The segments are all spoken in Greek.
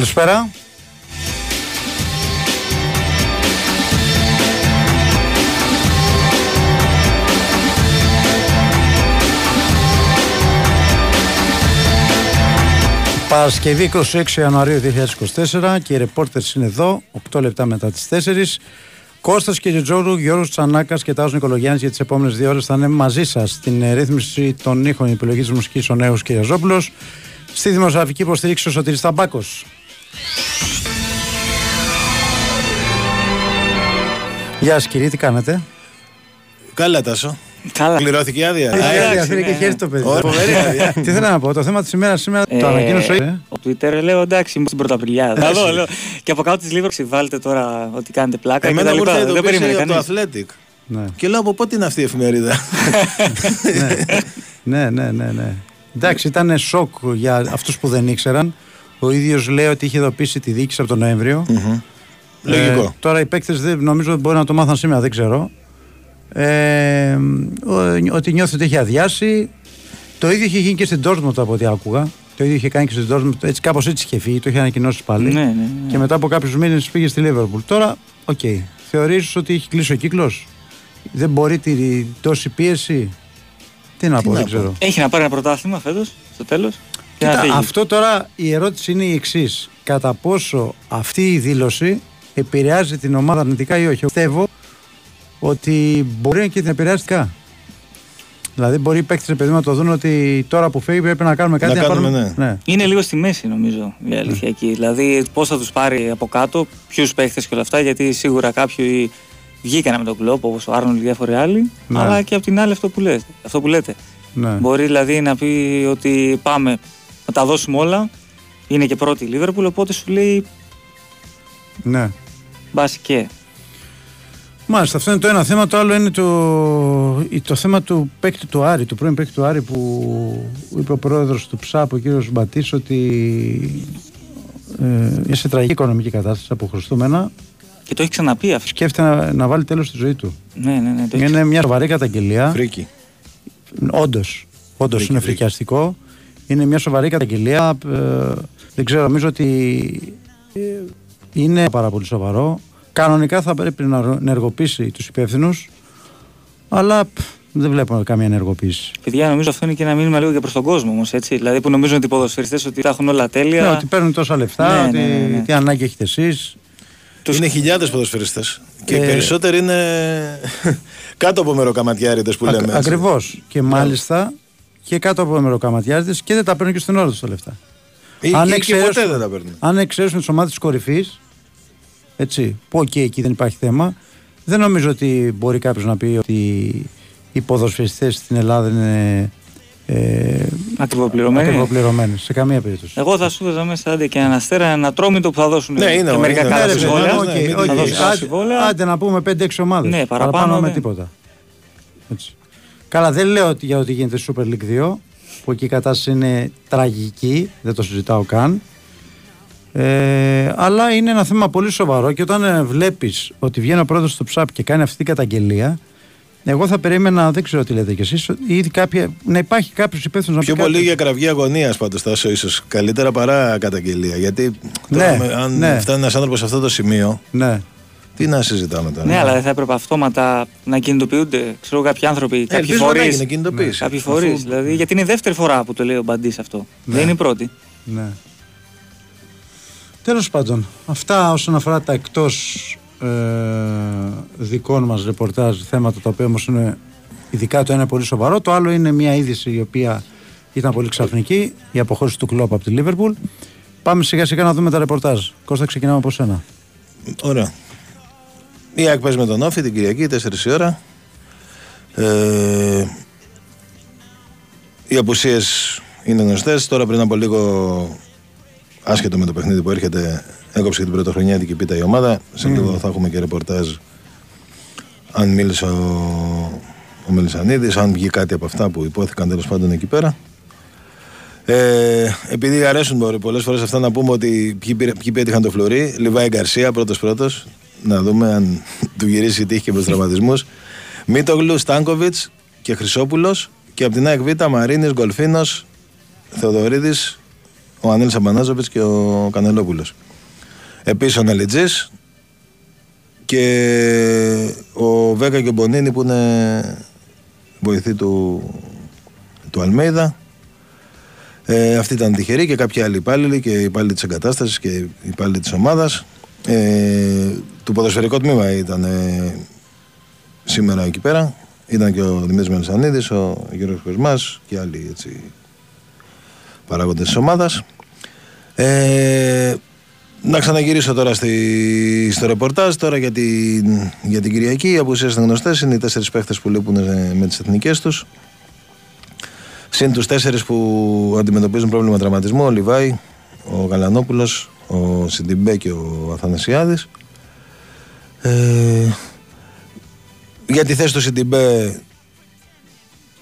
Καλησπέρα. Παρασκευή 26 Ιανουαρίου 2024 και οι ρεπόρτερς είναι εδώ, 8 λεπτά μετά τις 4. Κώστας και Τζετζόρου, Γιώργος Τσανάκας και Τάος Νικολογιάννης για τις επόμενες δύο ώρες θα είναι μαζί σας στην ε, ρύθμιση των ήχων επιλογής της μουσικής ο νέος κ. Ζόπουλος, στη δημοσιογραφική υποστήριξη ο Σωτήρης Ταμπάκος. Γεια σας κύριε, τι κάνετε; Καλά, Τάσο. Καλά. Πληρώθηκε η άδεια. Έχει Α, άδεια, θέλει και ναι. χέρι το παιδί. Ωραία, φοβερή άδεια. Τι θέλω να πω, το θέμα της ημέρας σήμερα το Ε, ανακοίνωσε. ε. Ο Twitter λέω εντάξει, είμαι στην πρωταπριλιά. Θα δω, λέω. Και από κάτω της Λίβερπουλ βάλτε τώρα ότι κάνετε πλάκα. και Εμένα τα μου λοιπά. ήρθε Δεν περίμενε ειδοποίηση από κανείς. το Athletic. Ναι. Και λέω από πότε είναι αυτή η εφημερίδα; Ναι, ναι, ναι, ναι. Εντάξει, ήταν σοκ για αυτούς που δεν ήξεραν. Ο ίδιος λέει ότι είχε ειδοποιήσει τη διοίκηση από τον Νοέμβριο. Λογικό. Ε, τώρα οι παίκτες νομίζω ότι μπορεί να το μάθαν σήμερα, δεν ξέρω. Ε, ο- ότι νιώθει ότι έχει αδειάσει. Το ίδιο είχε γίνει και στην Dortmund από ό,τι άκουγα. Το ίδιο είχε κάνει και στην Dortmund. Έτσι, κάπως έτσι είχε φύγει, το είχε ανακοινώσει πάλι. Ναι, ναι, ναι. Και μετά από κάποιους μήνες πήγε στη Liverpool. Τώρα, OK. Okay. Θεωρείς ότι έχει κλείσει ο κύκλος; Δεν μπορεί τη τόση πίεση; Τι να πω, να δεν πω. ξέρω. Έχει να πάρει ένα πρωτάθλημα φέτος, στο τέλος; Κοίτα, αυτό τώρα η ερώτηση είναι η εξής. Κατά πόσο αυτή η δήλωση επηρεάζει την ομάδα αρνητικά ή όχι. Πιστεύω ότι μπορεί και την επηρεάσει θετικά. Δηλαδή, μπορεί οι παίκτες παιδί να το δουν ότι τώρα που φεύγει πρέπει να κάνουμε κάτι. Να κάνουμε, πάρουμε- ναι. Είναι λίγο στη μέση νομίζω η αλήθεια εκεί. Δηλαδή πώς θα τους πάρει από κάτω, ποιους παίχτε και όλα αυτά. Γιατί σίγουρα κάποιοι βγήκαν με τον κλοπ όπως ο Άρνολ και διάφοροι άλλοι. Ναι. Αλλά και από την άλλη αυτό που λέτε. Αυτό που λέτε. ναι. Μπορεί δηλαδή να πει ότι πάμε να τα δώσουμε όλα. Είναι και πρώτη η Λίβερπουλ, οπότε σου λέει ναι. Μπας και. Μάλιστα, αυτό είναι το ένα θέμα. Το άλλο είναι το, το θέμα του παίκτη του Άρη, του πρώην παίκτη του Άρη που είπε ο πρόεδρος του ΨΑΠ, ο κύριος Μπατής, ότι ε, είναι σε τραγική οικονομική κατάσταση από χρωστούμενα. Και το έχει ξαναπεί αυτό. Σκέφτεται να, να βάλει τέλος στη ζωή του. Ναι, ναι, ναι. Το έχει Είναι μια σοβαρή καταγγελία. Φρίκη. Όντως. Όντως Φρίκη, είναι φρίκη. φρικιαστικό. Είναι μια σοβαρή καταγγελία. Ε, δεν ξέρω, νομίζω ότι ε, είναι πάρα πολύ σοβαρό. Κανονικά θα πρέπει να ενεργοποιήσει τους υπεύθυνους, αλλά π, δεν βλέπω καμία ενεργοποίηση. Παιδιά, νομίζω αυτό είναι και ένα μήνυμα λίγο και προς τον κόσμο όμως. Δηλαδή που νομίζουν ότι οι ποδοσφαιριστές ότι τα έχουν όλα τέλεια. Ναι, ότι παίρνουν τόσα λεφτά, Ναι, ότι ναι, ναι, ναι. τι ανάγκη έχετε εσείς. Τους- Είναι χιλιάδες ποδοσφαιριστές. Και οι Ε, περισσότεροι είναι κάτω από μεροκαματιάρηδες που λέμε. έτσι. Ακριβώς. Και μάλιστα και κάτω από μεροκαματιάρηδες και δεν τα παίρνουν και στην ώρα τους τα λεφτά. Ή, Αν και, και εξαιρέσουμε- ποτέ δεν τα παίρνουν. Αν εξαιρέσουμε τις ομάδες της κορυφής, έτσι, που οκ, εκεί δεν υπάρχει θέμα, δεν νομίζω ότι μπορεί κάποιος να πει ότι οι ποδοσφαιριστές στην Ελλάδα είναι ε, Ακριβοπληρωμένοι. ακριβοπληρωμένοι. Σε καμία περίπτωση. Εγώ θα σου έδωσα μέσα άντε και ένα αστέρα, ένα τρόμητο που θα δώσουν Ναι, είναι και ο- μερικά είναι καλά ένα ρε, συμβόλαια. συμβόλαια. ναι, οκ, μην οκ. την δώσεις Άντε- συμβόλαια. Άντε να πούμε 5-6 ομάδες. Ναι, παραπάνω, με ναι. τίποτα. Έτσι. Καλά, δεν λέω ότι για ότι γίνεται Super League 2, που εκεί η κατάσταση είναι τραγική, δεν το συζητάω καν. Ε, αλλά είναι ένα θέμα πολύ σοβαρό και όταν ε, βλέπεις ότι βγαίνει ο πρόεδρος του ΨΑΠ και κάνει αυτή την καταγγελία, εγώ θα περίμενα, δεν ξέρω τι λέτε κι εσείς, ή κάποια, να υπάρχει κάποιος υπεύθυνος να Πιο πει πολύ κάτι. για κραυγή αγωνίας πάντως θα ίσως καλύτερα παρά καταγγελία. Γιατί τώρα, Ναι, με- αν ναι. φτάνει ένας άνθρωπος σε αυτό το σημείο, Ναι. τι να συζητάμε τώρα; Ναι, αλλά δεν θα έπρεπε αυτόματα να κινητοποιούνται ξέρω, κάποιοι άνθρωποι, κάποιοι Ε, ελπίζω να φορείς. έγινε κινητοποίηση. Κάποιοι φορείς. Αφού- Δηλαδή, γιατί είναι η δεύτερη φορά που το λέει ο Μπαντής αυτό. Δεν είναι η πρώτη. Ναι. Τέλος πάντων, αυτά όσον αφορά τα εκτός ε, δικών μας ρεπορτάζ θέματα τα οποία όμως είναι ειδικά το ένα πολύ σοβαρό το άλλο είναι μια είδηση η οποία ήταν πολύ ξαφνική η αποχώρηση του κλόπ από τη Λίβερπουλ πάμε σιγά σιγά να δούμε τα ρεπορτάζ Κώστα ξεκινάμε από σένα Ωραία. Η ΑΕΚ παίζει με τον Όφη την Κυριακή, 4 η ώρα. Ε, οι απουσίες είναι γνωστές. Τώρα πριν από λίγο, άσχετο με το παιχνίδι που έρχεται, έκοψε και την πρωτοχρονιάτικη πίτα η ομάδα. Σε λίγο θα έχουμε και ρεπορτάζ αν μίλησε ο, ο Μελισανίδης, αν βγει κάτι από αυτά που υπόθηκαν τέλος πάντων εκεί πέρα. Ε, επειδή αρέσουν πολλές φορές αυτά να πούμε ότι ποιοι, πήρε- ποιοι πέτυχαν το φλουρί. Λιβάη Γκαρσία, πρώτος πρώτος. Να δούμε αν του γυρίσει η τύχη και με του τραυματισμούς. Μίτογλου, Στάνκοβιτς και Χρυσόπουλος. Και από την ΑΕΚ Β, Μαρίνης, Γκολφίνος, Θεοδωρίδης, ο Ανέλ Αμπανάζοβιτς και ο Κανελόπουλος. Επίσης ο Νελιτζή και ο Βέκα και ο Μπονίνη που είναι βοηθοί του, του Αλμέιδα. Ε, αυτή ήταν τυχερή και κάποιοι άλλοι υπάλληλοι και οι υπάλληλοι της εγκατάστασης και οι υπάλληλοι της ομάδας. Ε, το ποδοσφαιρικό τμήμα ήταν ε, σήμερα εκεί πέρα. Ήταν και ο Δημήτρης Μελισανίδης, ο Γιώργος Κοσμάς και άλλοι έτσι, παράγοντες της ομάδας. Ε, να ξαναγυρίσω τώρα στη, στο ρεπορτάζ τώρα για την, για την Κυριακή. Οι απουσίες είναι γνωστές, είναι οι τέσσερις παίχτες που λείπουν ε, με τις εθνικές τους. Συν τους τέσσερις που αντιμετωπίζουν πρόβλημα τραυματισμού, ο Λιβάη, ο Γαλανόπουλος, ο Σιντιμπέ και ο Αθανασιάδης. Ε, για τη θέση του Σιντιμπέ,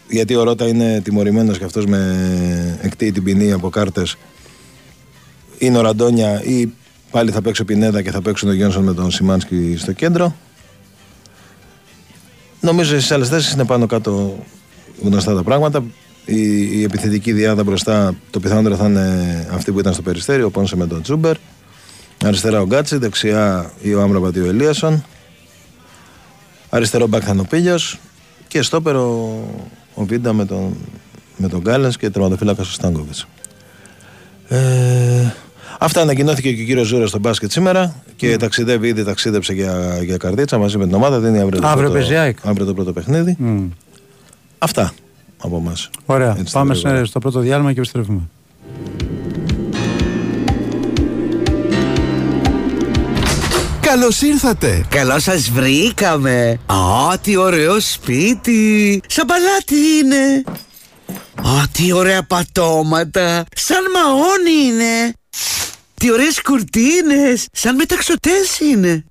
γιατί ο Ρότα είναι τιμωρημένος και αυτός με εκτείει την ποινή από κάρτες, είναι ο Ραντόνια ή πάλι θα παίξει ο Πινέδα και θα παίξουν ο Γιόνσον με τον Σιμάνσκι στο κέντρο. Νομίζω στι άλλες θέσεις είναι πάνω κάτω γνωστά τα πράγματα. Η, η επιθετική διάδα μπροστά το πιθανότερο θα είναι αυτή που ήταν στο περιστέρι, ο Πόνσε με τον Τσούμπερ. Αριστερά ο Γκάτσι, δεξιά ή ο Άμραμπατ ή ο Ελίασον. Αριστερό μπακ θα είναι ο Πίλιος και στόπερ ο, ο Βίντα με τον, με τον Κάλενς και τερματοφύλακα ο Στάνκοβιτς. Ε, αυτά ανακοινώθηκε και ο κύριος Ζούρας στο μπάσκετ σήμερα και mm. ταξιδεύει ήδη, ταξίδεψε για, για Καρδίτσα μαζί με την ομάδα. Δίνει αύριο, αύριο, το, πρώτο, αύριο το πρώτο παιχνίδι. Mm. Αυτά από εμάς. Ωραία. Πάμε στο πρώτο διάλειμμα και επιστρέφουμε. Καλώς ήρθατε! Καλώς σας βρήκαμε! Α, τι ωραίο σπίτι! Σαν παλάτι είναι! Α, τι ωραία πατώματα! Σαν μαόνι είναι! Τι ωραίες κουρτίνες! Σαν μεταξωτές είναι!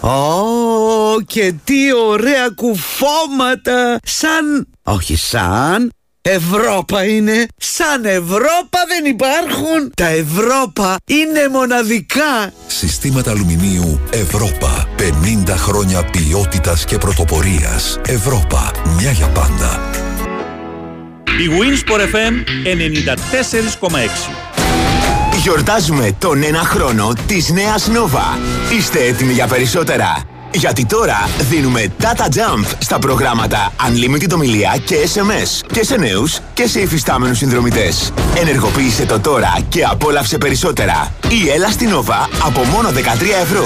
Ω, και τι ωραία κουφώματα! Σαν... όχι σαν... Ευρώπα είναι. Σαν Ευρώπα δεν υπάρχουν. Τα Ευρώπα είναι μοναδικά. Συστήματα αλουμινίου Ευρώπα. 50 χρόνια ποιότητας και πρωτοπορίας. Ευρώπα. Μια για πάντα. Η Winsport FM 94,6 Γιορτάζουμε τον ένα χρόνο της νέας Nova. Είστε έτοιμοι για περισσότερα; Γιατί τώρα δίνουμε data jump στα προγράμματα Unlimited ομιλία και SMS και σε νέους και σε υφιστάμενους συνδρομητές. Ενεργοποίησε το τώρα και απόλαυσε περισσότερα. Η έλα στην Nova από μόνο 13 ευρώ.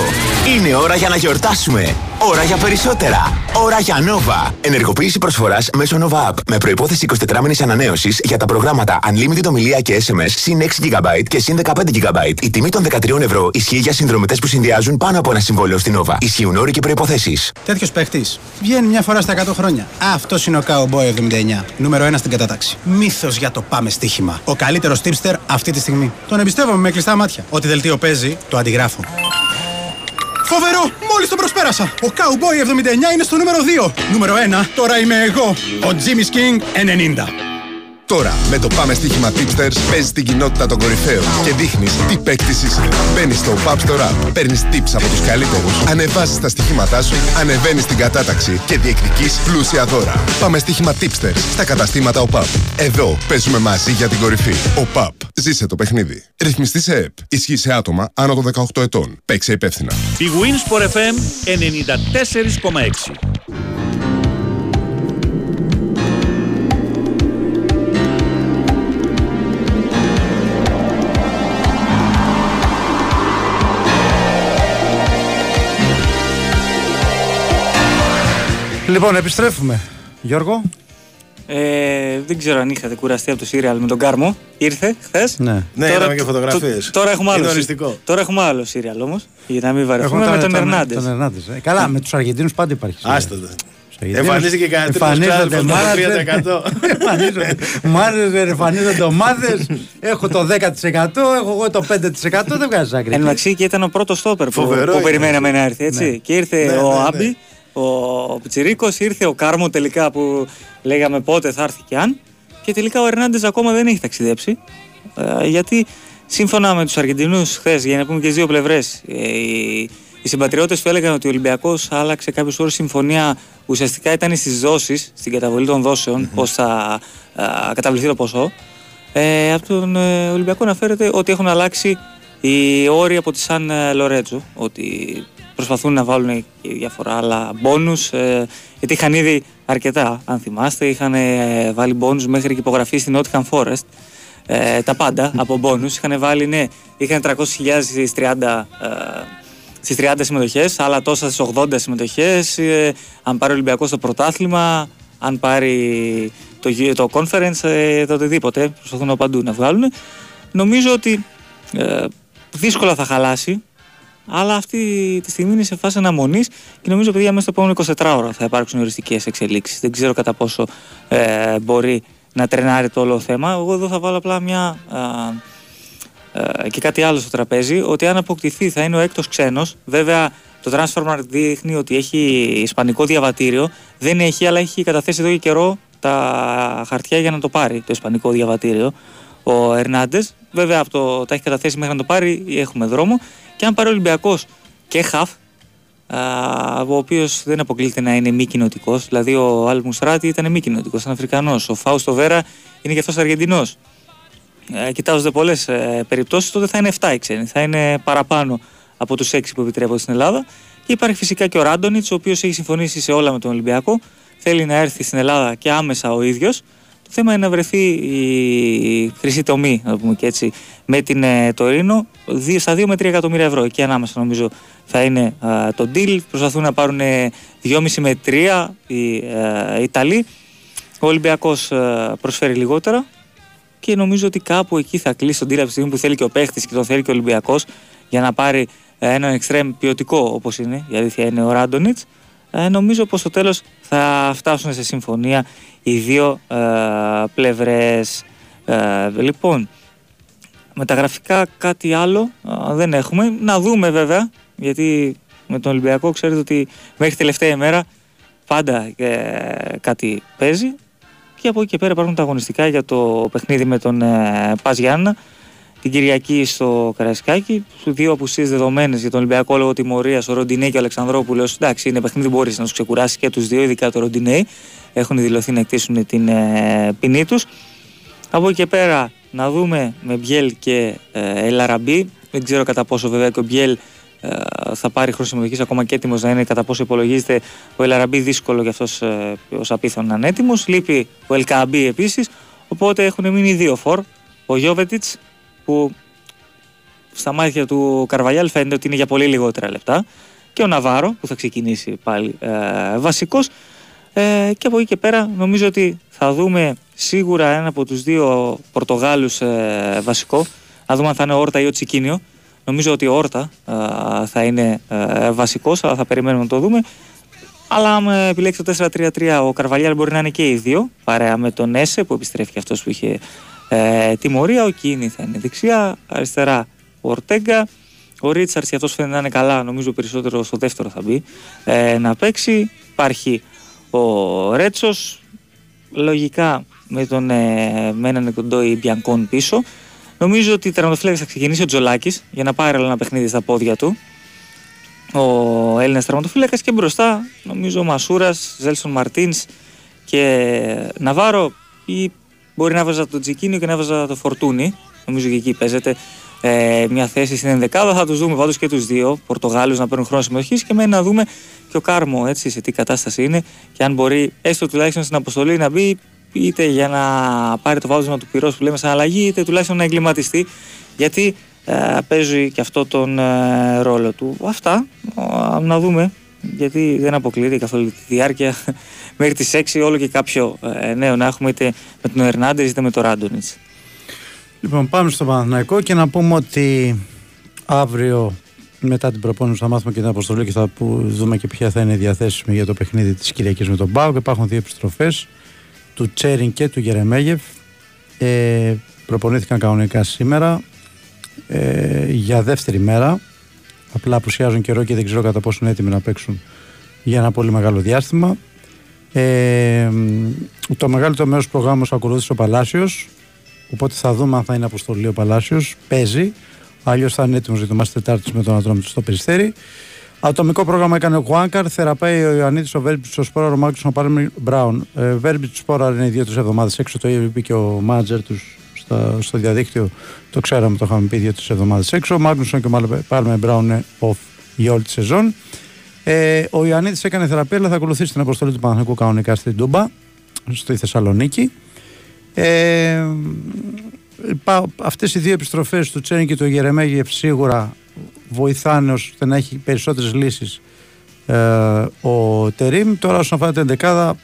Είναι ώρα για να γιορτάσουμε. Ώρα για περισσότερα. Ώρα για Nova. Ενεργοποίηση προσφοράς μέσω Nova App. Με προπόθεση 24 μήνε ανανέωσης για τα προγράμματα Unlimited ομιλία και SMS συν 6 GB και συν 15 GB. Η τιμή των 13 ευρώ ισχύει για συνδρομητές που συνδυάζουν πάνω από ένα συμβόλαιο στην Nova. Ισχύουν όροι και προποθέσει. Τέτοιος παίχτης βγαίνει μια φορά στα 100 χρόνια. Αυτός είναι ο Cowboy 79. Νούμερο 1 στην κατάταξη. Μύθος για το πάμε στοίχημα. Ο καλύτερος tipster αυτή τη στιγμή. Τον εμπιστεύομαι με κλειστά μάτια. Ό,τι δελτίο παίζει, το αντιγράφω. Φοβερό! Μόλις τον προσπέρασα! Ο Cowboy 79 είναι στο νούμερο 2. Νούμερο 1, τώρα είμαι εγώ. Ο Jimmy King 90. Τώρα, με το Πάμε Στοίχημα Tipsters, παίζεις την κοινότητα των κορυφαίων και δείχνεις τι παίκτης είσαι. Μπαίνεις στο Pub Store App, παίρνεις tips από τους καλύτερους, ανεβάζεις τα στοιχήματά σου, ανεβαίνεις στην κατάταξη και διεκδικείς πλούσια δώρα. Πάμε Στοίχημα Tipsters στα καταστήματα ΟΠΑΠ. Εδώ παίζουμε μαζί για την κορυφή. ΟΠΑΠ. Ζήσε το παιχνίδι. Ρυθμιστή σε ΕΠ. Ισχύει σε άτομα άνω των 18 ετών. Παίξε υπεύθυνα. Η Wins for FM 94,6 Λοιπόν, επιστρέφουμε. Γιώργο. Ε, δεν ξέρω αν είχατε κουραστεί από το σύριαλ με τον Κάρμο. Ήρθε χθες. Ναι, ναι τώρα, και φωτογραφίες. Τώρα έχουμε άλλο. Τώρα έχουμε άλλο σύριαλ όμως. Για να μην βαρεθούμε με τον Ερνάντες. Ε, καλά, με τους Αργεντίνους πάντα υπάρχει. Άστα. Εμφανίζεται και κανένα τρίτο Εμφανίζονται εμφανίζονται ομάδες. Έχω το 10%, έχω εγώ το 5%. Δεν βγάζει άκρη. Εν και ήταν ο πρώτος στόπερ που περιμέναμε να έρθει. έτσι. Ναι. Και ήρθε ναι, ο ναι, Άμπι ο Πιτσυρίκο, ήρθε ο Κάρμο τελικά που λέγαμε πότε θα έρθει και αν. Και τελικά ο Ερνάντες ακόμα δεν έχει ταξιδέψει. Ε, γιατί σύμφωνα με τους Αργεντινούς χθες, για να πούμε και τι δύο πλευρές, ε, οι, οι συμπατριώτες του έλεγαν ότι ο Ολυμπιακός άλλαξε κάποιους όρους συμφωνία. Ουσιαστικά ήταν στις δόσεις, στην καταβολή των δόσεων, mm-hmm. πώς θα α, καταβληθεί το ποσό. Ε, από τον ε, Ολυμπιακό αναφέρεται ότι έχουν αλλάξει οι όροι από τη Σαν ε, Λορέτζο. Ότι προσπαθούν να βάλουν και διάφορα άλλα μπόνους ε, γιατί είχαν ήδη αρκετά αν θυμάστε είχαν ε, βάλει μπόνους μέχρι και υπογραφή στην Nottingham Forest. Ε, τα πάντα από μπόνους είχαν βάλει ναι είχαν 300.000 στις 30 ε, στις 30 συμμετοχές, άλλα τόσα στις 80 συμμετοχές, ε, αν πάρει ο Ολυμπιακός το πρωτάθλημα, αν πάρει το, το conference, ε, το οτιδήποτε, προσπαθούν παντού να βγάλουν. Νομίζω ότι ε, δύσκολα θα χαλάσει αλλά αυτή τη στιγμή είναι σε φάση αναμονής και νομίζω παιδιά μέσα στο επόμενο 24 ώρα θα υπάρξουν οριστικές εξελίξεις. Δεν ξέρω κατά πόσο ε, μπορεί να τρενάρει το όλο θέμα. Εγώ εδώ θα βάλω απλά μια. Ε, και κάτι άλλο στο τραπέζι, ότι αν αποκτηθεί θα είναι ο έκτος ξένος. Βέβαια, το Transformer δείχνει ότι έχει ισπανικό διαβατήριο. Δεν έχει, αλλά έχει καταθέσει εδώ και καιρό τα χαρτιά για να το πάρει το ισπανικό διαβατήριο. Ο Ερνάντε. Βέβαια, από το, τα έχει καταθέσει μέχρι να το πάρει, έχουμε δρόμο. Και αν πάρει ο Ολυμπιακός και χαφ, ο οποίος δεν αποκλείεται να είναι μη κοινοτικός, δηλαδή ο Αλ Μουστράτη ήταν μη κοινοτικός, ήταν Αφρικανός. Ο Φάουστο Βέρα είναι και αυτός Αργεντινός. Ε, Κοιτάζονται πολλές ε, περιπτώσεις, τότε θα είναι 7 οι ξένοι, θα είναι παραπάνω από τους 6 που επιτρέπονται στην Ελλάδα. Και υπάρχει φυσικά και ο Ράντονιτς, ο οποίος έχει συμφωνήσει σε όλα με τον Ολυμπιακό. Θέλει να έρθει στην Ελλάδα και άμεσα ο ίδιος. Το θέμα είναι να βρεθεί η χρυσή τομή, να πούμε και έτσι, με την ε, Τωρίνο στα 2 με 3 εκατομμύρια ευρώ. Εκεί ανάμεσα νομίζω θα είναι α, το deal. Προσπαθούν να πάρουν 2,5 με 3 οι ε, Ιταλοί. Ο Ολυμπιακός προσφέρει λιγότερα και νομίζω ότι κάπου εκεί θα κλείσει τον deal από τη στιγμή που θέλει και ο παίχτης και τον θέλει και ο Ολυμπιακός για να πάρει ε, έναν εξτρέμ ποιοτικό όπως είναι. Η αλήθεια είναι ο Ράντονιτς. Ε, νομίζω πως στο τέλος θα φτάσουν σε συμφωνία οι δύο ε, πλευρές. Ε, λοιπόν, μεταγραφικά κάτι άλλο ε, δεν έχουμε. Να δούμε βέβαια, γιατί με τον Ολυμπιακό ξέρετε ότι μέχρι τελευταία ημέρα πάντα ε, κάτι παίζει. Και από εκεί και πέρα υπάρχουν τα αγωνιστικά για το παιχνίδι με τον ε, Πας Γιάννα την Κυριακή στο Καραϊσκάκι. Δύο απουσίες δεδομένες για τον Ολυμπιακό λόγω τιμωρίας, ο Ροντινέ και ο Αλεξανδρόπουλος. Εντάξει, είναι παιχνίδι, μπορείς να τους ξεκουράσει και τους δύο, ειδικά το Ροντινέ. Έχουν δηλωθεί να εκτίσουν την ε, ποινή τους. Από εκεί και πέρα να δούμε με Μπιέλ και ε, Ελαραμπή. Δεν ξέρω κατά πόσο βέβαια και ο Μπιέλ ε, θα πάρει χρόνο συμμετοχής ακόμα και έτοιμος να είναι, κατά πόσο υπολογίζεται ο Ελαραμπή δύσκολο για αυτός ε, ως απίθανο να είναι έτοιμος. Λείπει ο Ελκαμπή επίσης. Οπότε έχουν μείνει δύο φορ. Ο Γιώβετιτς που στα μάτια του Καρβαλιάλ φαίνεται ότι είναι για πολύ λιγότερα λεπτά. Και ο Ναβάρο που θα ξεκινήσει πάλι ε, βασικός. Ε, και από εκεί και πέρα νομίζω ότι θα δούμε σίγουρα ένα από τους δύο Πορτογάλους ε, βασικό. Να δούμε αν θα είναι ο Όρτα ή ο Τσικίνιο. Νομίζω ότι ο Όρτα ε, θα είναι ε, βασικός αλλά θα περιμένουμε να το δούμε. Αλλά αν επιλέξει το 4-3-3 ο Καρβαλιάλ μπορεί να είναι και οι δύο παρέα με τον Έσε που επιστρέφει αυτός που είχε ε, τιμωρία. Ο Κίνη θα είναι δεξιά, αριστερά ο Ορτέγκα. Ο Ρίτσαρτ για αυτός φαίνεται να είναι καλά, νομίζω περισσότερο στο δεύτερο θα μπει ε, να παίξει. Υπάρχει ο Ρέτσος. Λογικά με, τον, ε, με έναν κοντό ή Μπιανκόν πίσω. Νομίζω ότι η τερματοφύλακα θα ξεκινήσει ο Τζολάκης για να πάρει ένα παιχνίδι στα πόδια του. Ο Έλληνας τερματοφύλακας και μπροστά νομίζω ο Μασούρας, Ζέλσον Μαρτίνς και Ναβάρο ή Μπορεί να βάζα το Τζικίνιο και να βάζα το Φορτούνι. Νομίζω και εκεί παίζεται ε, μια θέση στην ενδεκάδα. Θα τους δούμε πάντως και τους δύο Πορτογάλους να παίρνουν χρόνο συμμετοχής και μένει να δούμε και ο Κάρμο έτσι, σε τι κατάσταση είναι και αν μπορεί έστω τουλάχιστον στην αποστολή να μπει είτε για να πάρει το βάζωμα του πυρός που λέμε σαν αλλαγή, είτε τουλάχιστον να εγκληματιστεί. Γιατί ε, παίζει και αυτό τον ε, ρόλο του. Αυτά να δούμε γιατί δεν αποκλείεται καθόλου τη διάρκεια μέχρι τις 6 όλο και κάποιο ε, νέο να έχουμε είτε με τον Ερνάντες είτε με τον Ράντονιτς. Λοιπόν πάμε στο Παναθηναϊκό και να πούμε ότι αύριο μετά την προπόνηση θα μάθουμε και την αποστολή και θα δούμε και ποια θα είναι διαθέσιμη για το παιχνίδι της Κυριακής με τον Μπάουκ. Υπάρχουν δύο επιστροφές του Τσέριν και του Γερεμέγεφ. Ε, προπονήθηκαν κανονικά σήμερα ε, για δεύτερη μέρα Απλά απουσιάζουν καιρό και δεν ξέρω κατά πόσο είναι έτοιμοι να παίξουν για ένα πολύ μεγάλο διάστημα. Ε, το μεγαλύτερο μέρος του προγράμματος ακολούθησε ο Παλάσιος. Οπότε θα δούμε αν θα είναι αποστολή ο Παλάσιος. Παίζει. Αλλιώς θα είναι έτοιμος για το Μάτι Τετάρτης με τον Ατρόμητο στο Περιστέρι. Ατομικό πρόγραμμα έκανε ο Κουάνκαρ, θεραπεύει ο Ιωαννίδης, ο Βέρμπιτς, ο Σπόρα, ο Μάρκος, ο Πάλμερ Μπράουν. Ε, Βέρμπιτς Σπόρα είναι οι δύο του εβδομάδες έξω, το είπε και ο μάτζερ τους στο, στο διαδίκτυο το ξέραμε, το είχαμε πει δύο-τρει εβδομάδες έξω. Ο Μάγνουσον και ο Πάλμε Μπράουν είναι off για όλη τη σεζόν. Ε, ο Ιωαννίδης έκανε θεραπεία, αλλά θα ακολουθήσει την αποστολή του Παναγικού κανονικά στην Τούμπα, στη Θεσσαλονίκη. Ε, αυτές οι δύο επιστροφές του Τσένι και του Γερεμέγεφ σίγουρα βοηθάνε ώστε να έχει περισσότερες λύσεις ε, ο Τερίμ. Τώρα όσον αφορά την δεκάδα,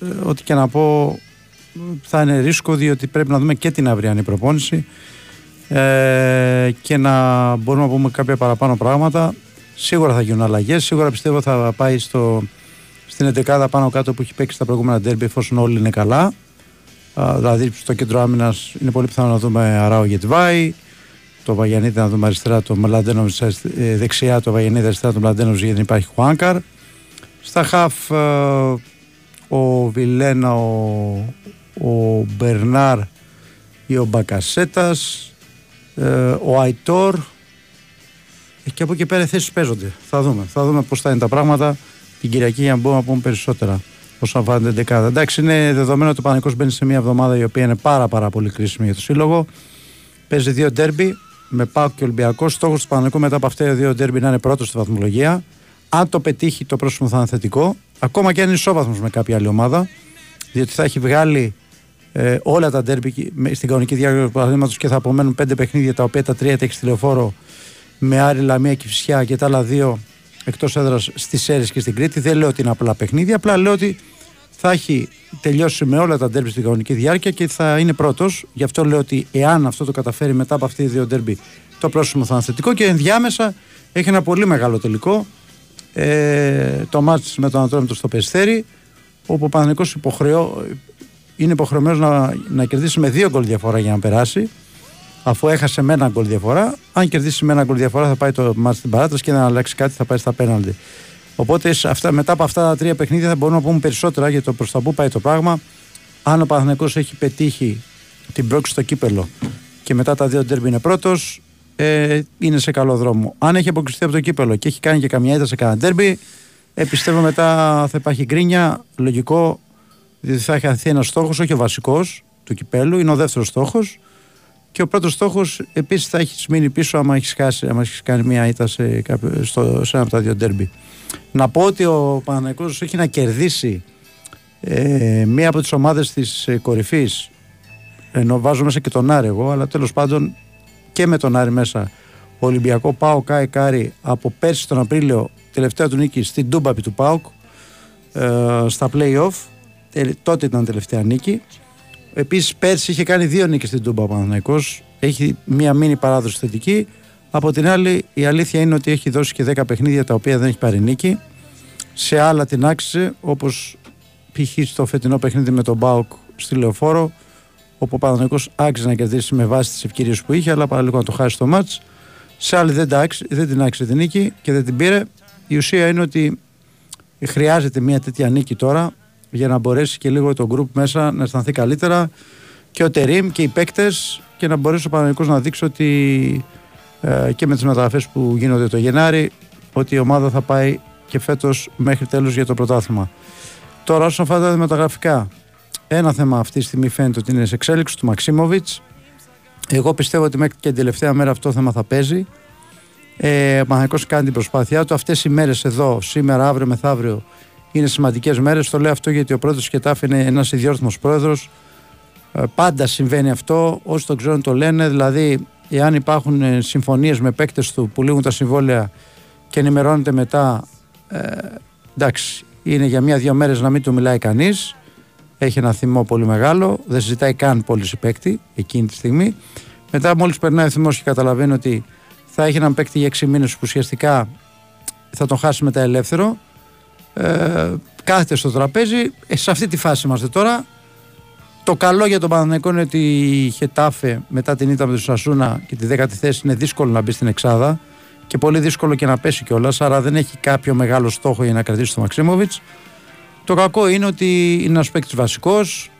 ε, ό,τι και να πω θα είναι ρίσκο διότι πρέπει να δούμε και την αυριανή προπόνηση ε, και να μπορούμε να πούμε κάποια παραπάνω πράγματα. Σίγουρα θα γίνουν αλλαγές. Σίγουρα πιστεύω θα πάει στο, στην 11 πάνω κάτω που έχει παίξει τα προηγούμενα ντέρμπι εφόσον όλοι είναι καλά. Α, δηλαδή στο κέντρο άμυνας είναι πολύ πιθανό να δούμε Αράο Γετβάη, το Βαγιανίδη να δούμε αριστερά, το Μλαντένο ε, δεξιά, το Βαγιανίδη αριστερά, το Μλαντένο γιατί δεν υπάρχει Χουάνκαρ. Στα χαφ ε, ο Βιλένα, ο, ο Μπερνάρ ή ο Μπακασέτας, ε, ο Αϊτόρ. Και από εκεί πέρα οι θέσεις παίζονται. Θα δούμε. Θα δούμε πώς θα είναι τα πράγματα την Κυριακή για να μπορούμε να πούμε περισσότερα όσον αφορά την δεκάδα. Εντάξει, είναι δεδομένο ότι ο Παναγικός μπαίνει σε μια εβδομάδα η οποία είναι πάρα, πάρα πολύ κρίσιμη για το σύλλογο. Παίζει δύο ντέρμπι με Πάο και Ολυμπιακό. Στόχος του Παναγικού μετά από αυτά τα δύο ντέρμπι να είναι πρώτος στη βαθμολογία. Αν το πετύχει, το πρόσωπο θα είναι θετικό. Ακόμα και αν είναι ισόβαθμος με κάποια άλλη ομάδα. Διότι θα έχει βγάλει ε, όλα τα ντέρμπι στην κανονική διάρκεια του παραδείγματο και θα απομένουν πέντε παιχνίδια τα οποία τα τρία τα έχει στη λεωφόρο με Άρη, Λαμία και Φυσιά και τα άλλα δύο εκτός έδρας στις Σέρε και στην Κρήτη. Δεν λέω ότι είναι απλά παιχνίδια, απλά λέω ότι θα έχει τελειώσει με όλα τα ντέρμπι στην κανονική διάρκεια και θα είναι πρώτος. Γι' αυτό λέω ότι εάν αυτό το καταφέρει μετά από αυτή τη δύο ντέρμπι, το πρόσωπο θα είναι θετικό και ενδιάμεσα έχει ένα πολύ μεγάλο τελικό. Ε, το μάτς με τον Αντρόμητο στο Περιστέρι, όπου ο Παναγενικό υποχρεώ, είναι υποχρεωμένος να, να κερδίσει με δύο γκολ διαφορά για να περάσει αφού έχασε με ένα γκολ διαφορά. Αν κερδίσει με ένα γκολ διαφορά, θα πάει το μάτι στην παράταση και να αλλάξει κάτι, θα πάει στα πέναλτι. Οπότε αυτά, μετά από αυτά τα τρία παιχνίδια θα μπορούμε να πούμε περισσότερα για το προς τα πού πάει το πράγμα. Αν ο Παναθυνακό έχει πετύχει την πρόκληση στο κύπελο και μετά τα δύο ντέρμπι είναι πρώτος, ε, είναι σε καλό δρόμο. Αν έχει αποκλειστεί από το κύπελο και έχει κάνει και καμιά ήττα σε κανένα ντέρμπι, ε, πιστεύω μετά θα υπάρχει γκρίνια. Λογικό, διότι θα έχει χαθεί ένας στόχος, όχι ο βασικός του κυπέλου, είναι ο δεύτερος στόχος. Και ο πρώτος στόχος επίσης θα έχεις μείνει πίσω άμα έχεις χάσει, άμα έχεις κάνει μια ήττα σε, στο, σε ένα από τα δύο ντέρμπι. Να πω ότι ο Παναγιώτο έχει να κερδίσει ε, μία από τις ομάδες της ε, κορυφής. Ενώ βάζω μέσα και τον Άρη εγώ, αλλά τέλος πάντων και με τον Άρη μέσα. Ο Ολυμπιακό Πάο Κάι Κάρι από πέρσι τον Απρίλιο, τελευταία του νίκη στην Τούμπαπη του Πάουκ ε, στα play-off. Ε, τότε ήταν τελευταία νίκη. Επίσης, πέρσι είχε κάνει δύο νίκες στην Τούμπα ο Έχει μία μήνυ παράδοση θετική. Από την άλλη, η αλήθεια είναι ότι έχει δώσει και 10 παιχνίδια τα οποία δεν έχει πάρει νίκη. Σε άλλα την άξιζε, όπως π.χ. στο φετινό παιχνίδι με τον Μπάουκ στη Λεωφόρο, όπου ο Παναθυναϊκό άξιζε να κερδίσει με βάση τις ευκαιρίες που είχε, αλλά παραλίγο να το χάσει το μάτς. Σε άλλη δεν, δεν την άξιζε την νίκη και δεν την πήρε. Η ουσία είναι ότι χρειάζεται μια τέτοια νίκη τώρα για να μπορέσει και λίγο το γκρουπ μέσα να αισθανθεί καλύτερα και ο Τερίμ και οι παίκτες και να μπορέσει ο Παναγενικό να δείξει ότι ε, και με τις μεταγραφές που γίνονται το Γενάρη ότι η ομάδα θα πάει και φέτος μέχρι τέλους για το πρωτάθλημα. Τώρα, όσον αφορά τα μεταγραφικά, ένα θέμα αυτή τη στιγμή φαίνεται ότι είναι σε εξέλιξη του Μαξίμοβιτς. Εγώ πιστεύω ότι μέχρι και την τελευταία μέρα αυτό το θέμα θα παίζει. Ε, ο Παναγενικό κάνει την προσπάθειά του. Αυτές οι μέρες εδώ, σήμερα, αύριο, μεθαύριο, είναι σημαντικές μέρες. Το λέω αυτό γιατί ο πρόεδρος Κετάφ είναι ένας ιδιόρθμο πρόεδρος. Ε, πάντα συμβαίνει αυτό. Όσοι το ξέρουν το λένε. Δηλαδή, εάν υπάρχουν ε, συμφωνίες με παίκτες του που λήγουν τα συμβόλαια και ενημερώνεται μετά. Ε, εντάξει, είναι για μία-δύο μέρες να μην του μιλάει κανείς. Έχει ένα θυμό πολύ μεγάλο. Δεν συζητάει καν πώληση παίκτη εκείνη τη στιγμή. Μετά, μόλις περνάει ο θυμός και καταλαβαίνει ότι θα έχει έναν παίκτη για 6 μήνες που ουσιαστικά θα τον χάσει μετά ελεύθερο ε, κάθεται στο τραπέζι. Ε, σε αυτή τη φάση είμαστε τώρα. Το καλό για τον Παναθηναϊκό είναι ότι η Χετάφε μετά την ήττα με τον Σασούνα και τη δέκατη θέση είναι δύσκολο να μπει στην Εξάδα και πολύ δύσκολο και να πέσει κιόλας. Άρα δεν έχει κάποιο μεγάλο στόχο για να κρατήσει τον Μαξίμοβιτς. Το κακό είναι ότι είναι ένας παίκτης βασικός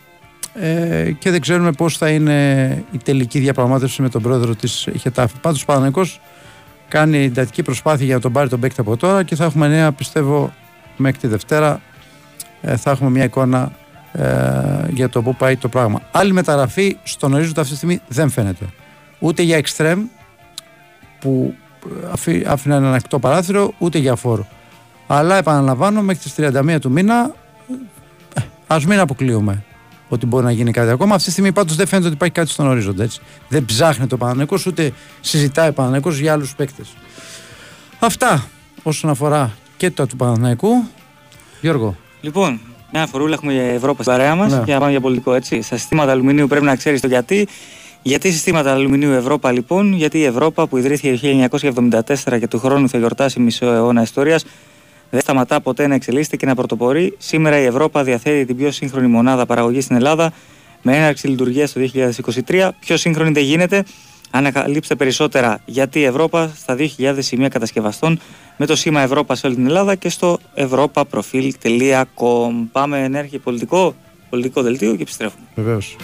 ε, και δεν ξέρουμε πώς θα είναι η τελική διαπραγμάτευση με τον πρόεδρο της Χετάφε. Πάντως ο Παναθηναϊκός κάνει εντατική προσπάθεια για να τον πάρει τον παίκτη από τώρα και θα έχουμε νέα πιστεύω μέχρι τη Δευτέρα ε, θα έχουμε μια εικόνα ε, για το πού πάει το πράγμα. Άλλη μεταγραφή στον ορίζοντα αυτή τη στιγμή δεν φαίνεται. Ούτε για εξτρέμ που αφή, άφηνε ένα ανοιχτό παράθυρο, ούτε για φόρο. Αλλά επαναλαμβάνω, μέχρι τις 31 του μήνα, ε, ας μην αποκλείουμε ότι μπορεί να γίνει κάτι ακόμα. Αυτή τη στιγμή πάντως δεν φαίνεται ότι υπάρχει κάτι στον ορίζοντα. Έτσι. Δεν ψάχνει το Παναναναϊκό, ούτε συζητάει ο Παναναναϊκό για άλλους παίκτες. Αυτά όσον αφορά και το του Παναναναϊκού. Γιώργο. Λοιπόν, μια φορούλα έχουμε για Ευρώπη στην παρέα μας Ναι. για να πάμε για πολιτικό έτσι. Στα συστήματα αλουμινίου πρέπει να ξέρεις το γιατί. Γιατί συστήματα αλουμινίου Ευρώπα λοιπόν, γιατί η Ευρώπα που ιδρύθηκε το 1974 και του χρόνου θα γιορτάσει μισό αιώνα ιστορίας, δεν σταματά ποτέ να εξελίσσεται και να πρωτοπορεί. Σήμερα η Ευρώπα διαθέτει την πιο σύγχρονη μονάδα παραγωγής στην Ελλάδα με έναρξη λειτουργίας το 2023. Πιο σύγχρονη δεν γίνεται. Ανακαλύψτε περισσότερα γιατί η Ευρώπα στα 2.000 σημεία κατασκευαστών με το σήμα Ευρώπα σε όλη την Ελλάδα και στο europaprofil.com. Πάμε ενέργεια πολιτικό, πολιτικό δελτίο και επιστρέφουμε. Βεβαίως.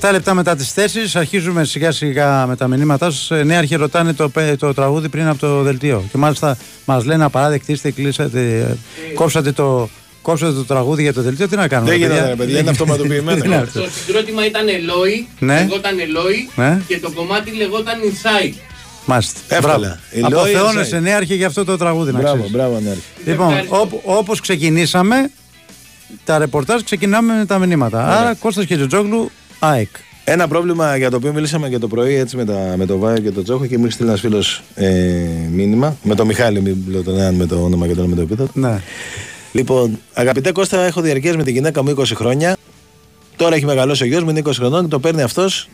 ...37 λεπτά μετά τις 4 αρχίζουμε σιγά σιγά με τα μηνύματά σας. Ε, Νέα αρχή ρωτάνε το, πε- το τραγούδι πριν από το δελτίο. Και μάλιστα μας λένε απαράδεκτοι είστε, κλείσατε, ε, κόψατε το, κόψατε το τραγούδι για το δελτίο. Τι να κάνουμε Δεν παιδιά; γίνεται, ρε παιδιά, είναι αυτοματοποιημένο. Τι να- Το συγκρότημα ήταν Ελόι, Ναι. λεγόταν Ελόι Ναι. και το κομμάτι λεγόταν Inside. Μάλιστα. Εύκολα. Μπράβο. Η Λόι Αποθεώνεσαι inside. νέα αρχή για αυτό το τραγούδι να Μπράβο, ξέρεις. μπράβο, ναι. Λοιπόν, Ευχαριστώ. όπου, όπως ξεκινήσαμε τα ρεπορτάζ ξεκινάμε με τα μηνύματα. Άρα Κώστας και Τζοτζόγλου, ΑΕΚ. Ένα πρόβλημα για το οποίο μιλήσαμε και το πρωί έτσι με, τα, με το Βάιο και το Τζόχο και μου στείλει ένας φίλος ε, μήνυμα. Με το Μιχάλη, μην λέω τον έναν με το όνομα και τον άλλο με το επίθετο. Ναι. Λοιπόν, αγαπητέ Κώστα, έχω διαρκές με τη γυναίκα μου 20 χρόνια. Τώρα έχει μεγαλώσει ο γιος μου, είναι 20 χρονών και το παίρνει αυτός.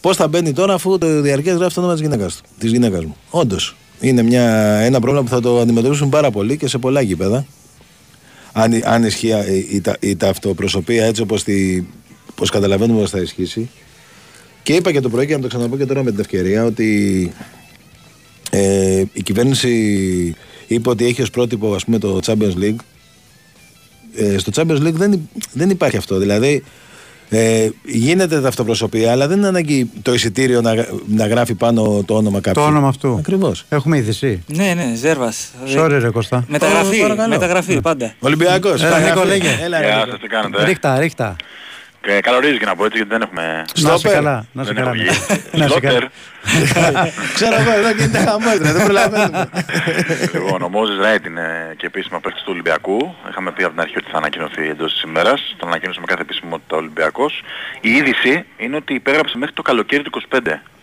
Πώς θα μπαίνει τώρα, αφού το διαρκές γράφει το όνομα της γυναίκας του. Της γυναίκας μου. Όντως. Είναι μια, ένα πρόβλημα που θα το αντιμετωπίσουν πάρα πολύ και σε πολλά γήπεδα. Αν, αν ισχύει η, η, τα- η ταυτοπροσωπία έτσι όπως πώς καταλαβαίνουμε πως θα ισχύσει. Και είπα και το πρωί και να το ξαναπώ και τώρα με την ευκαιρία ότι ε, η κυβέρνηση είπε ότι έχει ως πρότυπο ας πούμε το Champions League ε, στο Champions League δεν, υ- δεν υπάρχει αυτό. Δηλαδή, ε, γίνεται ταυτοπροσωπία, αλλά δεν είναι ανάγκη το εισιτήριο να, να γράφει πάνω το όνομα κάποιου. Το όνομα αυτού. Ακριβώς. Έχουμε είδηση. Ναι, ναι, Ζέρβας. Sorry, ρε Κώστα. Μεταγραφή, Ω, παρακαλώ. μεταγραφή πάντα. Ολυμπιακός. Έλα, Νίκο, λέγε. Έλα, Γεια Νίκο. σας, τι κάνετε. Ρίχτα, ρίχτα. Ε, Καλωρίζει και να πω έτσι γιατί δεν έχουμε. Να σε Στόπερ. καλά. Να σε δεν καλά. έχω βγει. Να σε Σλότερ. καλά. Ξέρω εγώ, εδώ γίνεται χαμός, δεν προλαβαίνουμε. Λοιπόν, ο Μόζης Ράιτ είναι και επίσημα παίκτης του Ολυμπιακού. Είχαμε πει από την αρχή ότι θα ανακοινωθεί εντός της ημέρας. Το ανακοίνωσε με κάθε επισημότητα ο Ολυμπιακός. Η είδηση είναι ότι υπέγραψε μέχρι το καλοκαίρι του 25.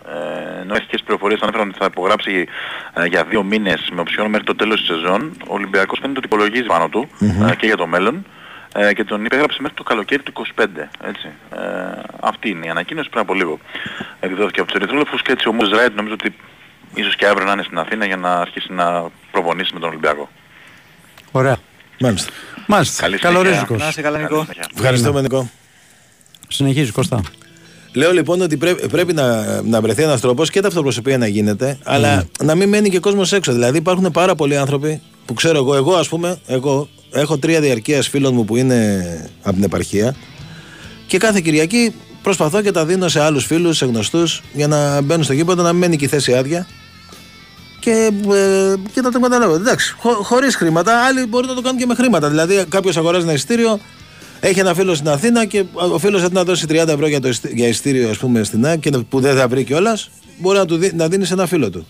Ε, ενώ αρχικές πληροφορίες ανέφεραν ότι θα υπογράψει ε, για δύο μήνες με οψιόν μέχρι το τέλος της σεζόν, ο Ολυμπιακός φαίνεται ότι υπολογίζει πάνω του ε, και για το μέλλον ε, και τον υπέγραψε μέχρι το καλοκαίρι του 25. Έτσι. Ε, αυτή είναι η ανακοίνωση πριν από λίγο. Εκδόθηκε από τους Ερυθρόλεφους και έτσι ο Μόζης Ράιτ νομίζω ότι ίσως και αύριο να είναι στην Αθήνα για να αρχίσει να προπονήσει με τον Ολυμπιακό. Ωραία. Μάλιστα. Μάλιστα. Καλή συνέχεια. Καλορίζικος. Να είσαι καλά, Καλή Νικό. συνέχεια. Ευχαριστούμε, Νικό. Συνεχίζει Κώστα. Λέω λοιπόν ότι πρέπει, πρέπει να, να βρεθεί ένας τρόπος και τα αυτοπροσωπία να γίνεται, αλλά να μην μένει και κόσμος έξω. Δηλαδή υπάρχουν πάρα πολλοί άνθρωποι που ξέρω εγώ, εγώ ας πούμε, εγώ έχω τρία διαρκείας φίλων μου που είναι από την επαρχία και κάθε Κυριακή προσπαθώ και τα δίνω σε άλλους φίλους, σε γνωστούς για να μπαίνουν στο γήπεδο, να μένει και η θέση άδεια και, ε, και να το καταλάβω. Εντάξει, χω, χωρίς χρήματα, άλλοι μπορεί να το κάνουν και με χρήματα. Δηλαδή, κάποιος αγοράζει ένα ειστήριο, έχει ένα φίλο στην Αθήνα και ο φίλος θα να δώσει 30 ευρώ για, το, για ειστήριο, ας πούμε, στην ΑΕΚ και που δεν θα βρει κιόλας, μπορεί να, του δι, να δίνει σε ένα φίλο του.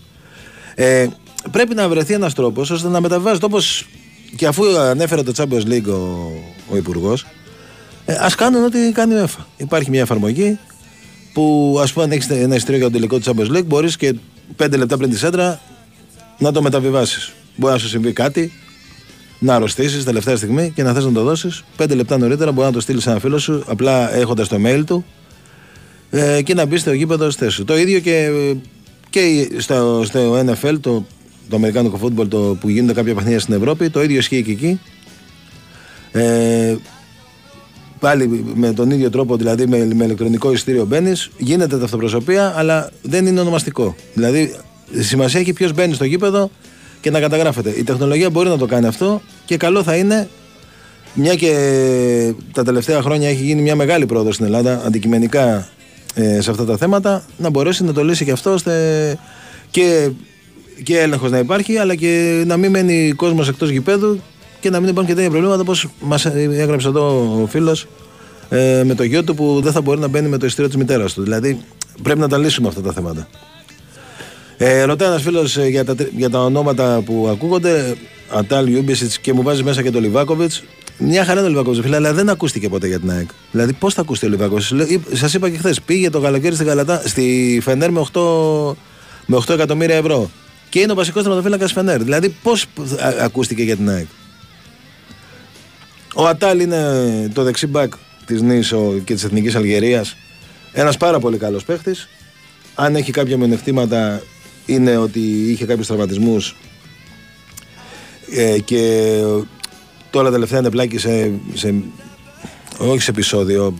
Ε, πρέπει να βρεθεί ένας τρόπος ώστε να μεταβιβάζεται όπω και αφού ανέφερε το Champions League ο, ο Υπουργός, ε, ας κάνουν ό,τι κάνει η UEFA. Υπάρχει μια εφαρμογή που ας πούμε αν έχεις ένα ειστήριο για το τελικό του Champions League, μπορείς και 5 λεπτά πριν τη σέντρα να το μεταβιβάσεις. Μπορεί να σου συμβεί κάτι, να αρρωστήσεις τελευταία στιγμή και να θες να το δώσεις. Πέντε λεπτά νωρίτερα μπορεί να το στείλεις σε ένα φίλο σου, απλά έχοντας το mail του ε, και να μπει στο γήπεδο στη θέση. Το ίδιο και, και στο, στο NFL, το, το Αμερικάνικο φούτμπολ το, που γίνονται κάποια παιχνίδια στην Ευρώπη, το ίδιο ισχύει και εκεί. Ε, πάλι με τον ίδιο τρόπο, δηλαδή με, με ηλεκτρονικό ειστήριο μπαίνεις, γίνεται ταυτοπροσωπία, αλλά δεν είναι ονομαστικό. Δηλαδή σημασία έχει ποιος μπαίνει στο γήπεδο και να καταγράφεται. Η τεχνολογία μπορεί να το κάνει αυτό και καλό θα είναι, μια και τα τελευταία χρόνια έχει γίνει μια μεγάλη πρόοδος στην Ελλάδα αντικειμενικά ε, σε αυτά τα θέματα, να μπορέσει να το λύσει και αυτό ώστε και, και έλεγχος να υπάρχει, αλλά και να μην μένει κόσμος εκτός γηπέδου και να μην υπάρχουν και τέτοια προβλήματα όπως μας έγραψε εδώ ο φίλος ε, με το γιο του που δεν θα μπορεί να μπαίνει με το ιστήριο της μητέρας του. Δηλαδή πρέπει να τα λύσουμε αυτά τα θέματα. Ε, ρωτάει ένας φίλος ε, για, τα, για τα ονόματα που ακούγονται. Ατάλ, Λιούμπισιτς και μου βάζει μέσα και το Λιβάκοβιτς. Μια χαρά το Λιβάκοβιτς, φίλε, αλλά δεν ακούστηκε ποτέ για την ΑΕΚ. Δηλαδή, πώς θα ακούσει ο Λιβάκοβιτς; Σας είπα και χθες, πήγε το καλοκαίρι στη, Γαλατά, στη Φενέρ με 8, με 8 εκατομμύρια ευρώ. Και είναι ο βασικός τερματοφύλακας Φενέρ. Δηλαδή, πώς ακούστηκε για την ΑΕΚ; Ο Ατάλ είναι το δεξί μπακ της Νίσο και της Εθνικής Αλγερίας. Ένας πάρα πολύ καλός παίχτης. Αν έχει κάποια μειονεκτήματα, είναι ότι είχε κάποιους τραυματισμούς ε, και τώρα τελευταία είναι πλάκη σε, σε, όχι σε επεισόδιο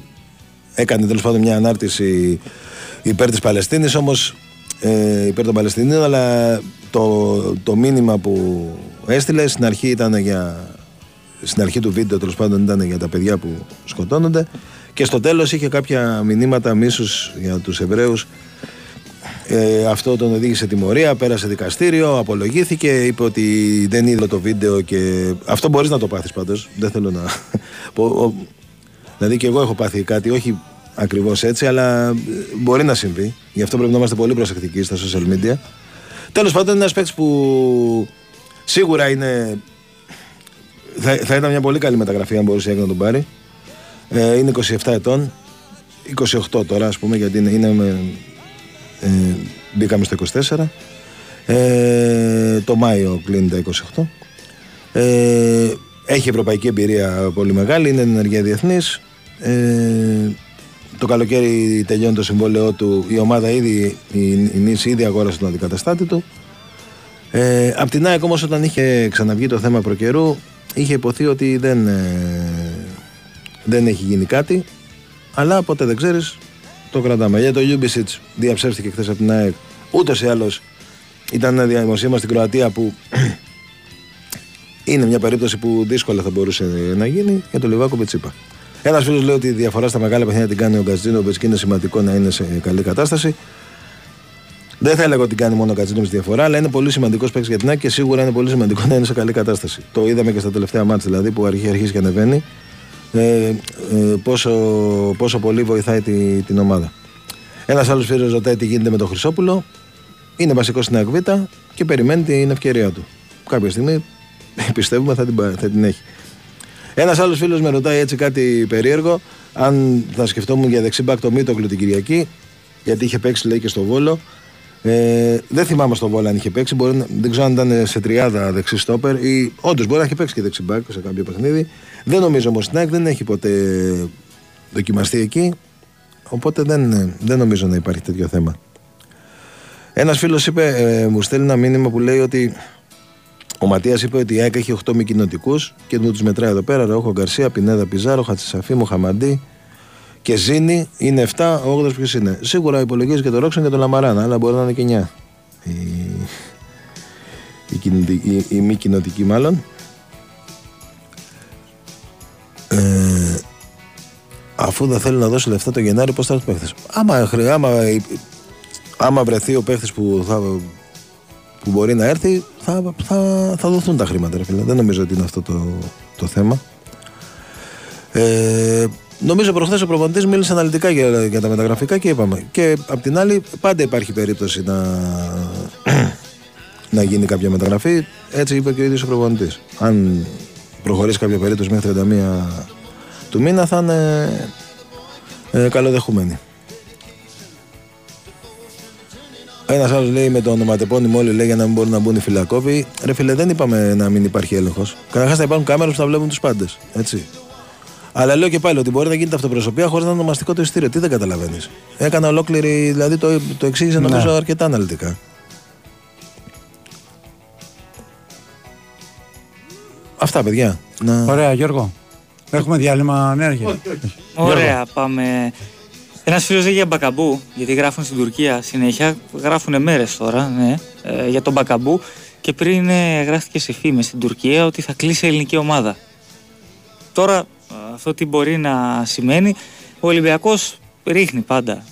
έκανε τέλος πάντων μια ανάρτηση υπέρ της Παλαιστίνης όμως ε, υπέρ των Παλαιστινίων αλλά το, το μήνυμα που έστειλε στην αρχή ήταν για στην αρχή του βίντεο τέλος πάντων ήταν για τα παιδιά που σκοτώνονται και στο τέλος είχε κάποια μηνύματα μίσους για τους Εβραίους ε, αυτό τον οδήγησε τιμωρία, πέρασε δικαστήριο, απολογήθηκε, είπε ότι δεν είδε το βίντεο και. Αυτό μπορείς να το πάθεις πάντως. Δεν θέλω να. δηλαδή και εγώ έχω πάθει κάτι, όχι ακριβώς έτσι, αλλά μπορεί να συμβεί. Γι' αυτό πρέπει να είμαστε πολύ προσεκτικοί στα social media. Τέλος πάντων, είναι ένας παίκτης που σίγουρα είναι. Θα, θα ήταν μια πολύ καλή μεταγραφή αν μπορούσε να τον πάρει. Ε, είναι 27 ετών. 28 τώρα, ας πούμε, γιατί είναι, είναι με, ε, μπήκαμε στο 24. Ε, το Μάιο κλείνει τα 28. Ε, έχει ευρωπαϊκή εμπειρία πολύ μεγάλη, είναι ενεργεία διεθνής. Ε, το καλοκαίρι τελειώνει το συμβόλαιό του. Η ομάδα ήδη, η, η Νίση ήδη αγόρασε τον αντικαταστάτη του. Ε, απ' την ΑΕΚ όμως όταν είχε ξαναβγεί το θέμα προ καιρού είχε ειπωθεί ότι δεν, ε, δεν έχει γίνει κάτι αλλά ποτέ δεν ξέρεις το κρατάμε. Για το Λιούμπισιτς διαψεύστηκε χθες από την ΑΕΚ. Ούτως ή άλλως ήταν ένα δημοσίευμα στην Κροατία που είναι μια περίπτωση που δύσκολα θα μπορούσε να γίνει. Για το Λιβάκοβιτς είπα. Ένας φίλος λέει ότι η διαφορά στα μεγάλα παιχνίδια την κάνει ο Γκατσίνοβιτς και είναι σημαντικό να είναι σε καλή κατάσταση. Δεν θα έλεγα ότι κάνει μόνο ο Γκατζίνοβιτ διαφορά, αλλά είναι πολύ σημαντικός παίκτης για την ΑΕΚ και σίγουρα είναι πολύ σημαντικό να είναι σε καλή κατάσταση. Το είδαμε και στα τελευταία μάτια δηλαδή που αρχίζει, αρχίζει και ανεβαίνει ε, ε, πόσο, πόσο πολύ βοηθάει τη, την ομάδα. Ένας άλλος φίλος ρωτάει τι γίνεται με τον Χρυσόπουλο. Είναι βασικός στην Ακβίτα και περιμένει την ευκαιρία του. Κάποια στιγμή πιστεύουμε θα την, θα την έχει. Ένας άλλος φίλος με ρωτάει έτσι κάτι περίεργο. Αν θα σκεφτόμουν για δεξιμπάκ το Μίτοκλου την Κυριακή, γιατί είχε παίξει λέει και στο Βόλο. Ε, δεν θυμάμαι στο Βόλο αν είχε παίξει. Μπορεί, δεν ξέρω αν ήταν σε τριάδα δεξί στόπερ ή όντως μπορεί να έχει παίξει και δεξιμπάκ σε κάποιο παιχνίδι. Δεν νομίζω όμως την δεν έχει ποτέ δοκιμαστεί εκεί. Οπότε δεν, δεν νομίζω να υπάρχει τέτοιο θέμα. Ένας φίλος είπε, ε, μου στέλνει ένα μήνυμα που λέει ότι ο Ματίας είπε ότι η ΑΕΚ έχει 8 μη κοινοτικούς και μου τους μετράει εδώ πέρα. Ρόχο Γκαρσία, Πινέδα Πιζάρο, Χατσισαφή, Μοχαμαντή και Ζήνη είναι 7. Ο 8 ποιος είναι. Σίγουρα υπολογίζει και το Ρόξον και το Λαμαράνα, αλλά μπορεί να είναι και 9. Η, η, κοινοτική- η, η μη κοινοτική μάλλον. Ε, αφού δεν θέλει να δώσει λεφτά το Γενάρη, πώς θα έρθει ο παίχτης; Άμα, χρει- άμα, άμα βρεθεί ο παίχτης που, θα, που μπορεί να έρθει, θα, θα, θα δοθούν τα χρήματα. Ρε φίλε. Δεν νομίζω ότι είναι αυτό το, το θέμα. Ε, νομίζω προχθές ο προπονητής μίλησε αναλυτικά για, για τα μεταγραφικά και είπαμε. Και απ' την άλλη, πάντα υπάρχει περίπτωση να, να γίνει κάποια μεταγραφή. Έτσι είπε και ο ίδιος ο προπονητής. Αν προχωρήσει κάποια περίπτωση μέχρι 31 του μήνα, θα είναι ε, καλοδεχούμενοι. Ένας άλλος λέει με το ονοματεπώνυμο όλοι λέει για να μην μπορούν να μπουν οι φυλακόβοι. Ρε φίλε, δεν είπαμε να μην υπάρχει έλεγχος. Καταρχάς θα υπάρχουν κάμερες που θα βλέπουν τους πάντες. Έτσι. Αλλά λέω και πάλι ότι μπορεί να γίνεται αυτοπροσωπεία χωρίς να είναι ονομαστικό το ειστήριο. Τι δεν καταλαβαίνεις. Έκανα ολόκληρη, δηλαδή το, το εξήγησε νομίζω Ναι. αρκετά αναλυτικά. Αυτά παιδιά. Να... Ωραία, Γιώργο. Έχουμε διάλειμμα ενέργεια. Ωραία, πάμε. Ένας φίλος λέει για μπακαμπού, γιατί γράφουν στην Τουρκία συνέχεια. Γράφουν μέρες τώρα, ναι, ε, για τον μπακαμπού. Και πριν ε, γράφτηκε σε φήμες στην Τουρκία ότι θα κλείσει η ελληνική ομάδα. Τώρα, ε, αυτό τι μπορεί να σημαίνει, ο Ολυμπιακός ρίχνει πάντα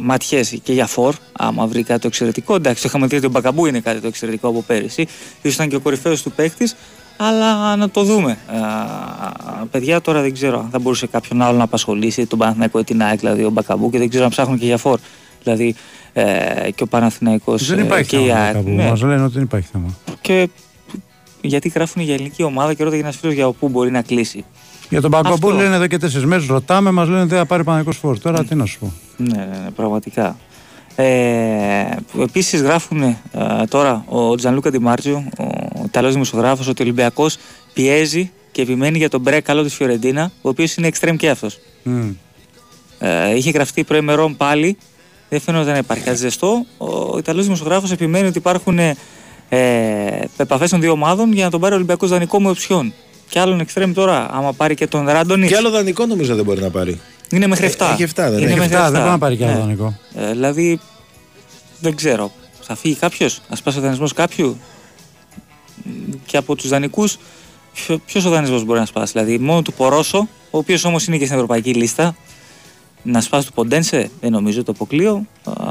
ματιές και για φορ, άμα βρει κάτι το εξαιρετικό. Εντάξει, το είχαμε δει ότι ο Μπακαμπού είναι κάτι το εξαιρετικό από πέρυσι. ίσως ήταν και ο κορυφαίος του παίκτης, αλλά να το δούμε. Α, παιδιά, τώρα δεν ξέρω αν θα μπορούσε κάποιον άλλο να απασχολήσει τον Παναθηναϊκό ή την ΑΕΚ, δηλαδή ο Μπακαμπού, και δεν ξέρω αν ψάχνουν και για φορ. Δηλαδή ε, και ο Παναθηναϊκός Δεν ε, υπάρχει και η θέμα. ΑΕΚ. κάπου. ναι. Μας λένε ότι δεν υπάρχει θέμα. Και γιατί γράφουν για ελληνική ομάδα και ρώταγε ένας φίλος για πού μπορεί να κλείσει. Για τον Μπακαμπού Αυτό. λένε εδώ και τέσσερις μέρες, ρωτάμε, μας λένε δεν θα πάρει πανεκό φόρ. Τώρα τι να σου πω. Ναι, ναι, ναι, πραγματικά. Ε, Επίσης γράφουν ε, τώρα ο Τζανλούκα Ντιμάρτζιο, ο Ιταλός δημοσιογράφος, ότι ο Ολυμπιακός πιέζει και επιμένει για τον Μπρέκαλο της Φιωρεντίνα, ο οποίος είναι extreme και αυτός. Μμ. Ε, είχε γραφτεί προημερών πάλι, δεν φαίνεται να υπάρχει κάτι ζεστό. Ο Ιταλός δημοσιογράφος επιμένει ότι υπάρχουν ε, επαφές των δύο ομάδων για να τον πάρει ο Ολυμπιακός δανεικό με οψιόν. Και άλλον extreme τώρα, άμα πάρει και τον Ράντονιτς. Και άλλο δανεικό νομίζω δεν μπορεί να πάρει. Είναι μέχρι 7. Ε, έχει 7, δεν είναι έχει μέχρι 7, 7. δεν μπορεί να πάρει κι άλλο Ναι. δανεικό. Ε, δηλαδή, δεν ξέρω. Θα φύγει κάποιος, θα σπάσει ο δανεισμός κάποιου; Μ, Και από τους δανεικούς, ποιο ο δανεισμός μπορεί να σπάσει; Δηλαδή, μόνο του Πορόσο, ο οποίος όμως είναι και στην ευρωπαϊκή λίστα. Να σπάσει του Ποντένσε, δεν νομίζω το αποκλείω.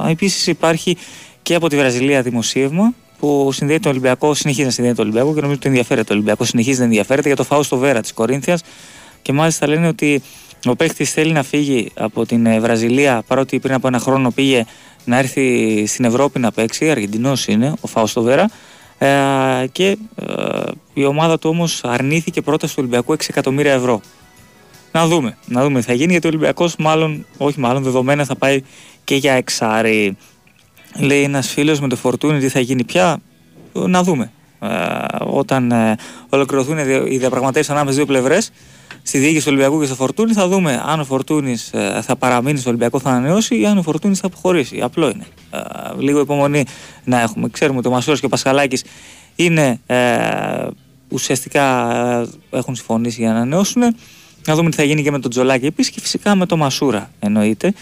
Επίσης, υπάρχει και από τη Βραζιλία δημοσίευμα που συνδέει τον Ολυμπιακό, συνεχίζει να συνδέει τον Ολυμπιακό και νομίζω ότι ενδιαφέρεται το Ολυμπιακό. Συνεχίζει να ενδιαφέρεται για το Φάουστο Βέρα της Κορίνθιας. Και μάλιστα λένε ότι ο παίκτης θέλει να φύγει από την ε, Βραζιλία παρότι πριν από ένα χρόνο πήγε να έρθει στην Ευρώπη να παίξει. Αργεντινός είναι ο Φάουστο Βέρα. Ε, και ε, η ομάδα του όμως αρνήθηκε πρόταση του Ολυμπιακού 6 εκατομμύρια ευρώ. Να δούμε, να δούμε τι θα γίνει γιατί ο Ολυμπιακός, μάλλον, όχι μάλλον, δεδομένα θα πάει και για εξάρι. Λέει ένας φίλος με το φορτούνι τι θα γίνει πια. Ε, Να δούμε. Ε, όταν ε, ολοκληρωθούν οι δια- οι διαπραγματεύσεις ανάμεσα στις δύο πλευρές, στη διοίκηση του Ολυμπιακού και στο Φορτούνι, θα δούμε αν ο Φορτούνης θα παραμείνει στο Ολυμπιακό, θα ανανεώσει ή αν ο Φορτούνης θα αποχωρήσει. Απλό είναι. Ε, λίγο υπομονή να έχουμε. Ξέρουμε ότι ο Μασούρα και ο Πασχαλάκης είναι ε, ουσιαστικά ε, έχουν συμφωνήσει για να ανανεώσουν. Να δούμε τι θα γίνει και με τον Τζολάκη επίσης και φυσικά με τον Μασούρα εννοείται.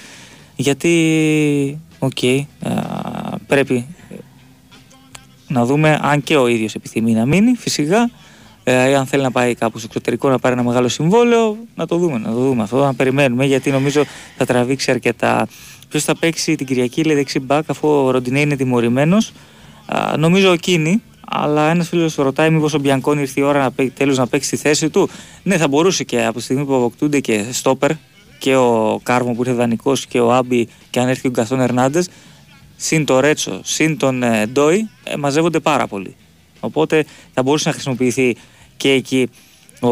Γιατί, οκ, ε, πρέπει να δούμε αν και ο ίδιος επιθυμεί να μείνει φυσικά ε, αν θέλει να πάει κάπου στο εξωτερικό να πάρει ένα μεγάλο συμβόλαιο να το δούμε, να το δούμε αυτό να περιμένουμε γιατί νομίζω θα τραβήξει αρκετά ποιος θα παίξει την Κυριακή λέει δεξί μπακ αφού ο Ροντινέ είναι τιμωρημένος Α, νομίζω εκείνη αλλά ένας φίλος ρωτάει μήπως ο Μπιανκόνη ήρθε η ώρα να παίξει, τέλος να παίξει τη θέση του. Ναι, θα μπορούσε και από τη στιγμή που αποκτούνται και στόπερ και ο Κάρμο που ήρθε δανεικός και ο Άμπι και αν έρθει ο Γκαστόν Ερνάντες, συν το Ρέτσο, συν τον ε, Ντόι, ε, μαζεύονται πάρα πολύ. Οπότε θα μπορούσε να χρησιμοποιηθεί και εκεί ο,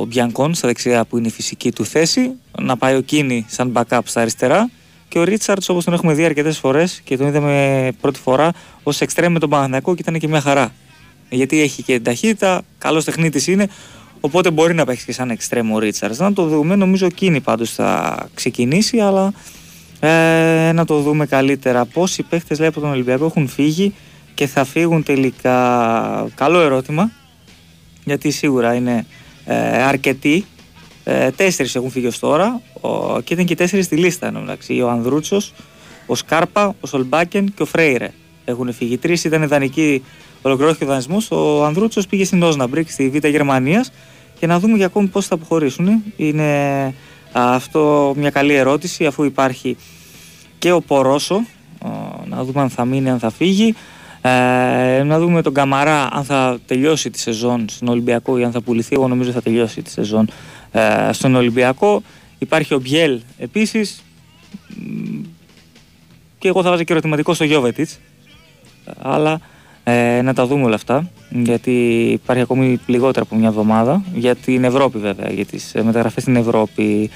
ο Μπιανκόν στα δεξιά που είναι η φυσική του θέση, να πάει ο Κίνη σαν backup στα αριστερά και ο Ρίτσαρτς όπως τον έχουμε δει αρκετές φορές και τον είδαμε πρώτη φορά ως εξτρέμ με τον Παναθηναϊκό και ήταν και μια χαρά. Γιατί έχει και την ταχύτητα, καλός τεχνίτης είναι, οπότε μπορεί να παίξει και σαν εξτρέμ ο Ρίτσαρτς. Να το δούμε, νομίζω εκείνη πάντως θα ξεκινήσει, αλλά ε, να το δούμε καλύτερα. Πόσοι παίχτε λέει από τον Ολυμπιακό έχουν φύγει και θα φύγουν τελικά. Καλό ερώτημα, γιατί σίγουρα είναι ε, αρκετοί. Ε, τέσσερις έχουν φύγει ως τώρα ο, και ήταν και τέσσερις στη λίστα εν τω μεταξύ. Ο Ανδρούτσος, ο Σκάρπα, ο Σολμπάκεν και ο Φρέιρε έχουν φύγει. Τρεις ήταν δανεικοί ολοκληρώθηκε ο δανεισμός, ο Ανδρούτσος πήγε στην Όσναμπρουκ στη Β' Γερμανίας και να δούμε για ακόμη πώς θα αποχωρήσουν. Είναι αυτό μια καλή ερώτηση αφού υπάρχει και ο Πορόσο, να δούμε αν θα μείνει, αν θα φύγει. Ε, να δούμε τον Καμαρά αν θα τελειώσει τη σεζόν στον Ολυμπιακό ή αν θα πουληθεί. Εγώ νομίζω θα τελειώσει τη σεζόν ε, στον Ολυμπιακό. Υπάρχει ο Μπιέλ επίσης. Και εγώ θα βάζω και ερωτηματικό στο Γιώβετιτς. Αλλά ε, να τα δούμε όλα αυτά. Γιατί υπάρχει ακόμη λιγότερα από μια εβδομάδα. Για την Ευρώπη βέβαια. Για τις μεταγραφές στην Ευρώπη.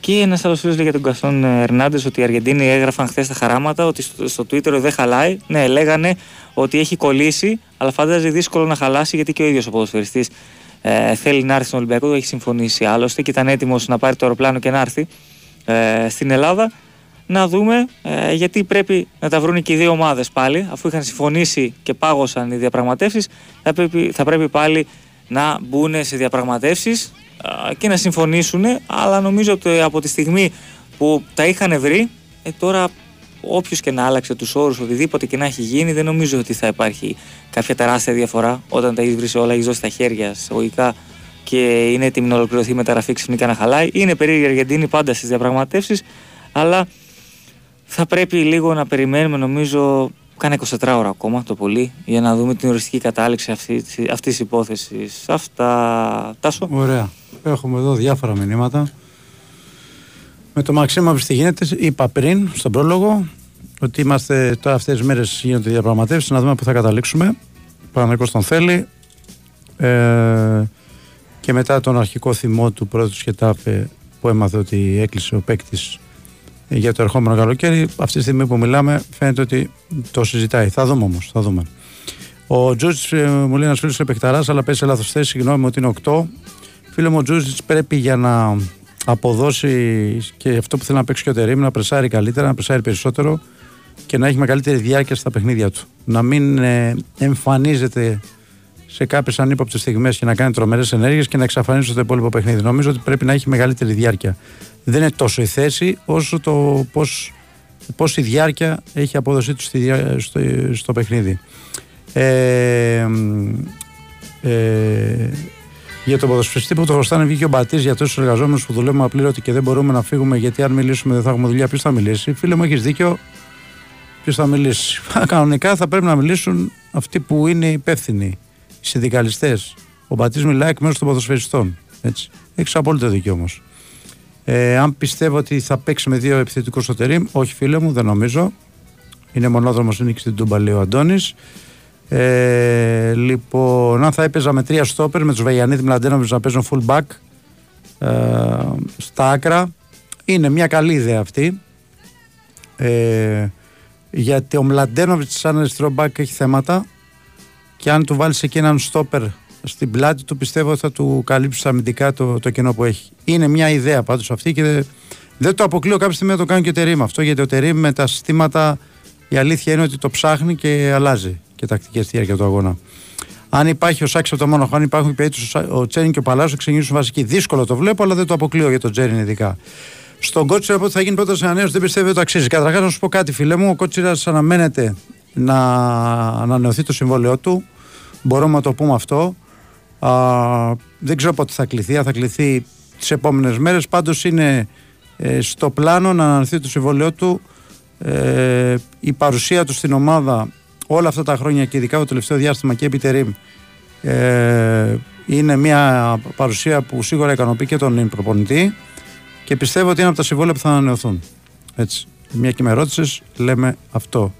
Και ένας άλλος φίλος λέει για τον Καστόν Ερνάντες ότι οι Αργεντίνοι έγραφαν χθες τα χαράματα ότι στο, στο Twitter δεν χαλάει. Ναι, λέγανε ότι έχει κολλήσει, αλλά φαντάζει δύσκολο να χαλάσει γιατί και ο ίδιος ο ποδοσφαιριστής ε, θέλει να έρθει στον Ολυμπιακό, το έχει συμφωνήσει άλλωστε και ήταν έτοιμος να πάρει το αεροπλάνο και να έρθει ε, στην Ελλάδα. Να δούμε ε, γιατί πρέπει να τα βρουν και οι δύο ομάδες πάλι, αφού είχαν συμφωνήσει και πάγωσαν οι διαπραγματεύσεις. Θα πρέπει, θα πρέπει πάλι να μπουν σε διαπραγματεύσεις και να συμφωνήσουν, αλλά νομίζω ότι από τη στιγμή που τα είχαν βρει, ε, τώρα όποιος και να άλλαξε τους όρους, οτιδήποτε και να έχει γίνει, δεν νομίζω ότι θα υπάρχει κάποια τεράστια διαφορά όταν τα έχει βρει όλα, έχεις δώσει τα χέρια εισαγωγικά και είναι έτοιμη να ολοκληρωθεί η μεταγραφή ξαφνικά να χαλάει. Είναι περίεργη η Αργεντίνη πάντα στις διαπραγματεύσεις, αλλά θα πρέπει λίγο να περιμένουμε, νομίζω, Κάνε 24 ώρα ακόμα το πολύ για να δούμε την οριστική κατάληξη αυτή της υπόθεσης. Αυτά, Τάσο. Ωραία. Έχουμε εδώ διάφορα μηνύματα. Με το Μαξίμα τι γίνεται, είπα πριν στον πρόλογο ότι είμαστε τώρα αυτές τις μέρες γίνονται διαπραγματεύσεις να δούμε πού θα καταλήξουμε. Παναγικός τον θέλει ε, και μετά τον αρχικό θυμό του πρώτου Σχετάπε που έμαθε ότι έκλεισε ο παίκτης για το ερχόμενο καλοκαίρι. Αυτή τη στιγμή που μιλάμε, φαίνεται ότι το συζητάει. Θα δούμε όμως. Θα δούμε. Ο Τζούτζ ε, μου λέει ένας φίλος επεκταρά, αλλά πέσει σε λάθος θέση. Συγγνώμη ότι είναι 8. Φίλο μου, ο Τζούτζ πρέπει για να αποδώσει και αυτό που θέλει να παίξει και ο Τερήμ, να πρεσάρει καλύτερα, να πρεσάρει περισσότερο και να έχει μεγαλύτερη διάρκεια στα παιχνίδια του. Να μην ε, εμφανίζεται σε κάποιες ανύποπτες στιγμές και να κάνει τρομερές ενέργειες και να εξαφανίσει το υπόλοιπο παιχνίδι. Νομίζω ότι πρέπει να έχει μεγαλύτερη διάρκεια δεν είναι τόσο η θέση όσο το πώς, πώς η διάρκεια έχει απόδοσή του στο, στο παιχνίδι. Ε, ε, για τον ποδοσφαιριστή που το χρωστάνε βγήκε ο Μπατής για τόσους εργαζόμενους που δουλεύουμε απλήρωτοι και δεν μπορούμε να φύγουμε γιατί αν μιλήσουμε δεν θα έχουμε δουλειά. Ποιος θα μιλήσει, φίλε μου, έχεις δίκιο. Ποιος θα μιλήσει; Κανονικά θα πρέπει να μιλήσουν αυτοί που είναι υπεύθυνοι, οι συνδικαλιστές. Ο Μπατής μιλάει εκ μέρους των ποδοσφαιριστών. Έχεις απόλυτο δίκιο όμως. Ε, αν πιστεύω ότι θα παίξει με δύο επιθετικούς στο τερίμ, όχι φίλε μου, δεν νομίζω. Είναι μονόδρομος νίκη στην Τούμπα, λέει ο Αντώνης. Ε, λοιπόν, αν θα έπαιζα με τρία στόπερ, με τους Βαγιανίδη Μλαντένοβιτ να παίζουν full back ε, στα άκρα, είναι μια καλή ιδέα αυτή. Ε, γιατί ο Μλαντένοβιτς, σαν αριστερό back, έχει θέματα. Και αν του βάλεις εκεί έναν στόπερ στην πλάτη του πιστεύω θα του καλύψει αμυντικά το, το κενό που έχει. Είναι μια ιδέα πάντως αυτή και δεν, το αποκλείω κάποια στιγμή να το κάνει και ο Τερήμ αυτό γιατί ο Τερήμ με τα συστήματα η αλήθεια είναι ότι το ψάχνει και αλλάζει και τακτικές στη διάρκεια του αγώνα. Αν υπάρχει ο Σάξο το μόνο, αν υπάρχουν περίπτωση ο Τσέριν και ο Παλάσο ξεκινήσουν βασική. Δύσκολο το βλέπω, αλλά δεν το αποκλείω για τον Τσέριν ειδικά. Στον Κότσιρα που θα γίνει πρώτο ανανέωση δεν πιστεύω ότι το αξίζει. Καταρχάς, να σου πω κάτι, φίλε μου. Ο Κότσιρας αναμένεται να ανανεωθεί το συμβόλαιό του. Μπορούμε να το πούμε αυτό. Α, δεν ξέρω πότε θα κληθεί, αν θα κληθεί τις επόμενες μέρες. Πάντως είναι ε, στο πλάνο να αναλυθεί το συμβόλαιό του. Ε, η παρουσία του στην ομάδα όλα αυτά τα χρόνια και ειδικά το τελευταίο διάστημα και επί ε, είναι μια παρουσία που σίγουρα ικανοποιεί και τον προπονητή και πιστεύω ότι είναι από τα συμβόλαια που θα ανανεωθούν. Έτσι. Μια και με ρώτησες, λέμε αυτό.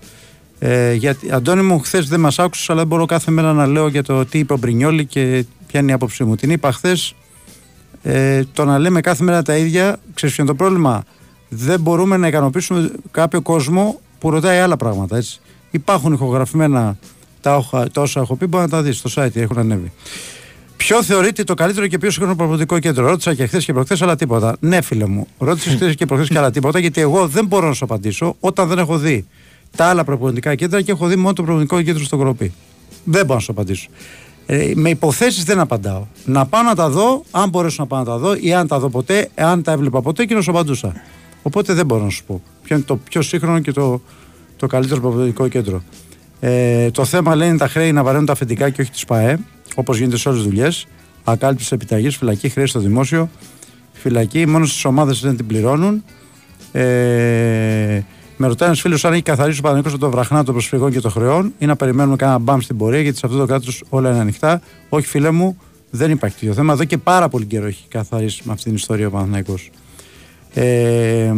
Ε, γιατί, Αντώνη μου, χθες δεν μας άκουσες, αλλά δεν μπορώ κάθε μέρα να λέω για το τι είπε ο Μπρινιόλη και ποια είναι η άποψή μου. Την είπα χθες. Ε, το να λέμε κάθε μέρα τα ίδια, ξέρεις ποιο είναι το πρόβλημα; Δεν μπορούμε να ικανοποιήσουμε κάποιο κόσμο που ρωτάει άλλα πράγματα. Έτσι. Υπάρχουν ηχογραφημένα τα, τα όσα έχω πει, μπορεί να τα δεις στο site, έχουν ανέβει. Ποιο θεωρείται το καλύτερο και πιο σύγχρονο πραγματικό κέντρο; Ρώτησα και χθες και προχθές, αλλά τίποτα. Ναι, φίλε μου, ρώτησες χθες και προχθές και άλλα τίποτα, γιατί εγώ δεν μπορώ να σου απαντήσω όταν δεν έχω δει τα άλλα προπονητικά κέντρα και έχω δει μόνο το προπονητικό κέντρο στο Κροπή. Δεν μπορώ να σου απαντήσω. Ε, με υποθέσεις δεν απαντάω. Να πάω να τα δω, αν μπορέσω να πάω να τα δω ή αν τα δω ποτέ, αν τα έβλεπα ποτέ και να σου απαντούσα. Οπότε δεν μπορώ να σου πω ποιο είναι το πιο σύγχρονο και το, το καλύτερο προπονητικό κέντρο. Ε, το θέμα λένε τα χρέη να βαραίνουν τα αφεντικά και όχι τις ΠαΕ, όπως γίνεται σε όλες τις δουλειές. Ακάλυψη επιταγής, φυλακή, χρέη στο δημόσιο. Φυλακή, μόνο στις ομάδες δεν την πληρώνουν. Ε, με ρωτάει ένας φίλος αν έχει καθαρίσει ο Παναγιώτο το βραχνά των προσφυγών και των χρεών ή να περιμένουμε κανένα μπαμ στην πορεία γιατί σε αυτό το κράτος όλα είναι ανοιχτά. Όχι, φίλε μου, δεν υπάρχει τέτοιο θέμα. Εδώ και πάρα πολύ καιρό έχει καθαρίσει με αυτή την ιστορία ο Παναθηναϊκός. Ε,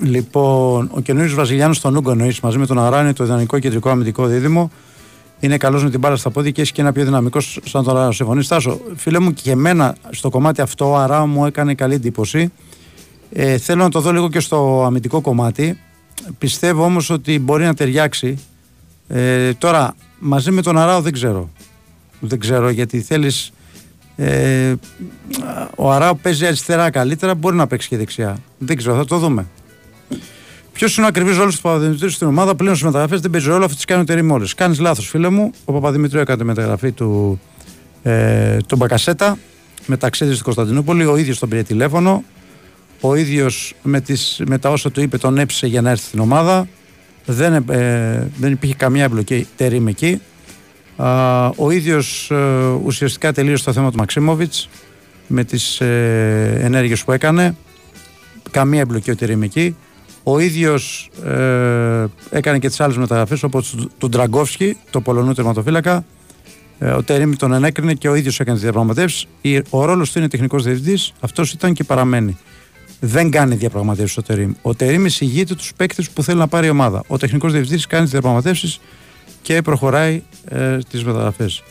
λοιπόν, ο καινούριο Βραζιλιάνο στον Ούγκο μαζί με τον Αράνι, το ιδανικό κεντρικό αμυντικό δίδυμο. Είναι καλός με την μπάλα στα πόδια και έχει και ένα πιο δυναμικό σαν τον Αράνι. Συμφωνείς, Τάσο. Φίλε μου, και εμένα στο κομμάτι αυτό ο Αρά μου έκανε καλή εντύπωση. Ε, θέλω να το δω λίγο και στο αμυντικό κομμάτι. Πιστεύω όμως ότι μπορεί να ταιριάξει. Ε, τώρα, μαζί με τον Αράο δεν ξέρω. Δεν ξέρω γιατί θέλεις. Ε, ο Αράο παίζει αριστερά καλύτερα, μπορεί να παίξει και δεξιά. Δεν ξέρω, θα το δούμε. Ποιος είναι ο ακριβής ρόλος του Παπαδημητρίου στην ομάδα; Πλέον στι μεταγραφές δεν παίζει ρόλο, αυτέ τις κάνει ο Τερήμ όλε. Κάνεις λάθος, φίλε μου. Ο Παπαδημητρίου έκανε τη μεταγραφή του ε, τον Μπακασέτα με ταξίδι στην Κωνσταντινούπολη. Ο ίδιος τον πήρε τηλέφωνο. Ο ίδιος με, με τα όσα του είπε τον έψησε για να έρθει στην ομάδα. Δεν, ε, δεν υπήρχε καμία εμπλοκή Τερήμ εκεί. ο ίδιος ε, ουσιαστικά τελείωσε το θέμα του Μαξίμοβιτς με τις ε, ενέργειες που έκανε. Καμία εμπλοκή ο Τερήμ εκεί. Ο ίδιος ε, έκανε και τις άλλες μεταγραφές όπως του Ντραγκόφσκι, το Πολωνού τερματοφύλακα. Ε, ο Τερήμ τον ενέκρινε και ο ίδιος έκανε τις διαπραγματεύσεις. Ο ρόλος του είναι τεχνικός διευθυντής, αυτός ήταν και παραμένει. Δεν κάνει διαπραγματεύσεις ο Τερήμ. Ο Τερήμ εισηγείται τους παίκτες που θέλει να πάρει η ομάδα. Ο τεχνικός διευθυντής κάνει τις διαπραγματεύσεις και προχωράει ε, τι μεταγραφές.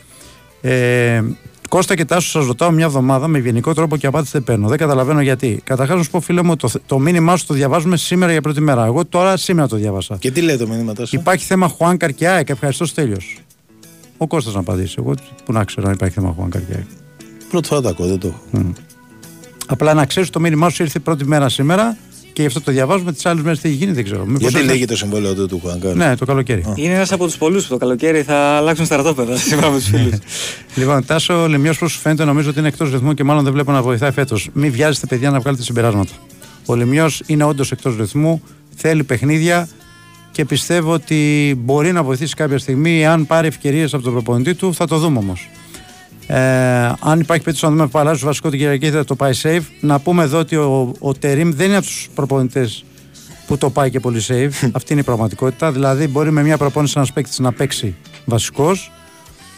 Ε, Κώστα και Τάσος, σας ρωτάω μια εβδομάδα με ευγενικό τρόπο και απάντηση δεν παίρνω. Δεν καταλαβαίνω γιατί. Καταρχάς, να σου πω, φίλε μου, το, το μήνυμά σου το διαβάζουμε σήμερα για πρώτη μέρα. Εγώ τώρα σήμερα το διάβασα. Και τι λέει το μήνυμα τόσο. Υπάρχει θέμα Χουάν Καρκιά και ευχαριστώ τέλειο. Ο Κώστας να απαντήσει. Εγώ που να ξέρω αν υπάρχει θέμα Χουάν Καρκιά. Πρώτη φορά το ακούω, δεν το έχω. Mm. Απλά να ξέρεις το μήνυμά σου ήρθε πρώτη μέρα σήμερα και γι' αυτό το διαβάζουμε. Τις άλλες μέρες τι έχει γίνει δεν ξέρω. Μήπως Γιατί λέγει το συμβόλαιο του του Χουάνκαρ. Ναι, το καλοκαίρι. Είναι ένας από τους πολλούς που το καλοκαίρι θα αλλάξουν στρατόπεδα σήμερα με τους φίλους. λοιπόν, Τάσο Λεμιός, πώς σου φαίνεται, νομίζω ότι είναι εκτός ρυθμού και μάλλον δεν βλέπω να βοηθάει φέτος. Μην βιάζεστε, παιδιά, να βγάλετε συμπεράσματα. Ο Λεμιός είναι όντως εκτός ρυθμού, θέλει παιχνίδια και πιστεύω ότι μπορεί να βοηθήσει κάποια στιγμή. Αν πάρει ευκαιρίες από τον προπονητή του, θα το δούμε όμως. Ε, αν υπάρχει περίπτωση να δούμε που αλλάζει βασικό την Κυριακή θα το πάει safe. Να πούμε εδώ ότι ο, ο Τερήμ δεν είναι από τους προπονητές που το πάει και πολύ safe. Αυτή είναι η πραγματικότητα. Δηλαδή μπορεί με μια προπόνηση ένας παίκτης να παίξει βασικός.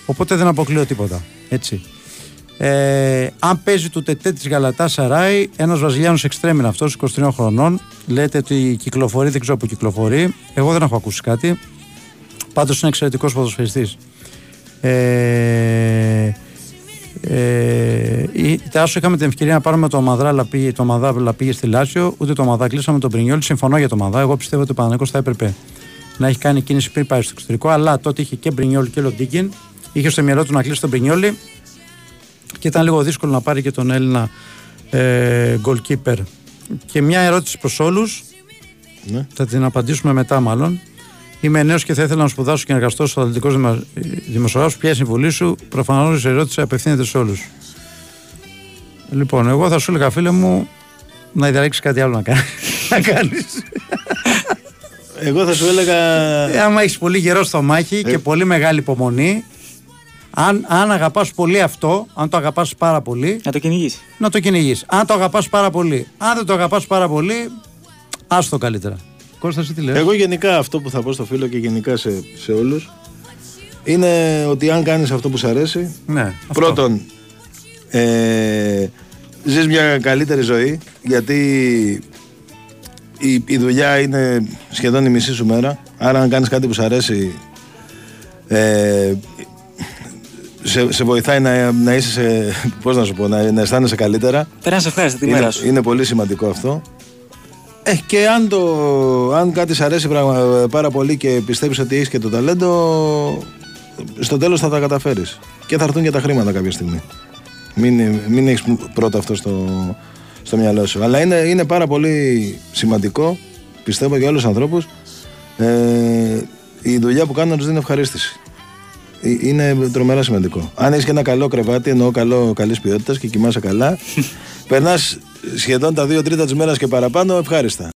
Οπότε δεν αποκλείω τίποτα. Έτσι. Ε, αν παίζει το τετέ της Γαλατά Σαράι, ένας Βραζιλιάνος εξτρέμ είναι αυτό, 23 χρονών. Λέτε ότι κυκλοφορεί, δεν ξέρω που κυκλοφορεί. Εγώ δεν έχω ακούσει κάτι. Πάντως είναι εξαιρετικός ποδοσφαιριστής. Ε, ε, Τάσο είχαμε την ευκαιρία να πάρουμε το Μαδρά, αλλά πήγε, το Μαδρά αλλά πήγε στη Λάσιο. Ούτε το Μαδρά κλείσαμε τον Πρινιόλ. Συμφωνώ για το Μαδρά. Εγώ πιστεύω ότι ο Παναγενικός θα έπρεπε να έχει κάνει κίνηση πριν πάει στο εξωτερικό. Αλλά τότε είχε και Μπρινιόλ και Λοντίγκιν. Είχε στο μυαλό του να κλείσει τον Πρινιόλ και ήταν λίγο δύσκολο να πάρει και τον Έλληνα ε, goalkeeper. Και μια ερώτηση προς όλους. Ναι. Θα την απαντήσουμε μετά, μάλλον. Είμαι νέος και θα ήθελα να σπουδάσω και να εργαστώ στο αθλητικό δημοσιογράφος. Ποια είναι η συμβουλή σου, προφανώς η ερώτηση απευθύνεται σε όλους. Λοιπόν, εγώ θα σου έλεγα, φίλε μου, να διαλέξεις κάτι άλλο να κάνεις. Εγώ θα σου έλεγα. Ε, άμα έχεις πολύ γερό στο μάχη και ε. πολύ μεγάλη υπομονή, αν, αν αγαπάς πολύ αυτό, αν το αγαπάς πάρα πολύ. Να το κυνηγήσει. Να το κυνηγήσει. Αν το αγαπάς πάρα πολύ. Αν δεν το αγαπάς πάρα πολύ, άστο καλύτερα. Κώστα, τι λες; Εγώ γενικά αυτό που θα πω στο φίλο και γενικά σε, σε όλους είναι ότι αν κάνεις αυτό που σου αρέσει ναι, πρώτον ε, ζεις μια καλύτερη ζωή γιατί η, η δουλειά είναι σχεδόν η μισή σου μέρα άρα αν κάνεις κάτι που σου αρέσει ε, σε, σε βοηθάει να, να είσαι σε, πώς να σου πω, να, να αισθάνεσαι καλύτερα. Πέρα σε ευχάριστα τη μέρα σου. Είναι πολύ σημαντικό αυτό. Ε, και αν, το, αν κάτι σ' αρέσει πάρα πολύ και πιστεύεις ότι έχεις και το ταλέντο, στο τέλος θα τα καταφέρεις. Και θα έρθουν και τα χρήματα κάποια στιγμή. Μην, μην έχεις πρώτα αυτό στο, στο μυαλό σου. Αλλά είναι, είναι πάρα πολύ σημαντικό, πιστεύω για όλους τους ανθρώπους, ε, η δουλειά που κάνουν να τους δίνει ευχαρίστηση. Ε, είναι τρομερά σημαντικό. Αν έχεις και ένα καλό κρεβάτι, εννοώ καλό καλής ποιότητας και κοιμάσαι καλά, περνάς σχεδόν τα δύο τρίτα της μέρας και παραπάνω ευχάριστα.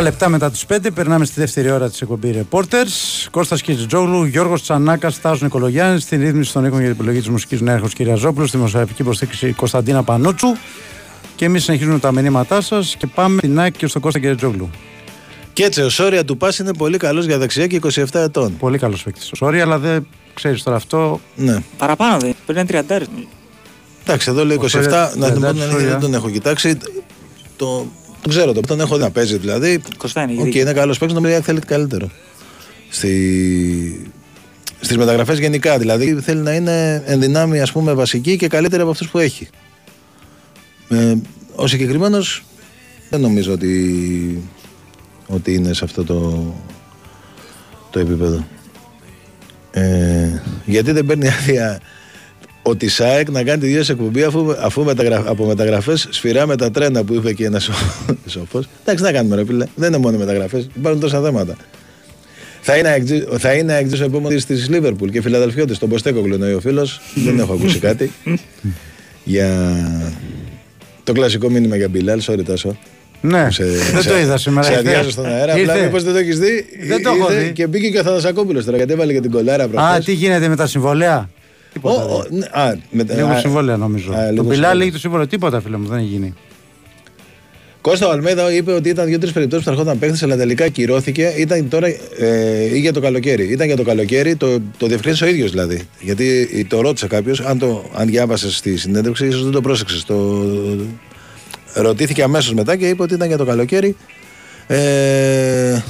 10 λεπτά μετά τις 5 περνάμε στη δεύτερη ώρα της εκπομπή Reporters. Κώστας Κιτζόγλου, Γιώργος Τσανάκας, Στάζος Νικολογιάννης, στην ρύθμιση των ήχων για την επιλογή της μουσικής Νέαρχος Κυριαζόπουλος, στη δημοσιογραφική υποστήριξη Κωνσταντίνα Πανότσου. Και εμείς συνεχίζουμε τα μηνύματά σας και πάμε στην ΑΕΚ και στον Κώστα Κιτζόγλου. Και έτσι ο Σόρια του Πας είναι πολύ καλός για δεξιά και 27 ετών. Πολύ καλός παίκτης. Sorry, αλλά δεν ξέρεις τώρα αυτό. Ναι. Παραπάνω δεν. Πρέπει να είναι 30. Εντάξει, εδώ λέει 27. Σόρια, Να την πω 30, την αλήθεια, Σόρια. δεν τον έχω κοιτάξει. Το, το ξέρω, το, τον έχω δει να παίζει δηλαδή. 29 είναι. Οκ, είναι καλός παίκτης, νομίζω ότι θέλει καλύτερο. Στη... Στις μεταγραφές γενικά δηλαδή θέλει να είναι εν δυνάμει ας πούμε βασική και καλύτερη από αυτούς που έχει. Ε, ο συγκεκριμένος δεν νομίζω ότι, ότι είναι σε αυτό το, το επίπεδο. Ε, γιατί δεν παίρνει άδεια ο Τισάεκ να κάνει τη δύο εκπομπή αφού, αφού μεταγρα... από μεταγραφές σφυρά με τα τρένα που είπε και ένας σοφός. Εντάξει, να κάνουμε ρε φίλε. Δεν είναι μόνο μεταγραφές, υπάρχουν τόσα θέματα. Θα είναι, αεκτζή- θα είναι αεκτζής ο επόμενο τη Λίβερπουλ και φιλαδελφιώτη. Τον Ποστέκο εννοεί ο φίλος. Δεν έχω ακούσει κάτι. για το κλασικό μήνυμα για Μπιλάλ, sorry Τάσο. Ναι, Σε- δεν σε- το είδα σήμερα. Σε Ήρθε. αδειάζω στον αέρα. Απλά Ήρθε. μήπως δεν το έχεις δει. Δεν το έχω Ήρθε δει. Και μπήκε και ο Θανασακόπουλο τώρα γιατί έβαλε και την κολάρα Α, προχθές. τι γίνεται με τα συμβολέα. Ο- Τίποτα. ο- ναι, α, με- Λίγο α, συμβόλαια νομίζω. α, Το λίγο Πιλά συμβόλαια. λέει το συμβόλαιο. Τίποτα φίλε μου, δεν έχει γίνει. Κώστα ο Αλμέδα είπε ότι ήταν δύο-τρεις περιπτώσεις που θα ερχόταν παίχτη, αλλά τελικά ακυρώθηκε. Ήταν τώρα ε, ή για το καλοκαίρι. Ήταν για το καλοκαίρι, το, το διευκρίνησε ο ίδιος δηλαδή. Γιατί το ρώτησε κάποιος, αν, το, αν διάβασες στη συνέντευξη, ίσως δεν το πρόσεξες. Το, ρωτήθηκε αμέσως μετά και είπε ότι ήταν για το καλοκαίρι. Ε,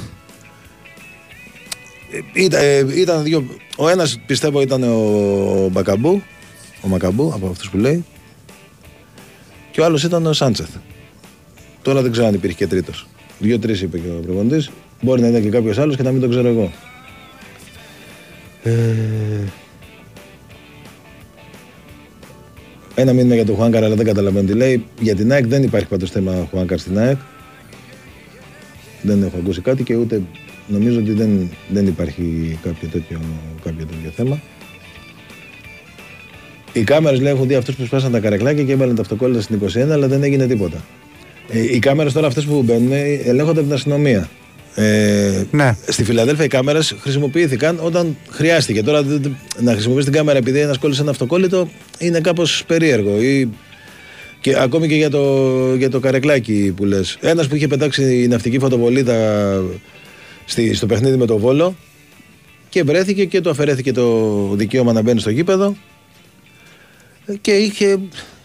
ήταν, ε, ήταν δύο. Ο ένας πιστεύω ήταν ο Μπακαμπού, ο Μακαμπού από αυτούς που λέει. Και ο άλλος ήταν ο Σάντσεθ. Τώρα δεν ξέρω αν υπήρχε και τρίτος. Δύο-τρει είπε και ο προπονητής. Μπορεί να είναι και κάποιος άλλος και να μην το ξέρω εγώ. Ε... Ένα μήνυμα για τον Χουάνκαρ, αλλά δεν καταλαβαίνω τι λέει. Για την ΑΕΚ δεν υπάρχει πάντως θέμα Χουάνκαρ στην ΑΕΚ. Δεν έχω ακούσει κάτι και ούτε νομίζω ότι δεν, δεν υπάρχει κάποιο τέτοιο, κάποιο τέτοιο θέμα. Οι κάμερες λέει έχουν δει αυτού που σπάσαν τα καρεκλάκια και έβαλαν τα αυτοκόλλητα στην 21, αλλά δεν έγινε τίποτα. Ε, οι κάμερες τώρα αυτές που μπαίνουν ε, ελέγχονται από την αστυνομία. Ε, Ναι. Στη Φιλαδέλφια οι κάμερες χρησιμοποιήθηκαν όταν χρειάστηκε. Τώρα δεν- δεν- να χρησιμοποιήσει την κάμερα επειδή ένας κόλλησε ένα αυτοκόλλητο είναι κάπως περίεργο. Ή, και ακόμη και για το, για το καρεκλάκι που λες. Ένας που είχε πετάξει η ναυτική φωτοβολίδα στη, στο παιχνίδι με το Βόλο και βρέθηκε και του αφαιρέθηκε το δικαίωμα να μπαίνει στο γήπεδο και είχε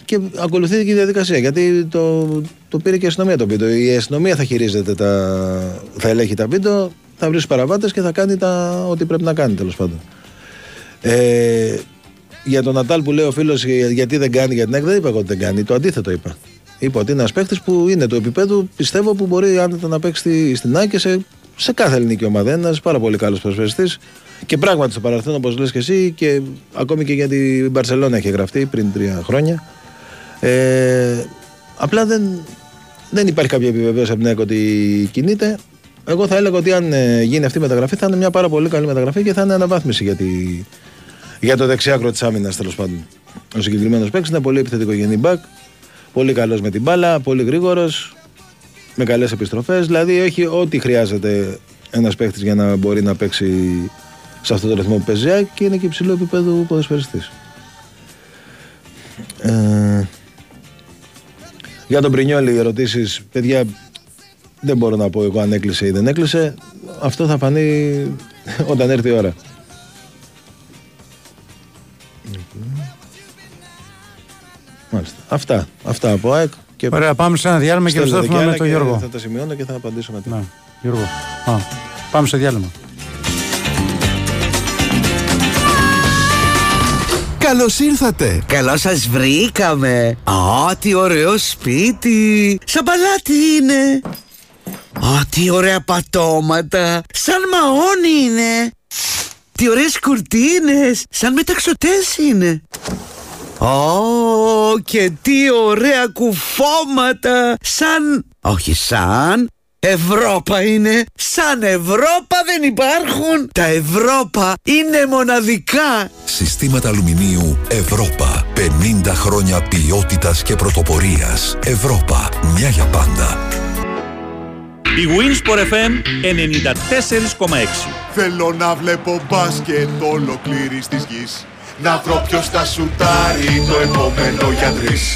και ακολουθήθηκε η διαδικασία γιατί το, το πήρε και η αστυνομία το βίντεο. Η αστυνομία θα χειρίζεται τα. θα ελέγχει τα βίντεο, θα βρει παραβάτες και θα κάνει τα, ό,τι πρέπει να κάνει τέλος πάντων. Ε, για τον Νατάλ που λέει ο φίλος γιατί δεν κάνει για την ΑΕΚ, δεν είπα εγώ ότι δεν κάνει. Το αντίθετο είπα. Είπα ότι είναι ένας παίχτη που είναι του επίπεδου, πιστεύω που μπορεί άνετα να παίξει στη- στην ΑΕΚ και σε, σε κάθε ελληνική ομάδα. Είναι ένας πάρα πολύ καλός προσφερειστή. Και πράγματι στο παρελθόν, όπως λες και εσύ, και ακόμη και για την Μπαρσελόνα έχει γραφτεί πριν τρία χρόνια. Ε, απλά δεν, δεν υπάρχει κάποια επιβεβαίωση από την ΑΕΚ ότι κινείται. Εγώ θα έλεγα ότι αν ε, γίνει αυτή η μεταγραφή θα είναι μια πάρα πολύ καλή μεταγραφή και θα είναι αναβάθμιση για, τη, για το δεξιάκρο της άμυνας τέλος πάντων. Ο συγκεκριμένος παίκτης είναι πολύ επιθετικό γενή μπακ, πολύ καλός με την μπάλα, πολύ γρήγορος, με καλέ επιστροφές. Δηλαδή έχει ό,τι χρειάζεται ένας παίκτης για να μπορεί να παίξει σε αυτό το ρυθμό που παίζει η ΑΕΚ και είναι και υψηλό επίπεδο ποδοσφαιριστής. Ε, για τον Πρινιόλη οι ερωτήσεις, παιδιά, δεν μπορώ να πω εγώ αν έκλεισε ή δεν έκλεισε. Αυτό θα φανεί όταν έρθει η ώρα. Μάλιστα. Αυτά. Αυτά από ΑΕΚ. Και Ωραία, πάμε σε ένα διάλειμμα και στέλνετε επιστρέφουμε κι με άλλα τον και Γιώργο. Θα τα σημειώνω και θα απαντήσω μετά. Ναι, Γιώργο. Α, πάμε σε διάλειμμα. Καλώς ήρθατε! Καλώς σας βρήκαμε. Α, τι ωραίο σπίτι. Σαν παλάτι είναι. Α, τι ωραία πατώματα. Σαν μαόνι είναι. Τι ωραίες κουρτίνες. Σαν μεταξωτές είναι. Ω, και τι ωραία κουφώματα. Σαν... Όχι σαν... Ευρώπα είναι. Σαν Ευρώπα δεν υπάρχουν. Τα Ευρώπα είναι μοναδικά. Συστήματα αλουμινίου Ευρώπα. 50 χρόνια ποιότητας και πρωτοπορίας. Ευρώπα. Μια για πάντα. Η Winsport FM 94,6 Θέλω να βλέπω μπάσκετ ολοκλήρης της γης Να βρω ποιος θα σουτάρει το επόμενο για τρεις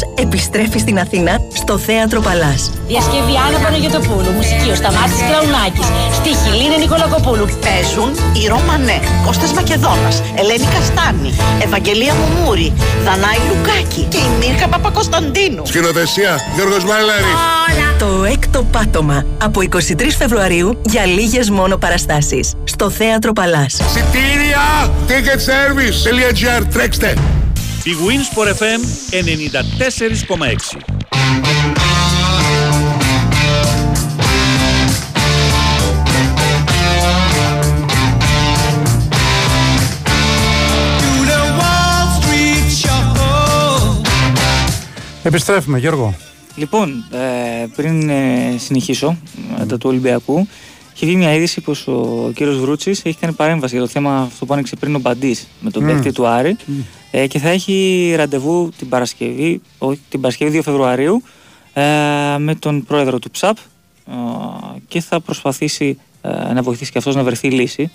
επιστρέφει στην Αθήνα στο Θέατρο Παλάς. Διασκευή Άννα Παναγιωτοπούλου, μουσική ο Σταμάτης Κλαουνάκης, στίχη Λίνε Νικολακοπούλου. Παίζουν η Ρώμανέ, Κώστας Μακεδόνας, Ελένη Καστάνη, Ευαγγελία Μουμούρη, Δανάη Λουκάκη και η Μίρκα Παπακοσταντίνου. Σκηνοθεσία Γιώργος Μαλάρη Το έκτο πάτωμα. Από 23 Φεβρουαρίου για λίγες μόνο παραστάσεις. Στο Θέατρο Παλάς. Σιτήρια Ticketservice.gr Τρέξτε Η Winsport FM 94,6 Επιστρέφουμε, Γιώργο. Λοιπόν, ε, πριν ε, συνεχίσω μετά του Ολυμπιακού, έχει βγει μια είδηση πως ο κύριος Βρούτσης έχει κάνει παρέμβαση για το θέμα αυτό που άνοιξε πριν ο Μπαντής με τον Μμ. παίκτη του Άρη ε, και θα έχει ραντεβού την Παρασκευή, όχι, την Παρασκευή 2 Φεβρουαρίου ε, με τον πρόεδρο του ΨΑΠ ε, και θα προσπαθήσει ε, να βοηθήσει και αυτός να βρεθεί λύση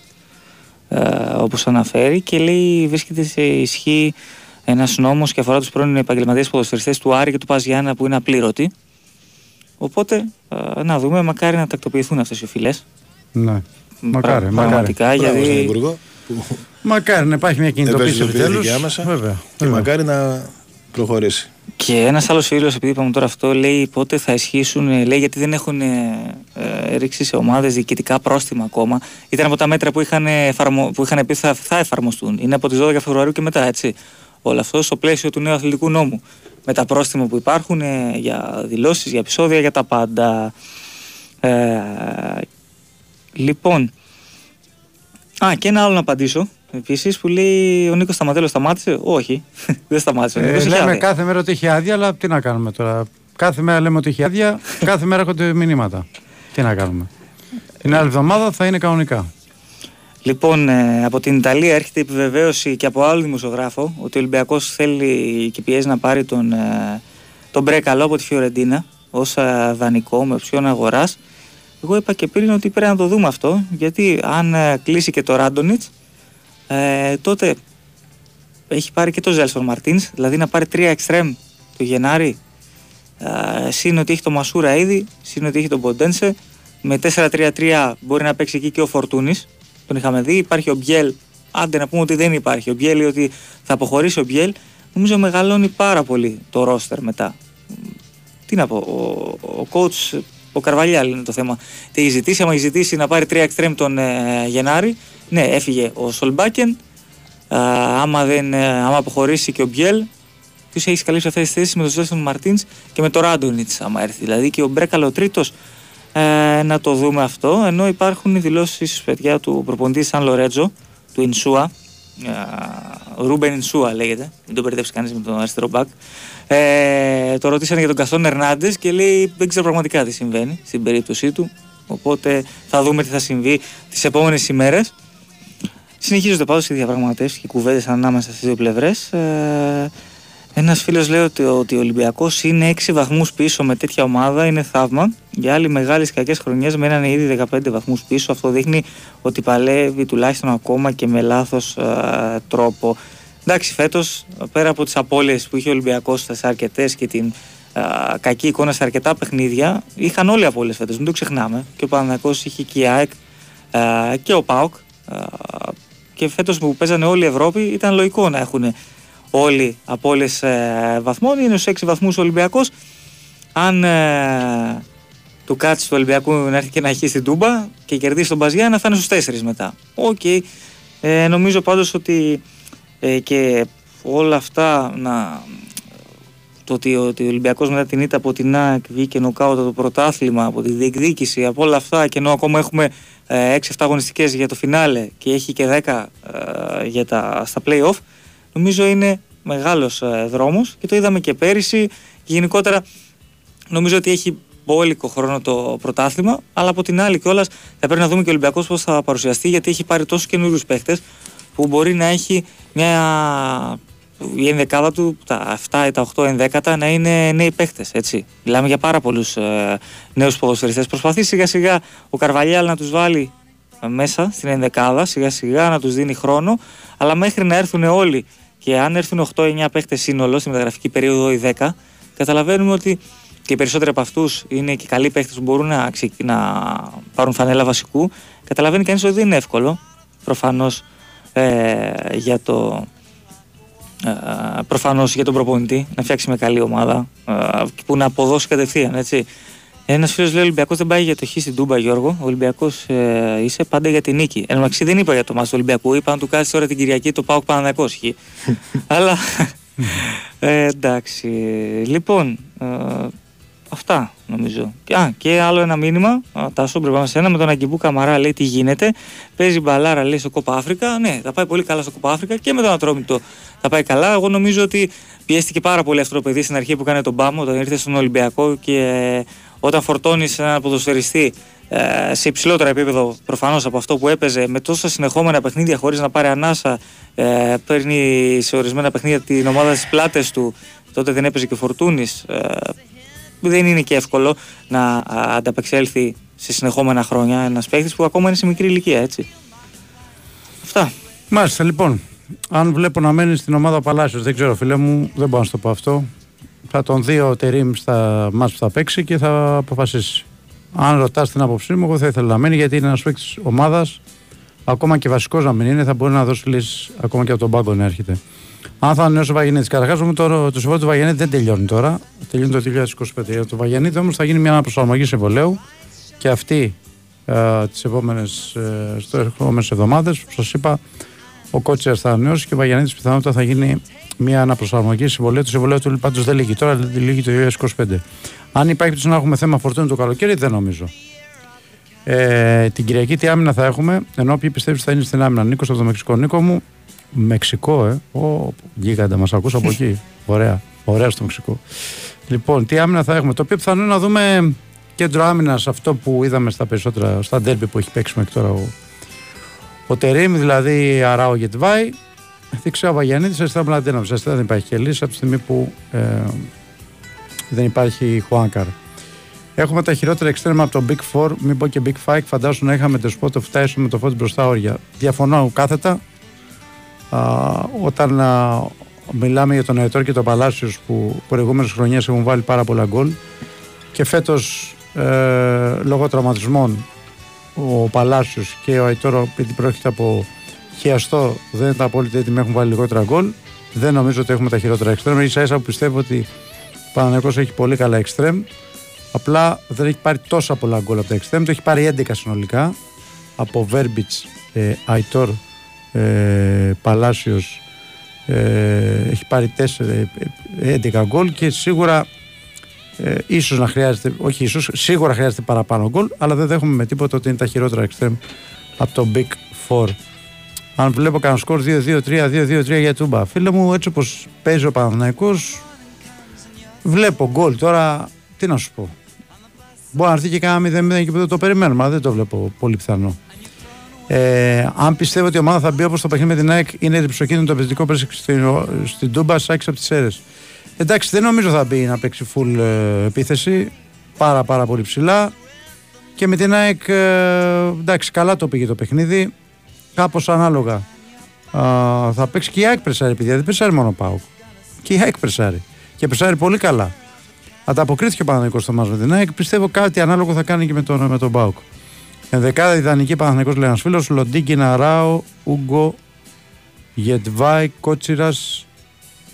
ε, όπως αναφέρει και λέει βρίσκεται σε ισχύ ένας νόμος και αφορά τους πρώην επαγγελματίες ποδοσφαιριστές του Άρη και του Πας Γιάννα που είναι απλήρωτοι οπότε ε, να δούμε μακάρι να τακτοποιηθούν αυτές οι οφειλές Ναι. Μακάρι, μακάρι. πραγματικά Μπράβο στον γιατί Υπουργό που Μακάρι να υπάρχει μια κινητοποίηση επιτέλους. ευαισθητοποιήθηκε άμεσα Βέβαια. και βέβαια. μακάρι να προχωρήσει. Και ένας άλλος φίλο, επειδή είπαμε τώρα αυτό, λέει πότε θα ισχύσουν, ε, λέει γιατί δεν έχουν ε, ε, ρίξει σε ομάδες διοικητικά πρόστιμα ακόμα. Ήταν από τα μέτρα που είχαν, εφαρμο, που είχαν πει θα, θα εφαρμοστούν. Είναι από τις 12 Φεβρουαρίου και μετά, έτσι. Όλο αυτό στο πλαίσιο του νέου αθλητικού νόμου. Με τα πρόστιμα που υπάρχουν ε, για δηλώσεις, για επεισόδια, για τα πάντα. Ε, λοιπόν. Α, και ένα άλλο να απαντήσω. Επίσης που λέει ο Νίκος Σταματέλος σταμάτησε; Όχι, δεν σταμάτησε. Ο Ε, Νίκος είχε λέμε άδεια. κάθε μέρα ότι έχει άδεια, αλλά τι να κάνουμε τώρα; Κάθε μέρα λέμε ότι έχει άδεια, κάθε μέρα έρχονται μηνύματα. Τι να κάνουμε; Την άλλη εβδομάδα θα είναι κανονικά. Λοιπόν, ε, από την Ιταλία έρχεται η επιβεβαίωση και από άλλο δημοσιογράφο ότι ο Ολυμπιακός θέλει και πιέζει να πάρει τον, ε, τον Μπρέκαλο από τη Φιωρεντίνα ως δανεικό με οψιόν αγοράς. Εγώ είπα και πριν ότι πρέπει να το δούμε αυτό γιατί αν ε, κλείσει και το Ράντονιτς, ε, τότε έχει πάρει και το Ζέλσον Μαρτίνς, δηλαδή να πάρει τρία εξτρέμ το Γενάρη. Ε, συν ότι έχει το Μασούρα ήδη, συν ότι έχει τον Ποντένσε. Με 4-3-3 μπορεί να παίξει εκεί και ο Φορτούνης. Τον είχαμε δει. Υπάρχει ο Μπιέλ. Άντε να πούμε ότι δεν υπάρχει. Ο Μπιέλ ή ότι θα αποχωρήσει ο Μπιέλ. Νομίζω μεγαλώνει πάρα πολύ το ρόστερ μετά. Τι να πω, ο, ο coach, ο Καρβαλιάλ είναι το θέμα. Τι έχει ζητήσει, άμα έχει ζητήσει να πάρει τρία εξτρέμ τον ε, Γενάρη. Ναι, έφυγε ο Σολμπάκεν. Α, άμα, δεν, ε, άμα αποχωρήσει και ο Μπιέλ, ποιος έχει καλύψει αυτές τις θέσεις με τον Ζέλσον Μαρτίνς και με τον Ράντονιτς, άμα έρθει. Δηλαδή και ο Μπρέκαλο τρίτος, ε, να το δούμε αυτό. Ενώ υπάρχουν οι δηλώσεις παιδιά του προπονητή Σαν Λορέτζο, του Ινσούα. Ε, Ρούμπεν Ινσούα λέγεται, μην τον μπερδέψει κανείς με τον αριστερό μπακ. Ε, το ρωτήσανε για τον Καστόν Ερνάντες και λέει δεν ξέρω πραγματικά τι συμβαίνει στην περίπτωσή του. Οπότε θα δούμε τι θα συμβεί τις επόμενες ημέρες. Συνεχίζονται πάντως οι διαπραγματεύσεις και οι κουβέντες ανάμεσα στις δύο πλευρές. Ε, Ένας φίλος λέει ότι, ότι ο Ολυμπιακός είναι 6 βαθμούς πίσω με τέτοια ομάδα, είναι θαύμα. Για άλλη μεγάλες κακές χρονιές μένανε ήδη 15 βαθμούς πίσω. Αυτό δείχνει ότι παλεύει τουλάχιστον ακόμα και με λάθος τρόπο. Εντάξει, φέτος πέρα από τις απώλειες που είχε ο Ολυμπιακός σε αρκετές και την α, κακή εικόνα σε αρκετά παιχνίδια, είχαν όλοι απώλειες φέτος. Μην το ξεχνάμε. Και ο Παναγιακό είχε και η ΑΕΚ α, και ο ΠΑΟΚ. α, και φέτος που παίζανε όλοι Ευρώπη ήταν λογικό να έχουν όλοι απώλειες ε, βαθμών. Είναι στους 6 βαθμούς ο Ολυμπιακός. Αν ε, του κάτσει του Ολυμπιακού να έρθει και να έχει στην Τούμπα και κερδίσει τον Μπαζιά, θα είναι στους 4 μετά. Οκ. Ε, νομίζω πάντως ότι ε, και όλα αυτά να το ότι, ότι ο Ολυμπιακός μετά την ήττα από την ΑΕΚ βγήκε νοκ άουτ από το πρωτάθλημα, από τη διεκδίκηση, από όλα αυτά και ενώ ακόμα έχουμε ε, 6-7 αγωνιστικές για το φινάλε και έχει και 10 ε, για τα, στα play-off, νομίζω είναι μεγάλος ε, δρόμος και το είδαμε και πέρυσι. Γενικότερα νομίζω ότι έχει μπόλικο χρόνο το πρωτάθλημα, αλλά από την άλλη κιόλας θα πρέπει να δούμε και ο Ολυμπιακός πώς θα παρουσιαστεί, γιατί έχει πάρει τόσους καινούριους παίχτες που μπορεί να έχει μια. η ενδεκάδα του, τα 7 ή τα 8 ενδέκατα να είναι νέοι παίχτε. Μιλάμε για πάρα πολλούς ε, νέους ποδοσφαιριστές. Προσπαθεί σιγά σιγά ο Καρβαλιάλ να τους βάλει μέσα στην ενδεκάδα, σιγά σιγά να τους δίνει χρόνο, αλλά μέχρι να έρθουν όλοι και αν έρθουν 8-9 παίχτε σύνολο στη μεταγραφική περίοδο ή 10, καταλαβαίνουμε ότι και οι περισσότεροι από αυτούς είναι και καλοί παίχτε που μπορούν να, να πάρουν φανέλα βασικού. Καταλαβαίνει κανείς ότι δεν είναι εύκολο προφανώς ε, για το. Ε, προφανώς για τον προπονητή να φτιάξει με καλή ομάδα ε, που να αποδώσει κατευθείαν έτσι. Ένας φίλος λέει: Ο Ολυμπιακός δεν πάει για το χ στην Τούμπα, Γιώργο. Ο Ολυμπιακός ε, είσαι πάντα για την νίκη. Εν δεν είπα για το μάτι του Ολυμπιακού. Είπα να του κάτσει τώρα την Κυριακή το πάω Παναναναϊκό χ. Αλλά ε, εντάξει. Λοιπόν, ε, Αυτά νομίζω. Και, α, και άλλο ένα μήνυμα. Τάσο πρέπει ένα με τον Αγκιμπού Καμαρά λέει τι γίνεται. Παίζει μπαλάρα λέει στο Κόπα Αφρικα. Ναι, θα πάει πολύ καλά στο Κόπα Αφρικα και με τον Ατρόμητο θα πάει καλά. Εγώ νομίζω ότι πιέστηκε πάρα πολύ αυτό το παιδί στην αρχή που έκανε τον Πάμο όταν ήρθε στον Ολυμπιακό και όταν φορτώνεις ένα ποδοσφαιριστή ε, σε υψηλότερο επίπεδο προφανώς από αυτό που έπαιζε με τόσα συνεχόμενα παιχνίδια χωρίς να πάρει ανάσα. Ε, παίρνει σε ορισμένα παιχνίδια την ομάδα στι πλάτες του. Τότε δεν έπαιζε και Φορτούνης. Ε, δεν είναι και εύκολο να ανταπεξέλθει σε συνεχόμενα χρόνια ένας παίχτη που ακόμα είναι σε μικρή ηλικία, έτσι. Αυτά. Μάλιστα, λοιπόν. Αν βλέπω να μένει στην ομάδα Παλάσιος, δεν ξέρω, φίλε μου, δεν μπορώ να σου το πω αυτό. Θα τον δει ο Τερήμ στα μάτια που θα παίξει και θα αποφασίσει. Αν ρωτάς την άποψή μου, εγώ θα ήθελα να μένει γιατί είναι ένας παίκτης ομάδας. Ακόμα και βασικός να μην είναι, θα μπορεί να δώσει λύσεις ακόμα και από τον πάγκο να έρχεται. Αν θα ανανεώσει ο Βαγενίτη. Καταρχάς, το, το συμβόλαιο του Βαγενίτη δεν τελειώνει τώρα. Τελειώνει το 2025. Το Βαγενίτη όμως θα γίνει μια προσαρμογή συμβολέου και αυτή ε, τις επόμενες εβδομάδες, που σας είπα, ο Κότσερ θα ανανεώσει και ο Βαγενίτη πιθανότατα θα γίνει μια αναπροσαρμογή συμβολέου. Το συμβολέου του πάντως δεν λύγει τώρα, λύγει το 2025. Αν υπάρχει να έχουμε θέμα φορτώνει το καλοκαίρι, δεν νομίζω. Ε, την Κυριακή τι άμυνα θα έχουμε, ενώ ποιοι πιστεύεις θα είναι στην άμυνα. Νίκος από το Μεξικό, Νίκο μου, Μεξικό, ε. Ω, γίγαντα, μας ακούς από εκεί. Ωραία, ωραία στο Μεξικό. Λοιπόν, τι άμυνα θα έχουμε. Το οποίο πιθανό να δούμε κέντρο άμυνας αυτό που είδαμε στα περισσότερα, στα ντέρμπι που έχει παίξει μέχρι τώρα ο, ο Τερήμ, δηλαδή Αράο Γετβάη. Δείξε ο Βαγιανίδη, αριστερά Μπλαντένο. Αριστερά δεν υπάρχει και λύση από τη στιγμή που ε, δεν υπάρχει Χουάνκαρ. Έχουμε τα χειρότερα εξτρέμα από το Big Four, μην πω και Big Five. Φαντάζομαι να είχαμε το spot of Tyson με το φώτι μπροστά όρια. Διαφωνώ κάθετα όταν μιλάμε για τον Αιτόρ και τον Παλάσιος που προηγούμενες χρονιές έχουν βάλει πάρα πολλά γκολ και φέτος ε, λόγω τραυματισμών ο Παλάσιος και ο Αιτόρ, επειδή πρόκειται από χιαστό, δεν είναι τα απόλυτα έτοιμοι, έχουν βάλει λιγότερα γκολ. Δεν νομίζω ότι έχουμε τα χειρότερα εξτρέμ. σα ίσα που πιστεύω ότι ο Παναγενικό έχει πολύ καλά εξτρέμ. Απλά δεν έχει πάρει τόσα πολλά γκολ από τα εξτρέμ. Το έχει πάρει 11 συνολικά από Βέρμπιτς, ε, Αϊτόρ ε, Παλάσιος ε, έχει πάρει 4, 11 ε, γκολ και σίγουρα ε, ίσως να χρειάζεται, όχι ίσως, σίγουρα χρειάζεται παραπάνω γκολ αλλά δεν δέχομαι με τίποτα ότι είναι τα χειρότερα εξτρέμ από το Big Four. Αν βλέπω κανένα σκορ 2-2-3, 2-2-3 για τούμπα. Φίλε μου, έτσι όπως παίζει ο Παναθηναϊκός, βλέπω γκολ. Τώρα, τι να σου πω. Μπορεί να έρθει και κανένα 0-0 και δεν το περιμένουμε, αλλά δεν το βλέπω πολύ πιθανό. Ε, αν πιστεύω ότι η ομάδα θα μπει όπως το παιχνίδι με την ΑΕΚ, είναι διψοκίνητο το επιθετικό πέρσι στην, στην Τούμπα, Σάκη από τις αίρες. Εντάξει, δεν νομίζω θα μπει να παίξει full ε, επίθεση. Πάρα πάρα πολύ ψηλά. Και με την ΑΕΚ, ε, εντάξει, καλά το πήγε το παιχνίδι. Κάπως ανάλογα. Ε, θα παίξει και η ΑΕΚ πρεσάρει, επειδή δεν πρεσάρει μόνο πάω. Και η ΑΕΚ πρεσάρει. Και πρεσάρει πολύ καλά. Ανταποκρίθηκε ο Παναγενικό στο μα με την ΑΕΚ. Πιστεύω κάτι ανάλογο θα κάνει και με τον, με τον Πάουκ. Ενδεκάδα ιδανική Παναθυνικό λέει ένας φίλος. Λοντίκι Ναράο, Ούγκο, Γετβάη, Κότσιρας,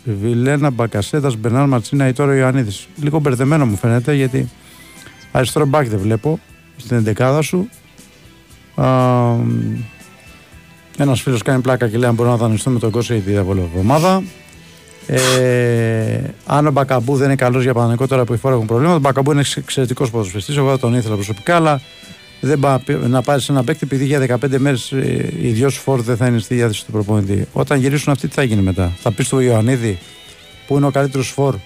Βιλένα, Μπακασέτα, Μπενάρ Ματσίνα ή τώρα Ιωαννίδης. Λίγο μπερδεμένο μου φαίνεται γιατί αριστερό μπακ δεν βλέπω στην ενδεκάδα σου. Ένας φίλος κάνει πλάκα και λέει αν μπορούμε να δανειστούμε τον κόσμο η εβδομάδα. Ε, Αν ο Μπακαμπού δεν είναι καλός για Παναγενικό τώρα που οι φόρα έχουν προβλήματα, ο Μπακαμπού είναι εξαιρετικός ποδοσφαιριστή. Εγώ τον ήθελα προσωπικά, αλλά δεν πά, να πάρεις ένα παίκτη επειδή για 15 μέρες οι δυο φόρ δεν θα είναι στη διάθεση του προπονητή. Όταν γυρίσουν αυτοί, τι θα γίνει μετά; Θα πεις στο Ιωαννίδη, που είναι ο καλύτερος φόρ,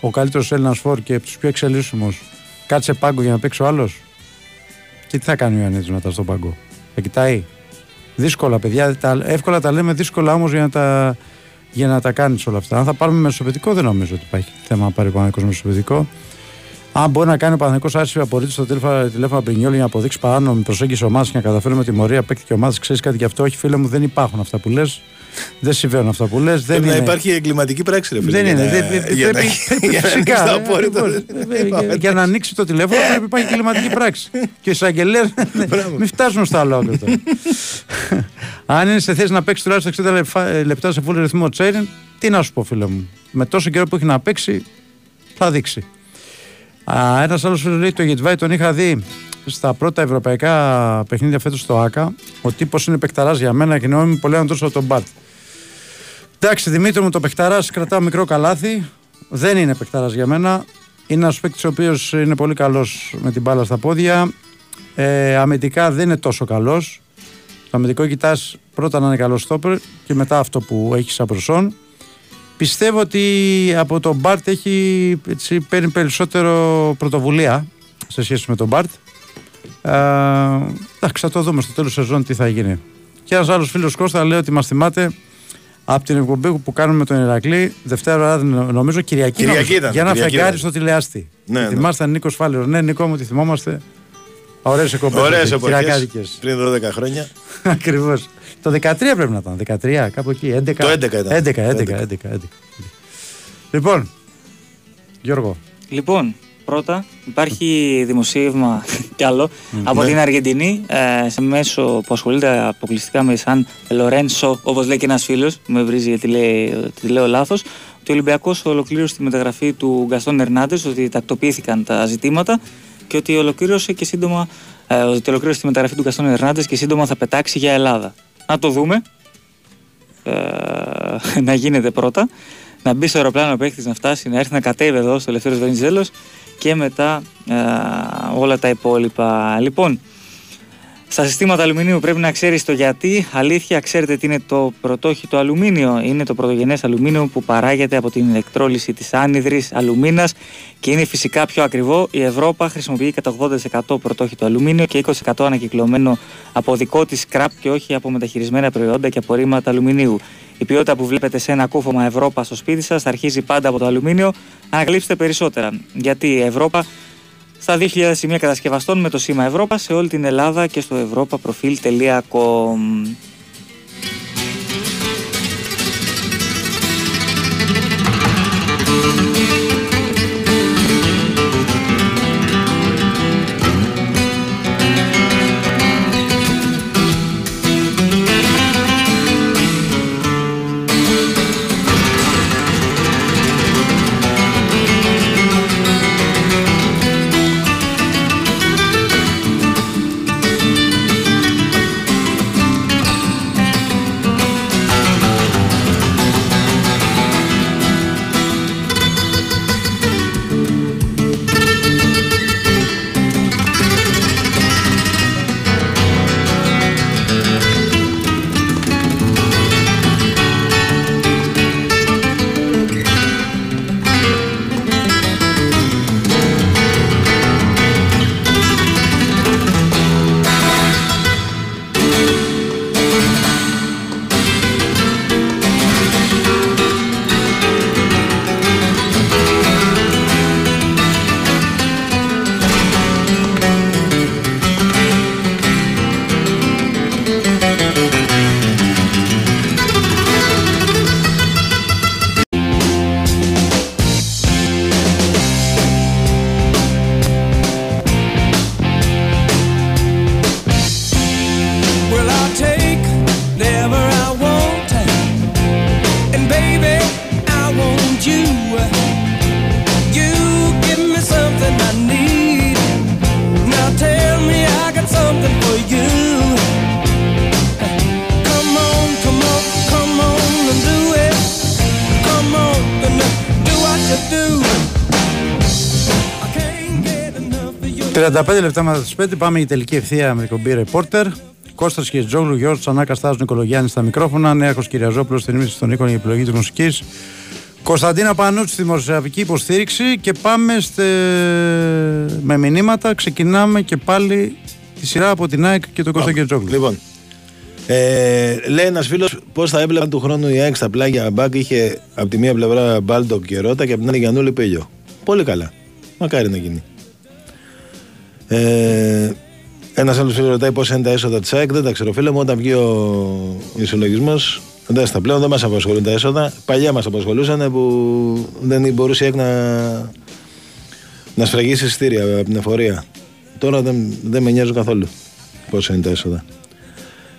ο καλύτερος Έλληνας φόρ και τους πιο εξελίσσιμους, κάτσε πάγκο για να παίξει ο άλλος; Και τι θα κάνει ο Ιωαννίδης μετά στον πάγκο; Θα κοιτάει; Δύσκολα, παιδιά. Τα, εύκολα τα λέμε, δύσκολα όμως για να τα, για να τα κάνεις όλα αυτά. Αν θα πάρουμε μεσοπαιδικό, δεν νομίζω ότι υπάρχει θέμα να πάρει ο μεσοπαιδικό. Αν μπορεί να κάνει ο Παναγικός άρση απορρίτω στο τηλέφωνο, τηλέφωνο Πρινιόλ για να αποδείξει παράνομη προσέγγιση ομάδας και να καταφέρουμε τιμωρία παίκτη και ομάδας, ξέρεις κάτι γι' αυτό; Όχι, φίλε μου, δεν υπάρχουν αυτά που λες. Δεν συμβαίνουν αυτά που λες. Πρέπει να υπάρχει εγκληματική πράξη, ρε φίλε. Δεν είναι. Πρέπει φυσικά. Για να ανοίξει το τηλέφωνο πρέπει να υπάρχει εγκληματική πράξη. Και ο εισαγγελέα. Μην φτάσουμε στο άλλο άκρη Αν είναι σε θέση να παίξει τουλάχιστον 60 λεπτά σε full ρυθμό τσέριν, τι να σου πω, φίλε μου. Με τόσο καιρό που έχει να παίξει, θα δείξει. Ένας άλλος φίλος λέει: Το Γετβάη τον είχα δει στα πρώτα ευρωπαϊκά παιχνίδια φέτος στο ΑΚΑ. Ο τύπος είναι παιχταράς για μένα και νόμιμη πολύ να από τον Μπαρτ. Εντάξει, Δημήτρη μου, το παιχταράς κρατάω μικρό καλάθι. Δεν είναι παιχταράς για μένα. Είναι ένας παίκτης ο οποίος είναι πολύ καλός με την μπάλα στα πόδια. Ε, αμυντικά δεν είναι τόσο καλός. Το αμυντικό κοιτάς πρώτα να είναι καλό στόπερ και μετά αυτό που έχει σαν προσόν. Πιστεύω ότι από τον Μπαρτ έχει έτσι, παίρνει περισσότερο πρωτοβουλία σε σχέση με τον Μπαρτ. Εντάξει, θα το δούμε στο τέλος σεζόν τι θα γίνει. Και ένας άλλος φίλος Κώστα λέει ότι μας θυμάται από την εκπομπή που κάνουμε με τον Ηρακλή, Δευτέρα νομίζω Κυριακή. Κυριακή ήταν, για ένα φεγγάρι στο τηλεάστη. Ναι, ναι. Θυμάστε Νίκος Φάλερο. Ναι, Νίκο μου, τη θυμόμαστε. Ωραίες εκπομπές. Ωραίες εκπομπές. Πριν 12 χρόνια. Ακριβώς. Το 13 πρέπει να ήταν. 13, κάπου εκεί. 11. Το 11 ήταν. 11, 11, 11, 11, 11. Λοιπόν, Γιώργο. Λοιπόν, πρώτα υπάρχει δημοσίευμα κι άλλο mm, από ναι. την Αργεντινή ε, σε μέσο που ασχολείται αποκλειστικά με Σαν Λορένσο, όπως λέει και ένας φίλος, που με βρίζει γιατί λέει, ότι λέω λάθος. Ότι ο Ολυμπιακός ολοκλήρωσε τη μεταγραφή του Γκαστόν Ερνάντες, ότι τακτοποιήθηκαν τα ζητήματα και ότι ολοκλήρωσε και σύντομα ε, ότι ολοκλήρωσε τη μεταγραφή του Γκαστόν Ερνάντες και σύντομα θα πετάξει για Ελλάδα. Να το δούμε. Ε, να γίνεται πρώτα. Να μπει στο αεροπλάνο ο παίχτη να φτάσει, να έρθει να κατέβει εδώ στο Ελευθέρω Βενιζέλος και μετά ε, όλα τα υπόλοιπα. Λοιπόν, στα συστήματα αλουμινίου πρέπει να ξέρεις το γιατί. Αλήθεια, ξέρετε τι είναι το πρωτόχητο αλουμίνιο. Είναι το πρωτογενές αλουμίνιο που παράγεται από την ηλεκτρόλυση της άνυδρη αλουμίνας και είναι φυσικά πιο ακριβό. Η Ευρώπη χρησιμοποιεί κατά 80% πρωτόχητο αλουμίνιο και 20% ανακυκλωμένο από δικό της σκραπ και όχι από μεταχειρισμένα προϊόντα και απορρίμματα αλουμινίου. Η ποιότητα που βλέπετε σε ένα κούφωμα Ευρώπα στο σπίτι σας θα αρχίζει πάντα από το αλουμίνιο. Ανακαλύψτε περισσότερα. Γιατί η Ευρώπη στα 2.000 σημεία κατασκευαστών με το σήμα Ευρώπα σε όλη την Ελλάδα και στο europaprofil.com. 35 λεπτά μετά τις 5 πάμε η τελική ευθεία με την κομπή Reporter. Κώστας και Τζόγλου, Γιώργος Τσανάκας, Στάζο Νικολογιάννης στα μικρόφωνα. Νέαχο Κυριαζόπουλος στην ήμιση στον Νίκο για επιλογή της μουσικής. Κωνσταντίνα Πανούτση στη δημοσιογραφική υποστήριξη και πάμε στε... με μηνύματα. Ξεκινάμε και πάλι τη σειρά από την ΑΕΚ και τον Κώστα Τζόγλου. Λοιπόν, ε, λέει ένας φίλος πώς θα έβλεπαν του χρόνου η ΑΕΚ στα πλάγια μπακ. Είχε από τη μία πλευρά Μπάλτοκ και Ρότα και από την άλλη Γιαννούλη Πέλιο. Πολύ καλά. Μακάρι να γίνει. Ε, ένας άλλος φίλος ρωτάει πώς είναι τα έσοδα της ΑΕΚ. Δεν τα ξέρω, φίλε μου. Όταν βγει ο ισολογισμός, δεν στα πλέον δεν μας απασχολούν τα έσοδα. Παλιά μας απασχολούσαν που δεν μπορούσε η ΑΕΚ να, να σφραγίσει εισιτήρια από την εφορία. Τώρα δεν, δεν με νοιάζουν καθόλου πώς είναι τα έσοδα.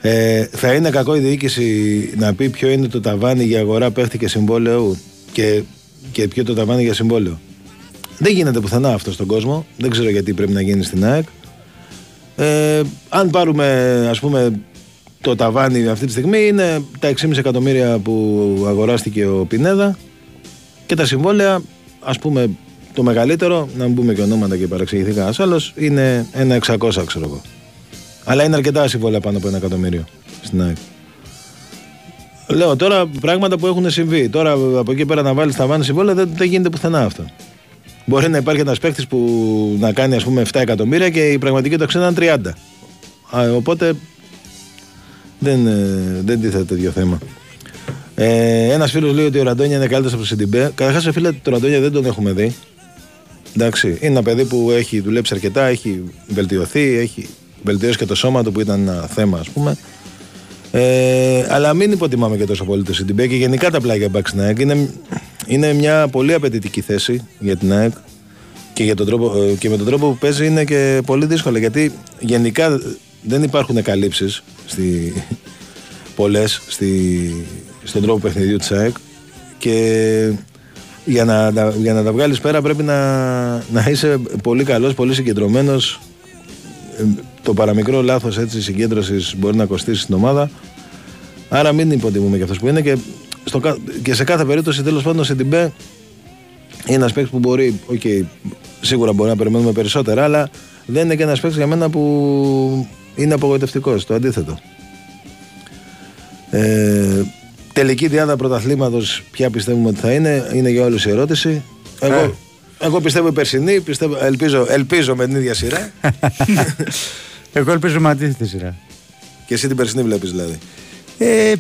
Ε, θα είναι κακό η διοίκηση να πει ποιο είναι το ταβάνι για αγορά παίχτη και συμβόλαιο και, και ποιο το ταβάνι για συμβόλαιο. Δεν γίνεται πουθενά αυτό στον κόσμο. Δεν ξέρω γιατί πρέπει να γίνει στην ΑΕΚ. Ε, αν πάρουμε ας πούμε το ταβάνι αυτή τη στιγμή είναι τα 6,5 εκατομμύρια που αγοράστηκε ο Πινέδα και τα συμβόλαια ας πούμε το μεγαλύτερο, να μην πούμε και ονόματα και παραξηγηθεί κανένα άλλος, είναι ένα 600 ξέρω εγώ. Αλλά είναι αρκετά συμβόλαια πάνω από ένα εκατομμύριο στην ΑΕΚ. Λέω τώρα πράγματα που έχουν συμβεί. Τώρα από εκεί πέρα να βάλεις τα βάνη συμβόλαια δεν, δεν γίνεται πουθενά αυτό. Μπορεί να υπάρχει ένας παίκτης που να κάνει ας πούμε 7 εκατομμύρια και η πραγματική το ξένα είναι 30. Α, οπότε δεν, ε, δεν τίθεται τέτοιο θέμα. Ε, ένας φίλος λέει ότι ο Ραντόνια είναι καλύτερος από το Σιντιμπέ. Καταρχάς, φίλε, το Ραντόνια δεν τον έχουμε δει. Εντάξει, είναι ένα παιδί που έχει δουλέψει αρκετά, έχει βελτιωθεί, έχει βελτιώσει και το σώμα του που ήταν ένα θέμα, ας πούμε. Ε, αλλά μην υποτιμάμε και τόσο πολύ το Σιντιμπέ και γενικά τα πλάγια μπαξ στην ΑΕΚ. Είναι, είναι μια πολύ απαιτητική θέση για την ΑΕΚ και, για τον τρόπο, ε, και με τον τρόπο που παίζει είναι και πολύ δύσκολο γιατί γενικά δεν υπάρχουν καλύψει στη, πολλές στη, στον τρόπο παιχνιδιού της ΑΕΚ και για να, για να τα βγάλεις πέρα πρέπει να, να είσαι πολύ καλός, πολύ συγκεντρωμένος. Ε, το παραμικρό λάθος έτσι συγκέντρωσης μπορεί να κοστίσει την ομάδα. Άρα μην υποτιμούμε και αυτός που είναι και, στο, και σε κάθε περίπτωση τέλος πάντων σε την ΠΕ είναι ένας παίκτης που μπορεί, okay, σίγουρα μπορεί να περιμένουμε περισσότερα, αλλά δεν είναι και ένας παίκτης για μένα που είναι απογοητευτικός. Το αντίθετο. Ε, τελική διάδα πρωταθλήματος, ποια πιστεύουμε ότι θα είναι, είναι για όλους η ερώτηση. Εγώ, ε. εγώ πιστεύω η περσινή, πιστεύω, ελπίζω, ελπίζω με την ίδια σειρά. εγώ ελπίζω με αντίθετη σειρά. Και εσύ την περσινή βλέπεις δηλαδή. Ε,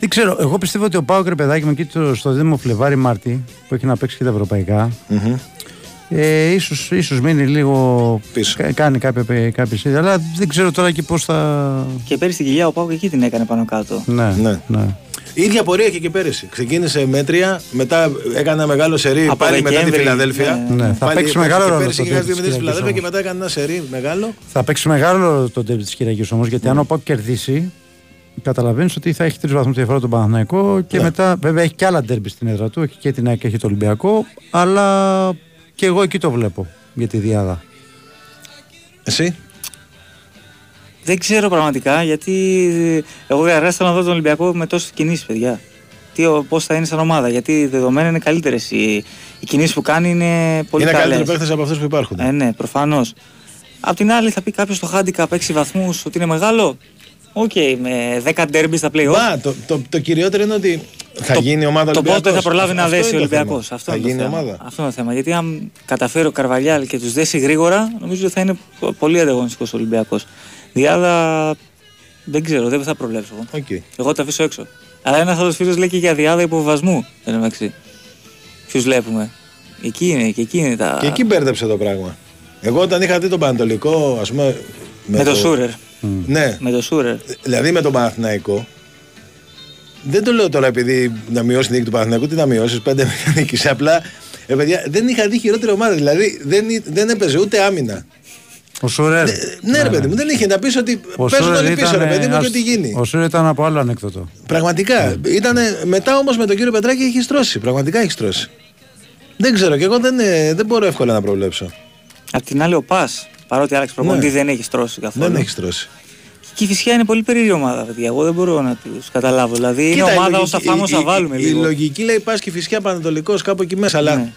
δεν ξέρω. Εγώ πιστεύω ότι ο Πάο Κρεπεδάκη με εκεί στο Δήμο Φλεβάρι Μάρτι που έχει να παίξει και τα ευρωπαϊκά. Mm-hmm. Ε, ίσως, ίσως μείνει λίγο πίσω. Κάνει κάποια, κάποια αλλά δεν ξέρω τώρα και πώς θα. Και πέρυσι στην κοιλιά ο Πάο εκεί την έκανε πάνω κάτω. Ναι, ναι. ναι. Η ίδια πορεία είχε και πέρυσι. Ξεκίνησε μέτρια, μετά έκανε ένα μεγάλο σερί Από πάλι μετά τη Φιλαδέλφια. Ναι, ναι. Θα παίξει μεγάλο ρόλο. Πέρυσι είχε δύο της Φιλαδέλφια και μετά έκανε ένα σερί μεγάλο. Θα παίξει μεγάλο ρόλο το τέρμι της Κυριακής όμως, γιατί αν ο Πάο κερδίσει, καταλαβαίνεις ότι θα έχει τρεις βαθμούς διαφορά τον Παναθηναϊκό και ναι. μετά βέβαια έχει και άλλα ντέρμπι στην έδρα του. Έχει και την ΑΕΚ και έχει το Ολυμπιακό. Αλλά και εγώ εκεί το βλέπω για τη Διάδα. Εσύ; Δεν ξέρω πραγματικά γιατί εγώ για θέλω να δω τον Ολυμπιακό με τόσες κινήσεις, παιδιά. Πώς θα είναι σαν ομάδα. Γιατί δεδομένα είναι καλύτερες. Οι, οι κινήσεις που κάνει είναι πολύ καλές. Είναι καλύτεροι παίχτες από αυτές που υπάρχουν. Ε, ναι, προφανώς. Απ' την άλλη θα πει κάποιος στο handicap 6 βαθμούς ότι είναι μεγάλο; OK, okay, με 10 ντέρμπι στα play Μα, το, το, το κυριότερο είναι ότι θα το, γίνει ομάδα Το πότε θα προλάβει να δέσει ο Ολυμπιακός. Αυτό θα είναι γίνει ομάδα. Αυτό είναι το θέμα. Γιατί αν καταφέρει ο Καρβαλιάλ και τους δέσει γρήγορα, νομίζω ότι θα είναι πολύ ανταγωνιστικός ο Ολυμπιακός. Διάδα δεν ξέρω, δεν θα προβλέψω. Okay. Εγώ τα αφήσω έξω. Αλλά ένας άλλος φίλος λέει και για διάδα υποβασμού. Δεν μεταξύ. Ποιους βλέπουμε. Εκεί είναι, και εκεί είναι τα. Και εκεί μπέρδεψε το πράγμα. Εγώ όταν είχα δει τον Πανατολικό, ας πούμε. Με, με το, το Σούρερ. Ναι. Με το Σούρερ. Δηλαδή με τον Παναθηναϊκό. Δεν το λέω τώρα επειδή να μειώσει την νίκη του Παναθηναϊκού, τι να μειώσει, πέντε νίκη. Απλά ε, παιδιά, δεν είχα δει χειρότερη ομάδα. Δηλαδή δεν, δεν έπαιζε ούτε άμυνα. Ο Σούρερ. Ναι, ναι, ρε παιδί μου, δεν είχε να πεις ότι παίζουν όλοι πίσω, ρε παιδί μου, και τι γίνει. Ο Σούρερ ήταν από άλλο ανέκδοτο. Πραγματικά. Ναι. Ήτανε, μετά όμως με τον κύριο Πετράκη έχει στρώσει. Πραγματικά έχει στρώσει. Δεν ξέρω και εγώ δεν, ε, δεν μπορώ εύκολα να προβλέψω. Απ' την άλλη, ο Πας Παρότι άλλαξε προπονητής ναι. δεν έχεις στρώσει καθόλου. Δεν έχεις στρώσει. Και η φυσικά είναι πολύ περίεργη ομάδα, παιδιά. Εγώ δεν μπορώ να τους καταλάβω. Δηλαδή Κοίτα, είναι ομάδα όσα θα βάλουμε η, λίγο. Η λογική λέει πας και φυσικά πανετολικός κάπου εκεί μέσα. Αλλά... Ναι.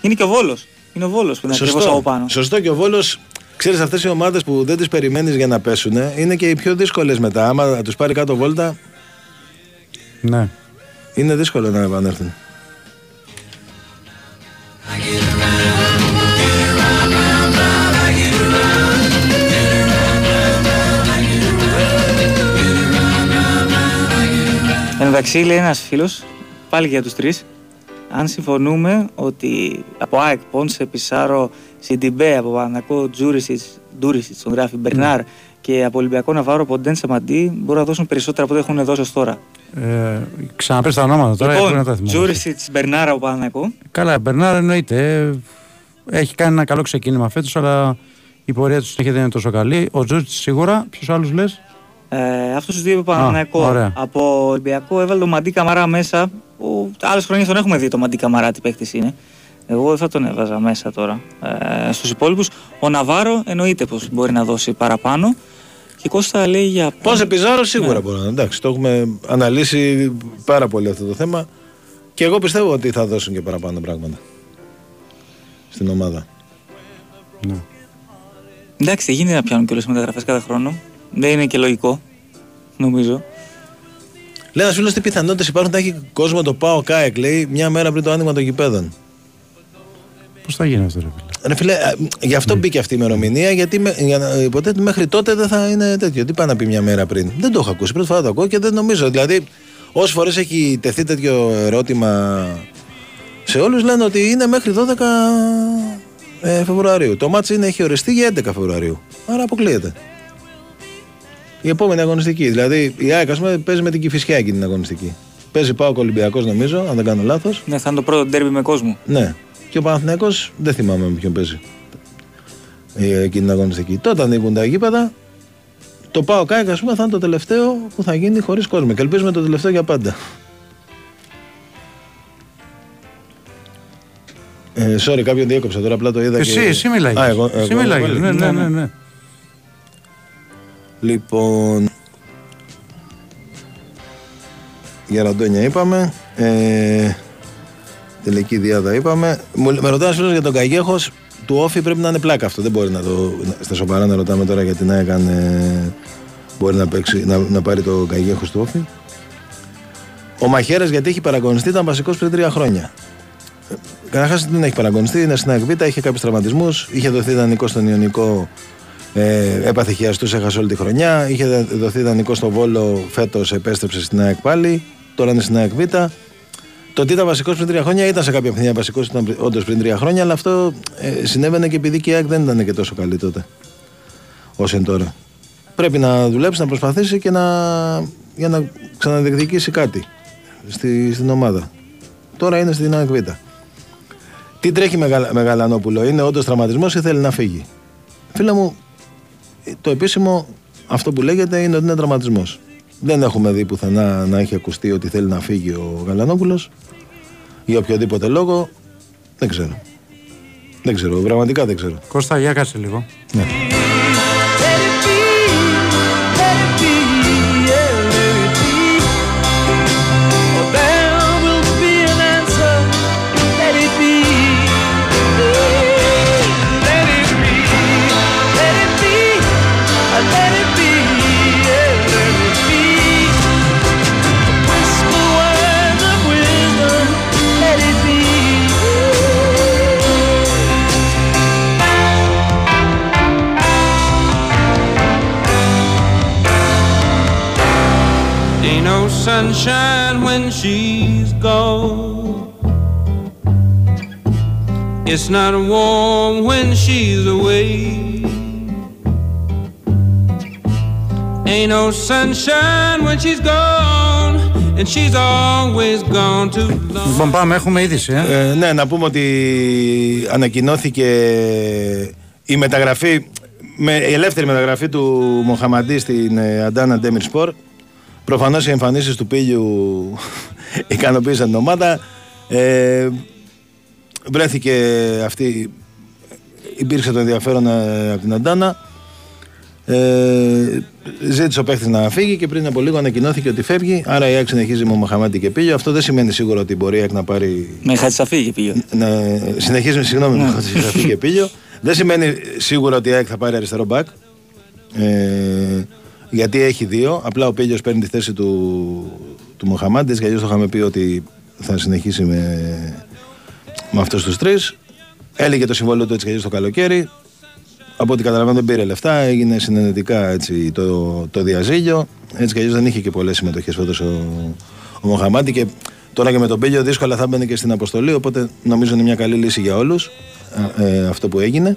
Είναι και ο Βόλος. Είναι ο Βόλος που είναι ακριβώς Σωστό. από πάνω. Σωστό και ο Βόλος, ξέρεις, αυτές οι ομάδες που δεν τις περιμένεις για να πέσουν είναι και οι πιο δύσκολες μετά. Άμα τους πάρει κάτω βόλτα, Ναι. είναι δύσκολο να επανέλθουν. Εν μεταξύ λέει ένας φίλος, πάλι για τους τρεις, αν συμφωνούμε ότι από ΑΕΚ, Πόνσε, Πισάρο, Σιντιμπέ, από Πανακό, Τζούρισιτς, Ντούρισιτς, τον γράφει Μπερνάρ και από Ολυμπιακό Ναβάρο, Ποντέν, Σαμαντί, μπορούν να δώσουν περισσότερα από ό,τι έχουν δώσει ως τώρα. Ε, ξαναπες τα ονόματα τώρα, γιατί να τα λοιπόν, θυμάμαι. Τζούρισιτς, Μπερνάρ από Πανακό. Καλά, Μπερνάρ εννοείται. ε, Έχει κάνει ένα καλό ξεκίνημα φέτος, αλλά η πορεία τους συνέχεια δεν είναι τόσο καλή. Ο Τζούτ σίγουρα. Ποιου άλλους λες; Ε, Αυτός τους δύο από Παναναϊκό. ωραία. Από Ολυμπιακό έβαλε τον Μαντί Καμαρά μέσα. Που άλλες χρονιές τον έχουμε δει το Μαντί Καμαρά τι παίκτη είναι. Εγώ δεν θα τον έβαζα μέσα τώρα. Ε, Στους υπόλοιπους, ο Ναβάρο εννοείται πως μπορεί να δώσει παραπάνω. Και η Κώστα λέει για. Πώς επιζάρω σίγουρα μπορεί να Εντάξει, το έχουμε αναλύσει πάρα πολύ αυτό το θέμα. Και εγώ πιστεύω ότι θα δώσουν και παραπάνω πράγματα στην ομάδα. Εντάξει, δεν γίνεται να πιάνουν κιόλας μεταγραφές κάθε χρόνο. Δεν είναι και λογικό, νομίζω. Λέει ένα φίλος τι πιθανότητες υπάρχουν να έχει κόσμο το πάω ΚΑΕΚ, λέει, μια μέρα πριν το άνοιγμα των γηπέδων. Πώς θα γίνει αυτό, ρε φίλε; Ρε φίλε, α, γι' αυτό μπήκε αυτή η ημερομηνία, γιατί με, για να, υποτίθεται μέχρι τότε δεν θα είναι τέτοιο. Τι πάει να πει μια μέρα πριν; Δεν το έχω ακούσει. Πρώτη φορά το ακούω και δεν νομίζω. Δηλαδή, όσες φορές έχει τεθεί τέτοιο ερώτημα σε όλους, λένε ότι είναι μέχρι 12 ε, Φεβρουαρίου. Το μάτς είναι, έχει οριστεί για 11 Φεβρουαρίου. Άρα αποκλείεται. Η επόμενη αγωνιστική. Δηλαδή, η ΑΕΚ ας πούμε, παίζει με την Κυφυσιά εκείνη την αγωνιστική. Παίζει πάω Ολυμπιακός, νομίζω, αν δεν κάνω λάθος. Ναι, θα είναι το πρώτο ντέρμπι με κόσμο. Ναι. Και ο Παναθηναίκος δεν θυμάμαι με ποιον παίζει. Ε, εκείνη την αγωνιστική. Τότε ανοίγουν τα γήπεδα. Το πάω ΚΑΕΚ, ας πούμε, θα είναι το τελευταίο που θα γίνει χωρίς κόσμο. Και ελπίζουμε το τελευταίο για πάντα. Ε, sorry, κάποιον διέκοψα τώρα, απλά το είδα Εσύ, και... εσύ μιλάγες. Α, εγώ, Εσύ εγώ, μιλάγες. εγώ, Ναι, ναι, ναι, ναι. Λοιπόν. Για Ραντόνια είπαμε. Ε, τελική διάδα είπαμε. Μου, με ρωτάει ένας φίλος για τον Καγέχος. Του Όφη πρέπει να είναι πλάκα αυτό. Δεν μπορεί να το. Στα σοβαρά να ρωτάμε τώρα γιατί να έκανε. Μπορεί να, παίξει, να, να πάρει το Καγέχος του Όφη. Ο Μαχαίρας γιατί έχει παραγωνιστεί ήταν βασικός πριν τρία χρόνια. Καταρχάς δεν έχει παραγωνιστεί, είναι στην ΑΚΒ, είχε κάποιους τραυματισμούς, είχε δοθεί ιδανικό στον Ιωνικό, ε, έπαθε χιαστού, έχασε όλη τη χρονιά. Είχε δοθεί ιδανικό στο Βόλο, φέτος επέστρεψε στην ΑΕΚ πάλι, τώρα είναι στην ΑΕΚ Β. Το ότι ήταν βασικός πριν τρία χρόνια ήταν σε κάποια παιχνίδια βασικός, ήταν όντως πριν τρία χρόνια, αλλά αυτό ε, συνέβαινε και επειδή και η ΑΕΚ δεν ήταν και τόσο καλή τότε όσο είναι τώρα. Πρέπει να δουλέψει, να προσπαθήσει και να, για να ξαναδιεκδικήσει κάτι στη, στην ομάδα. Τώρα είναι στην ΑΕΚ Β. Τι τρέχει με, Γαλα- με Γαλανόπουλο, είναι όντως τραυματισμός ή θέλει να φύγει; Φίλε μου, το επίσημο αυτό που λέγεται είναι ότι είναι τραυματισμός. Δεν έχουμε δει πουθενά να έχει ακουστεί ότι θέλει να φύγει ο Γαλανόπουλος για οποιοδήποτε λόγο. Δεν ξέρω. Δεν ξέρω, πραγματικά δεν ξέρω. Κώστα, για κάτσε λίγο. Ain't It's not warm when she's away. Ain't no sunshine when she's gone, and she's always gone too long. Λοιπόν, πάμε, έχουμε είδηση. Ε. Ε, ναι, να πούμε ότι ανακοινώθηκε η μεταγραφή, με, η ελεύθερη μεταγραφή του Μοχαμαντή στην ε, Αντάνα Ντέμιρ Σπορ. Προφανώς οι εμφανίσεις του Πίλιου ικανοποίησαν την ομάδα. Ε, βρέθηκε αυτή, υπήρξε το ενδιαφέρον ε, από την Αντάνα. Ε, ζήτησε ο παίχτης να φύγει και πριν από λίγο ανακοινώθηκε ότι φεύγει. Άρα η ΑΕΚ συνεχίζει με Μοχαμάτι και Πίλιο. Αυτό δεν σημαίνει σίγουρα ότι μπορεί η ΑΕΚ να πάρει. Με Χατσαφή και Πίλιο. Να, συνεχίζει, συγγνώμη, με Χατσαφή και Πίλιο. Δεν σημαίνει σίγουρα ότι η ΑΕΚ θα πάρει αριστερό μπακ. Ε, γιατί έχει δύο. Απλά ο Πίλιος παίρνει τη θέση του, του Μοχαμάντης. Γιατί το είχαμε πει ότι θα συνεχίσει με, με αυτούς τους τρεις. Έλεγε το συμβόλαιο του έτσι και το καλοκαίρι από ό,τι καταλαβαίνω δεν πήρε λεφτά, έγινε συνενετικά έτσι, το, το διαζύγιο. Έτσι κι αλλιώς δεν είχε και πολλές συμμετοχές φέτος ο, ο Μοχαμάτη και τώρα και με τον Πέλιο δύσκολα θα έμπαινε και στην αποστολή. Οπότε νομίζω είναι μια καλή λύση για όλους ε, αυτό που έγινε.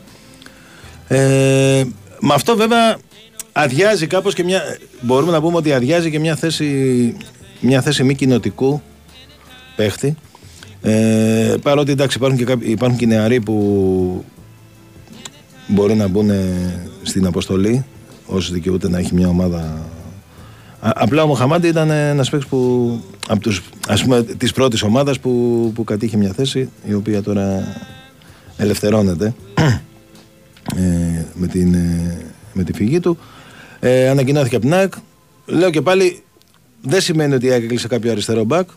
Ε, με αυτό βέβαια αδειάζει κάπως και μια. Μπορούμε να πούμε ότι αδειάζει και μια θέση, μια θέση μη κοινοτικού παίχτη. Ε, παρότι εντάξει υπάρχουν και, υπάρχουν και νεαροί που μπορεί να μπουν στην αποστολή όσοι δικαιούται να έχει μια ομάδα. απλά ο Μοχαμάντη ήταν ένας παίκτης που από τους, ας πούμε, της πρώτης ομάδας που, που κατήχε μια θέση η οποία τώρα ελευθερώνεται ε, με, την, ε, με τη φυγή του. Ε, ανακοινώθηκε από την ΑΕΚ. Λέω και πάλι δεν σημαίνει ότι η ΑΕΚ έκλεισε κάποιο αριστερό μπακ.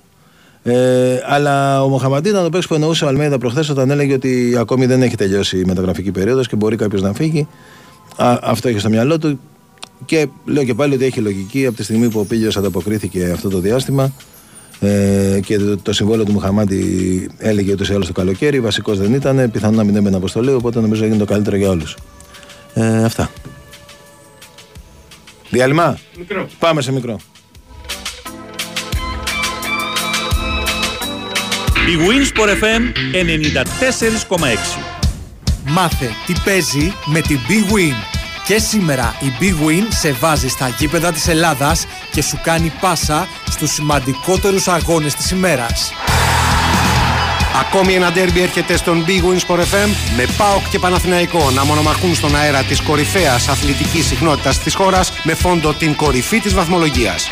Ε, αλλά ο Μοχαμαντή ήταν το παίξι που εννοούσε ο Αλμέιδα προχθές όταν έλεγε ότι ακόμη δεν έχει τελειώσει η μεταγραφική περίοδος και μπορεί κάποιος να φύγει. Α, αυτό έχει στο μυαλό του. Και λέω και πάλι ότι έχει λογική από τη στιγμή που ο Πίλιος ανταποκρίθηκε αυτό το διάστημα ε, και το, το συμβόλαιο του Μουχαμάντη έλεγε ούτως ή άλλως το καλοκαίρι. Βασικός δεν ήταν, πιθανόν να μην έμενε αποστολή, οπότε νομίζω έγινε το καλύτερο για όλους. Ε, αυτά. Διάλειμμα; Μικρό. Πάμε σε μικρό. Η Winsport FM 94,6 Μάθε τι παίζει με την Big Win. Και σήμερα η Big Win σε βάζει στα γήπεδα της Ελλάδας και σου κάνει πάσα στους σημαντικότερους αγώνες της ημέρας. Ακόμη ένα ντέρμπι έρχεται στον Big Win Sport FM με ΠΑΟΚ και Παναθηναϊκό να μονομαχούν στον αέρα της κορυφαίας αθλητικής συχνότητας της χώρας με φόντο την κορυφή της βαθμολογίας.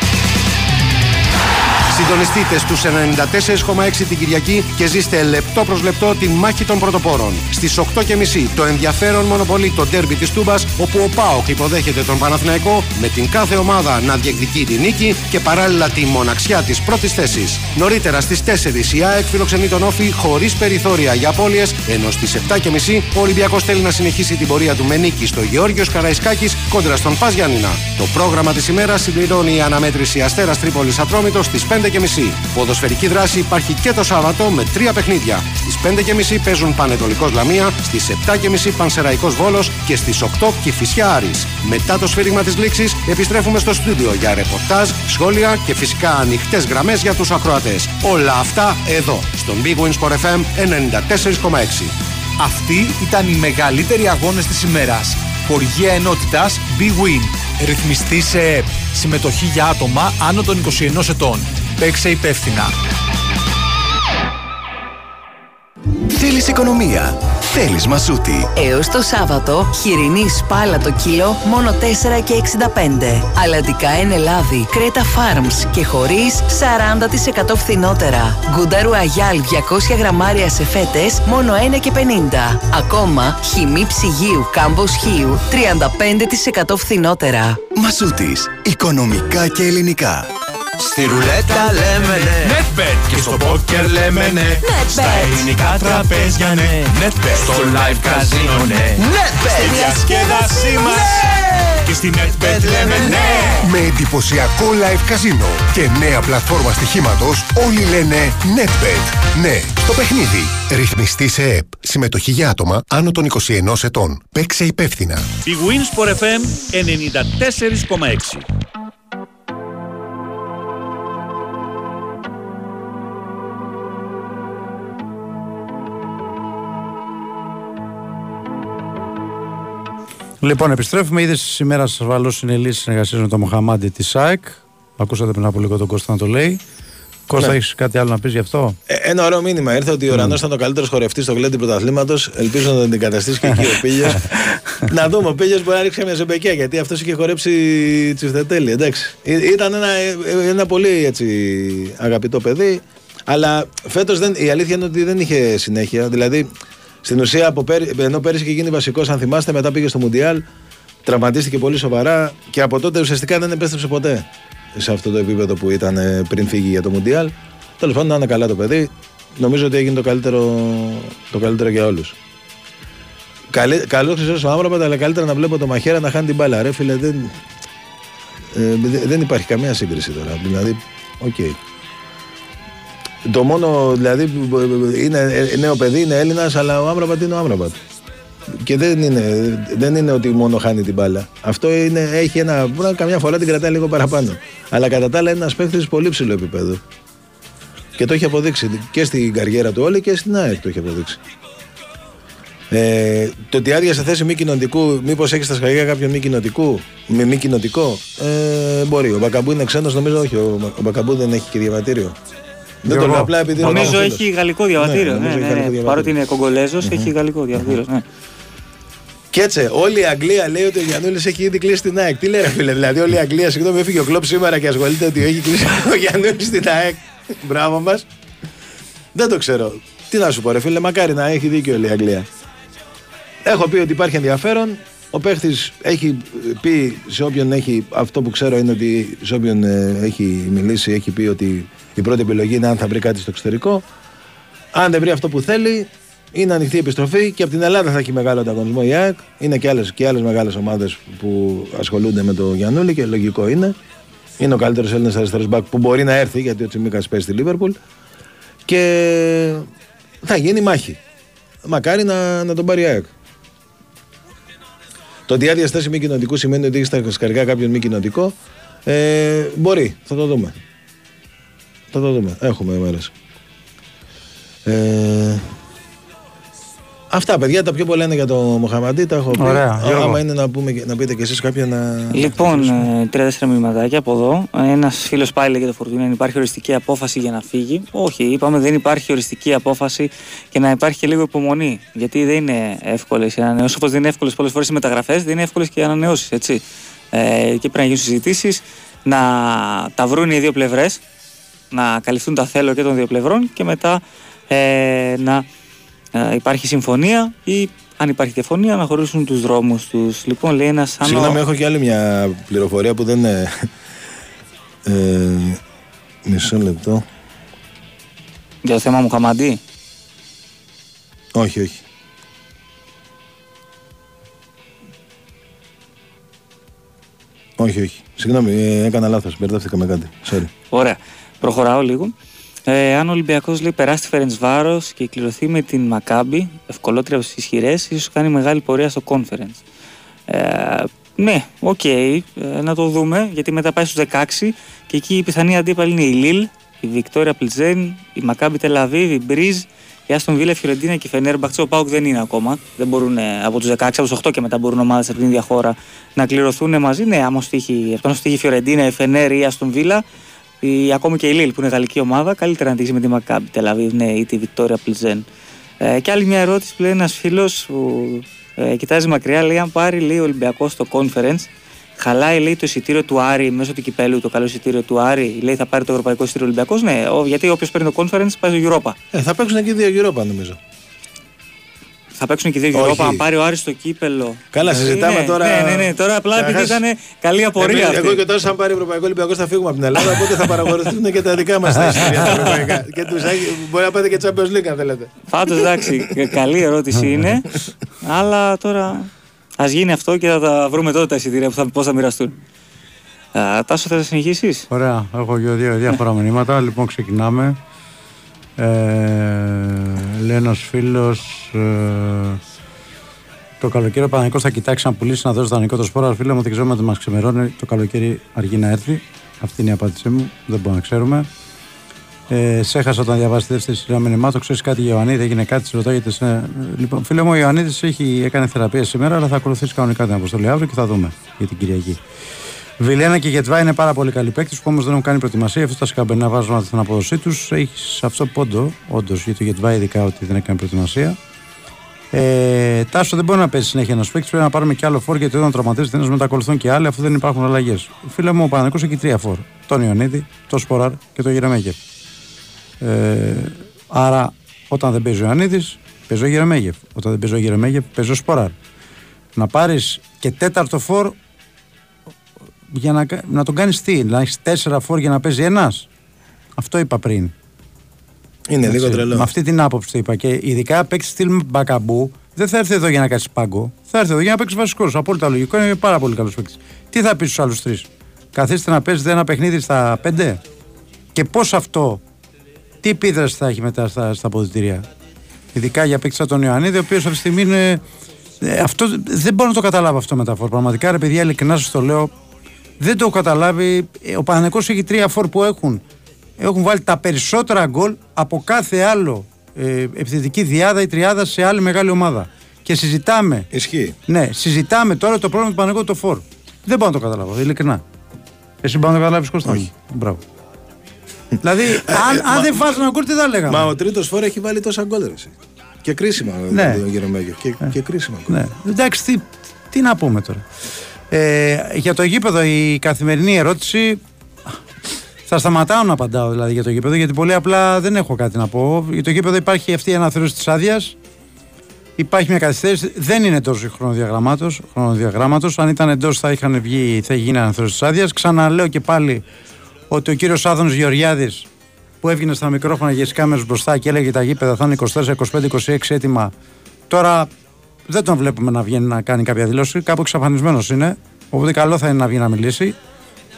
Συντονιστείτε στους 94,6 την Κυριακή και ζήστε λεπτό προς λεπτό τη μάχη των πρωτοπόρων. Στις 8.30 το ενδιαφέρον μονοπολί το ντέρμπι της Τούμπας, όπου ο Πάοκ υποδέχεται τον Παναθηναϊκό με την κάθε ομάδα να διεκδικεί τη νίκη και παράλληλα τη μοναξιά της πρώτης θέσης. Νωρίτερα στις 4 η ΑΕΚ φιλοξενεί τον Όφη χωρίς περιθώρια για απώλειες, ενώ στις 7.30 ο Ολυμπιακός θέλει να συνεχίσει την πορεία του με νίκη στο Γεώργιος Καραϊσκάκης κόντρα στον Πας Γιάννηνα. Το πρόγραμμα της ημέρας συμπληρώνει η αναμέτρηση Αστέρας Τρίπολης Ατρόμητος στις 5 5.30. Ποδοσφαιρική δράση υπάρχει και το Σάββατο με τρία παιχνίδια. Στις 5.30 παίζουν Πανετολικός Λαμία, στις 7.30 Πανσεραϊκός Βόλος και στις 8 Κυφυσιά Άρης. Μετά το σφύριγμα της λήξης επιστρέφουμε στο στούντιο για ρεπορτάζ, σχόλια και φυσικά ανοιχτές γραμμές για τους ακροατές. Όλα αυτά εδώ, στον Big Win Sport FM 94,6. Αυτοί ήταν οι μεγαλύτεροι αγώνες της ημέρας. Χορηγία ενότητας Big Win. Ρυθμιστή σε ΕΠ. Συμμετοχή για άτομα άνω των 21 ετών. Παίξε υπεύθυνα. Θέλεις οικονομία; Θέλεις μασούτη. Έως το Σάββατο, χοιρινής σπάλα το κιλό μόνο 4 και 65. Αλλαντικά εν Ελλάδη, Κρέτα Farms και χωρίς 40% φθηνότερα. Γκούνταρου Αγιάλ 200 γραμμάρια σε φέτες μόνο 1 και 50. Ακόμα, χυμή ψυγείου Κάμπος Χίου 35% φθηνότερα. Μασούτης. Οικονομικά και ελληνικά. Στη ρουλέτα λέμε ναι. NetBet Και στο πόκερ λέμε ναι. Στα ελληνικά τραπέζια ναι. NetBet. Στο live καζίνο ναι. NetBet. Στη διασκέδασή μας. Και στη NetBet λέμε ναι. Με εντυπωσιακό live καζίνο και νέα πλατφόρμα στοιχήματος όλοι λένε NetBet. Ναι, στο παιχνίδι. Ρυθμιστή σε ΕΠ. Συμμετοχή για άτομα άνω των 21 ετών. Παίξε υπεύθυνα. Η Winsport FM 94,6 Λοιπόν, επιστρέφουμε. Είδες σήμερα ασφαλώ είναι λύση συνεργασία με τον Μοχαμάντη της ΣΑΕΚ. Ακούσατε πριν από λίγο τον Κώστα να το λέει. Κώστα, Ναι. έχεις κάτι άλλο να πεις γι' αυτό; Ε, ένα ωραίο μήνυμα ήρθε ότι ο Ρανός ήταν ο καλύτερος χορευτής στο γλέντι πρωταθλήματος. Ελπίζω να τον αντικαταστήσει και εκεί ο Πίλιο. να δούμε, ο Πίλιο μπορεί να ρίξει μια ζεμπεκιά γιατί αυτός είχε χορέψει τσιφτετέλη. Εντάξει. Ή- Ήταν ένα, ε, ένα πολύ έτσι, αγαπητό παιδί. Αλλά φέτος η αλήθεια είναι ότι δεν είχε συνέχεια. Δηλαδή στην ουσία από πέρι, ενώ πέρυσι είχε γίνει βασικός, αν θυμάστε, μετά πήγε στο Μουντιάλ. Τραυματίστηκε πολύ σοβαρά και από τότε ουσιαστικά δεν επέστρεψε ποτέ σε αυτό το επίπεδο που ήταν ε, πριν φύγει για το Μουντιάλ. Τέλος πάντων, να είναι καλά το παιδί. Νομίζω ότι έγινε το καλύτερο, το καλύτερο για όλους. Καλό ξέρω ο Άμραμπατ, αλλά καλύτερα να βλέπω τον Μαχαίρα να χάνει την μπάλα. Ρε φίλε, δεν, ε, δε- δεν υπάρχει καμία σύγκριση τώρα. Δηλαδή, οκ. Το μόνο, δηλαδή, που είναι ε, νέο παιδί, είναι Έλληνας, αλλά ο Άμραμπατ είναι ο Άμραμπατ. Και δεν είναι, δεν είναι ότι μόνο χάνει την μπάλα. Αυτό είναι, έχει ένα. Μπορεί να καμιά φορά την κρατάει λίγο παραπάνω. Αλλά κατά τα άλλα είναι ένας παίχτης πολύ ψηλό επίπεδο. Και το έχει αποδείξει και στην καριέρα του όλη και στην ΑΕΚ το έχει αποδείξει. Ε, το ότι άδεια σε θέση μη κοινοτικού, μήπως έχεις στα σχολεία κάποιον μη κοινοτικού, με μη κοινοτικό, ε, μπορεί. Ο Μπακαμπού είναι ξένος, νομίζω όχι. Ο, ο Μπακαμπού δεν έχει και διαβατήριο. Δεν το λέω απλά επειδή Νομίζω ρωτάω φίλος. έχει γαλλικό διαβατήριο. Ναι, Ναι, νομίζω ναι, έχει γαλλικό ναι. διαβατήριο. Παρότι είναι Κογκολέζος, έχει γαλλικό διαβατήριο. ναι. Και έτσι, όλη η Αγγλία λέει ότι ο Γιαννούλης έχει ήδη κλείσει την ΑΕΚ. Τι λέει, ρε φίλε, δηλαδή όλη η Αγγλία, συγγνώμη, έφυγε ο κλοπ σήμερα και ασχολείται ότι έχει κλείσει ο Γιαννούλης στην ΑΕΚ. Μπράβο μας. Δεν το ξέρω. Τι να σου πω, ρε φίλε, μακάρι να έχει δίκιο όλη η Αγγλία. Έχω πει ότι υπάρχει ενδιαφέρον. Ο παίχτης έχει πει σε όποιον έχει. Αυτό που ξέρω είναι ότι σε όποιον ε, έχει μιλήσει, έχει πει ότι η πρώτη επιλογή είναι αν θα βρει κάτι στο εξωτερικό. Αν δεν βρει αυτό που θέλει, είναι ανοιχτή η επιστροφή και από την Ελλάδα θα έχει μεγάλο ανταγωνισμό η ΑΕΚ. Είναι και άλλες και άλλες μεγάλες ομάδες που ασχολούνται με το Γιαννούλη και λογικό είναι. Είναι ο καλύτερος Έλληνας αριστερός μπακ που μπορεί να έρθει γιατί ο Τσιμίκας παίζει στη Λίβερπουλ. Και θα γίνει μάχη. Μακάρι να, να τον πάρει η ΑΕΚ. Το ότι άδεια στάση μη κοινοτικού σημαίνει ότι έχεις στα σκαρικά κάποιον μη κοινοτικό. Ε, μπορεί, θα το δούμε. Θα το δούμε. Έχουμε μέρες. Ε, αυτά παιδιά τα πιο πολλά είναι για το Μοχαμαντή. Τα έχω πει. Ωραία, Α, Γιώργο. Άμα είναι να, πούμε, και- να πείτε κι εσείς κάποια να. Λοιπόν, ε, τρία-τέσσερα μηνυματάκια από εδώ. Ένας φίλος πάλι λέγεται Φορτούνα αν υπάρχει οριστική απόφαση για να φύγει. Όχι, είπαμε δεν υπάρχει οριστική απόφαση και να υπάρχει και λίγο υπομονή. Γιατί δεν είναι εύκολες οι ανανεώσεις. Όπως δεν είναι εύκολες πολλές φορές οι μεταγραφές, δεν είναι εύκολες και οι ανανεώσεις. Έτσι. Ε, και πρέπει να γίνουν συζητήσεις, να τα βρουν οι δύο πλευρές, να καλυφθούν τα θέλω και των δύο πλευρών και μετά ε, να ε, υπάρχει συμφωνία ή αν υπάρχει διαφωνία να χωρίσουν τους δρόμους τους. Λοιπόν, λέει ένας αν ο- Συγγνώμη, έχω και άλλη μια πληροφορία που δεν είναι. Ε, μισό λεπτό. για το θέμα Μουχαμαντή. Όχι, όχι. Όχι, όχι. Συγγνώμη, ε, έκανα λάθος. Μπερδεύτηκα με κάτι. Sorry. Ωραία. Προχωράω λίγο. Ε, αν ο Ολυμπιακός λέει περάσει τη Φέρεντ Βάρος και κληρωθεί με την Μακάμπη, ευκολότερα από τι ισχυρές, ίσως κάνει μεγάλη πορεία στο conference. Ε, ναι, οκ, ε, να το δούμε, γιατί μετά πάει στους 16 και εκεί οι πιθανοί αντίπαλοι είναι η Λίλ, η Βικτόρια Πλζεν, η Μακάμπη Τελαβίβ, η Μπριζ, η Άστον Βίλα, η Φιωρεντίνα και η Φενέρμπαχτσε. Ο ΠΑΟΚ δεν είναι ακόμα. Δεν μπορούν ε, από τους 16, από τους 8 και μετά μπορούν ομάδες από την ίδια χώρα να κληρωθούν μαζί. Ναι, άμα σου τύχει, πάνω σου τύχει η Φιωρεντίνα, η Φενέρ ή η Άστον Βίλα, η, ακόμη και η Λίλ που είναι γαλλική ομάδα, καλύτερα να τύχει με τη Μακάμπη Τελαβίβ, ναι, ή τη Βικτόρια Πλζεν. Ε, και άλλη μια ερώτηση που λέει ένας φίλος που ε, κοιτάζει μακριά, λέει: Αν πάρει λέει, ο Ολυμπιακός στο conference, χαλάει λέει, το εισιτήριο του Άρη μέσω του κυπέλου, το καλό εισιτήριο του Άρη, λέει θα πάρει το ευρωπαϊκό εισιτήριο Ολυμπιακός. Ναι, ο, γιατί όποιος παίρνει το conference πάει στο Europa. Ε, θα παίξουν και δύο Europa νομίζω. Θα παίξουν και δύο Όχι. Europa. Αν πάρει ο Άρης το κύπελο. Καλά, Δηλαδή, συζητάμε ναι, τώρα. Ναι, ναι, ναι. Τώρα απλά επειδή Καταρχάς, ήταν καλή απορία. Εμείς- αυτή. Εγώ και τόσο, αν πάρει Ευρωπαϊκό Ολυμπιακό, θα φύγουμε από την Ελλάδα. Οπότε θα παραγωγηθούν και τα δικά μας τα ιστορία τα ευρωπαϊκά. και τους, έχει- μπορεί να πάτε και Champions League αν θέλετε. Πάντω εντάξει, καλή ερώτηση είναι. αλλά τώρα ας γίνει αυτό και θα τα βρούμε τότε τα εισιτήρια που θα, πώς θα μοιραστούν. Α, Τάσο, θα συνεχίσεις; Ωραία, έχω δύο, δύο διάφορα μηνύματα. Λοιπόν, ξεκινάμε. Ε, λέει ένας φίλος. Ε, το καλοκαίρι ο Παναγικός θα κοιτάξει να πουλήσει να δώσει δανεικό το σπόρο. Αλλά φίλε μου, δεν ξέρουμε ότι μας ξημερώνει. Το καλοκαίρι αργεί να έρθει. Αυτή είναι η απάντησή μου. Δεν μπορούμε να ξέρουμε. Ε, σε έχασα όταν διαβάσει τη δεύτερη σειρά μηνυμάτων. Ξέρεις κάτι για Ιωαννίδη, έγινε κάτι, σε ρωτάω γιατί. Σε... Λοιπόν, φίλε μου, ο Ιωαννίδης έκανε θεραπεία σήμερα, αλλά θα ακολουθήσει κανονικά την αποστολή αύριο και θα δούμε για την Κυριακή. Βιλένα και Γετβά είναι πάρα πολύ καλοί παίκτες που όμως δεν έχουν κάνει προετοιμασία. Αυτό τα σκαμπερνά βάζουν την απόδοσή τους. Έχεις αυτό πόντο, όντως, για το Γετβά ειδικά ότι δεν έκανε προετοιμασία. Ε, τάσο δεν μπορεί να παίζει συνέχεια ένας παίκτης. Πρέπει να πάρουμε και άλλο φόρ γιατί όταν τραυματίζεται ένας μετακολουθούν και άλλοι αφού δεν υπάρχουν αλλαγές. Φίλε μου, ο Παναγικό έχει τρία φόρ. Τον Ιωνίδη, τον Σποράρ και τον Γερεμέγεφ. Ε, άρα όταν δεν παίζει ο Ιωαννίδη, παίζει ο Γερεμέγεφ. Όταν δεν παίζει ο Γερεμέγεφ, παίζει ο Σποράρ. Να πάρεις και τέταρτο φόρ για να, κα- να τον κάνεις τι, να έχεις τέσσερα φόρ για να παίζει ένας; Αυτό είπα πριν. Είναι λίγο Έτσι, τρελό. Με αυτή την άποψη το είπα. Και ειδικά παίξει στυλ μπακαμπού, δεν θα έρθει εδώ για να κάτσει πάγκο. Θα έρθει εδώ για να παίξει βασικός. Απόλυτα λογικό. Είναι πάρα πολύ καλός παίκτης. Τι θα πεις στους άλλους τρεις; Καθίστε να παίζετε ένα παιχνίδι στα πέντε; Και πώς αυτό, τι επίδραση θα έχει μετά στα, στα αποδητήρια; Ειδικά για παίκτη σαν τον Ιωαννίδη, ο οποίος αυτή τη στιγμή είναι. ε, αυτό, δεν μπορώ να το καταλάβω αυτό μεταφορά. Πραγματικά ρε παιδιά, ειλικρινά σας το λέω, δεν το έχω καταλάβει. Ε, Ο Παναγενικός έχει τρία φόρ που έχουν. Έχουν βάλει τα περισσότερα γκολ από κάθε άλλο ε, επιθετική διάδα ή τριάδα σε άλλη μεγάλη ομάδα. Και συζητάμε. Ισχύει. Ναι, συζητάμε τώρα το πρόβλημα του Παναγενικού το φόρ. Δεν μπορώ να το καταλάβω, ειλικρινά. Εσύ μπορείς να το καταλάβεις Κώστα; Όχι. Μπράβο. δηλαδή, αν, αν δεν βάζει ένα γκολ, τι θα λέγαμε; Μα ο τρίτος φορά έχει βάλει τόσα γκολ. ρε εσύ. Και κρίσιμα Ναι. ο Γερομέγιο. Και, και κρίσιμα γκολ. Ναι. Εντάξει, τι, τι να πούμε τώρα. Ε, για το γήπεδο, η καθημερινή ερώτηση. Θα σταματάω να απαντάω δηλαδή για το γήπεδο, γιατί πολύ απλά δεν έχω κάτι να πω. Για το γήπεδο υπάρχει αυτή η αναθεώρηση της άδειας. Υπάρχει μια καθυστέρηση. Δεν είναι εντό χρονοδιαγράμματος. Αν ήταν εντός, θα είχαν βγει, θα είχε γίνει αναθεώρηση της άδειας. Ξαναλέω και πάλι ότι ο κύριος Άδωνος Γεωργιάδης που έβγαινε στα μικρόφωνα για τις κάμερες μπροστά και έλεγε τα γήπεδα θα είναι 24, 25, 26 έτοιμα. Τώρα δεν τον βλέπουμε να βγαίνει να κάνει κάποια δήλωση. Κάπου εξαφανισμένος είναι. Οπότε καλό θα είναι να βγει να μιλήσει.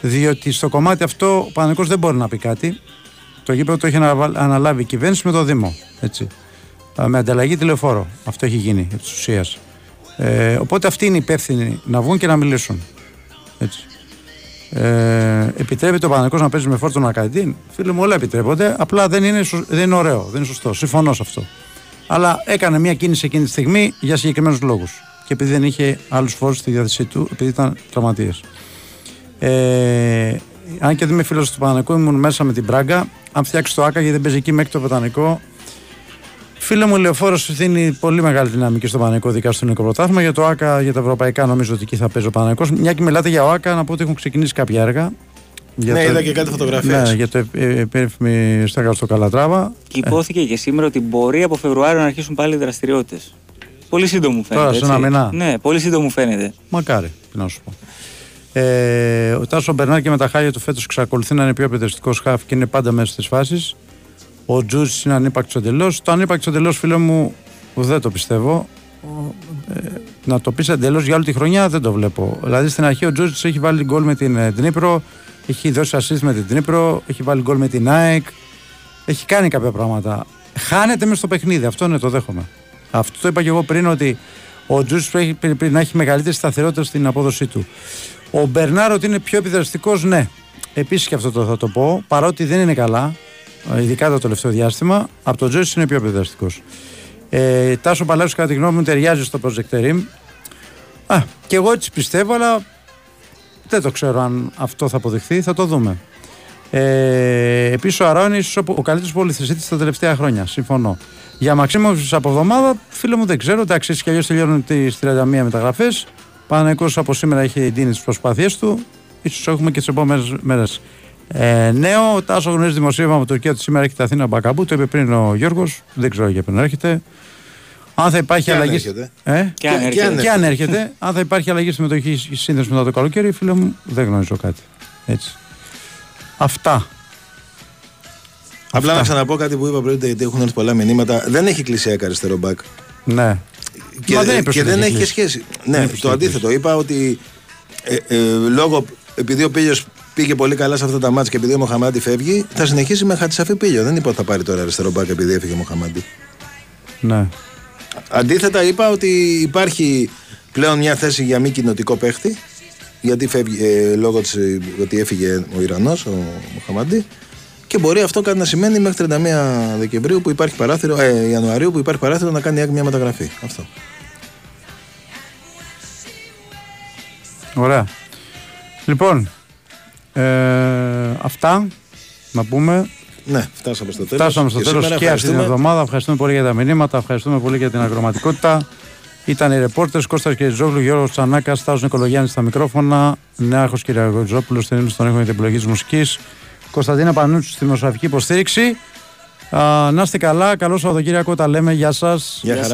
Διότι στο κομμάτι αυτό ο Παναγικός δεν μπορεί να πει κάτι. Το γήπεδο το έχει αναβα- αναλάβει η κυβέρνηση με το Δήμο. Έτσι. Α, Με ανταλλαγή τηλεφόρο. Αυτό έχει γίνει επί της ουσίας. Ε, οπότε αυτοί είναι υπεύθυνοι να βγουν και να μιλήσουν. Έτσι. Ε, επιτρέπεται ο Παναγικός να παίζει με φόρτο Ακαντίν. Φίλε μου, όλα επιτρέπονται. Απλά δεν είναι, σω- δεν είναι ωραίο, δεν είναι σωστό. Συμφωνώ σε αυτό. Αλλά έκανε μια κίνηση εκείνη τη στιγμή για συγκεκριμένους λόγους. Και επειδή δεν είχε άλλους φόρους στη διάθεσή του, επειδή ήταν τραυματίε. Ε, αν και δεν είμαι φίλος του Πανανικού, ήμουν μέσα με την Πράγκα. Αν φτιάξεις το ΑΚΑ, γιατί δεν παίζει εκεί μέχρι το Βοτανικό. Φίλε μου, η Λεωφόρος δίνει πολύ μεγάλη δυναμική στο Πανανικό, ειδικά στο ελληνικό πρωτάθλημα. Για το ΑΚΑ, για τα ευρωπαϊκά, νομίζω ότι εκεί θα παίζει ο Πανανικό. Μια και μιλάτε για ο ΑΚΑ, να πω ότι έχουν ξεκινήσει κάποια έργα. Για Ναι, το- είδα και κάτι φωτογραφίες. Ναι, για το ε, ε, περίφημη στέγα στο Καλατράβα. Και υπόθηκε και σήμερα ότι μπορεί από Φεβρουάριο να αρχίσουν πάλι οι δραστηριότητες. Πολύ σύντομο μου φαίνεται. Τώρα, σε έτσι. ένα μήνα. Ναι, πολύ σύντομο μου φαίνεται. Μακάρι, τι να σου πω. Ε, ο Τάσο Μπερνάρ και με τα χάλια του φέτος εξακολουθεί να είναι πιο απαιτητικό χάφ και είναι πάντα μέσα στις φάσεις. Ο Τζούτζ είναι ανύπαρκτος εντελώς. Το ανύπαρκτος εντελώς, φίλε μου, δεν το πιστεύω. Ε, να το πεις εντελώς για όλη τη χρονιά δεν το βλέπω. Δηλαδή στην αρχή ο Τζούτζ έχει βάλει γκολ με την ε, Δνήπρο, έχει δώσει assist με την Δνήπρο, έχει βάλει γκολ με την ΑΕΚ. Έχει κάνει κάποια πράγματα. Χάνεται μέσα στο παιχνίδι, αυτό είναι το δέχομαι. Αυτό το είπα και εγώ πριν ότι ο Τζούτζ πρέπει, πρέπει να έχει μεγαλύτερη σταθερότητα στην απόδοσή του. Ο Μπερνάρ ότι είναι πιο επιδραστικός, ναι. Επίσης και αυτό το θα το πω, παρότι δεν είναι καλά, ε, ειδικά το τελευταίο διάστημα, από τον Τζόι είναι πιο επιδραστικός. Ε, Τάσο Παλάσιος, κατά τη γνώμη μου, ταιριάζει στο Project Rim. Α, και εγώ έτσι πιστεύω, αλλά δεν το ξέρω αν αυτό θα αποδειχθεί, θα το δούμε. Ε, Επίσης, ο Αράο είναι ίσω ο καλύτερος πολυθεσίτη τα τελευταία χρόνια. Συμφωνώ. Για Μαξίμο από εβδομάδα, φίλε μου, δεν ξέρω. Εντάξει, έτσι κι αλλιώς τελειώνουν τις 31 μεταγραφές. Παναγικός από σήμερα έχει εντείνει τις προσπάθειές του. σω έχουμε και τις επόμενες μέρες. Ε, νέο, ο Τάσο γνωρίζεις δημοσίευμα από το Τουρκία ότι σήμερα έχει τα Αθήνα Μπακαμπού. Το είπε πριν ο Γιώργος. Δεν ξέρω για ποιον έρχεται. Αν θα υπάρχει Και αν αλλαγή. έρχεται. Ε; Και αν Και- έρχεται. και Και αν έρχεται, αν θα υπάρχει αλλαγή στη συμμετοχή στη σύνδεση μετά το καλοκαίρι, φίλε μου, δεν γνωρίζω κάτι. Έτσι. Αυτά. Απλά Αυτά. να ξαναπώ κάτι που είπα πριν, γιατί έχουν έρθει πολλά μηνύματα. Δεν έχει κλεισιακά αριστερό μπακ. Ναι. Και, Μα δεν είπες και ότι δεν έχει έχει και κλείσει. σχέση. Δεν Ναι, είπες το ότι έχει αντίθετο. Είπα ότι ε, ε, λόγω, επειδή ο Πίλιος πήγε πολύ καλά σε αυτά τα μάτια και επειδή ο Μοχαμάντη φεύγει, θα συνεχίσει με χατσαφή Πίλιο. Δεν είπα ότι θα πάρει τώρα αριστερό μπακ επειδή έφυγε ο Μοχαμάντη. Ναι. Αντίθετα, είπα ότι υπάρχει πλέον μια θέση για μη κοινοτικό παίχτη. Γιατί φεύγει, ε, λόγω της, ε, ότι έφυγε ο Ιρανός, ο Μοχαμάντη. Και μπορεί αυτό κάτι να σημαίνει μέχρι 31 Δεκεμβρίου που υπάρχει παράθυρο, ε, Ιανουαρίου που υπάρχει παράθυρο να κάνει μια μεταγραφή. Αυτό. Ωραία. Λοιπόν, ε, αυτά να πούμε. Ναι, φτάσαμε στο τέλος. Φτάσαμε στο Και τέλος σήμερα και αυτή την ευχαριστούμε. εβδομάδα. Ευχαριστούμε πολύ για τα μηνύματα, ευχαριστούμε πολύ για την αγροματικότητα. Ήταν οι ρεπόρτερ Κώστας Κεριζόγλου, Γιώργος Τσανάκα, Στάζος Νικολογιάννης στα μικρόφωνα, Νέαρχο Κυριακοτζόπουλο στην ύμνηση των ήχων και την επιλογής μουσικής. Κωνσταντίνα Πανούτσου στη δημοσιογραφική υποστήριξη. Α, να είστε καλά, καλό Σαββατοκύριακο, τα λέμε, γεια σας. Γεια χαρά.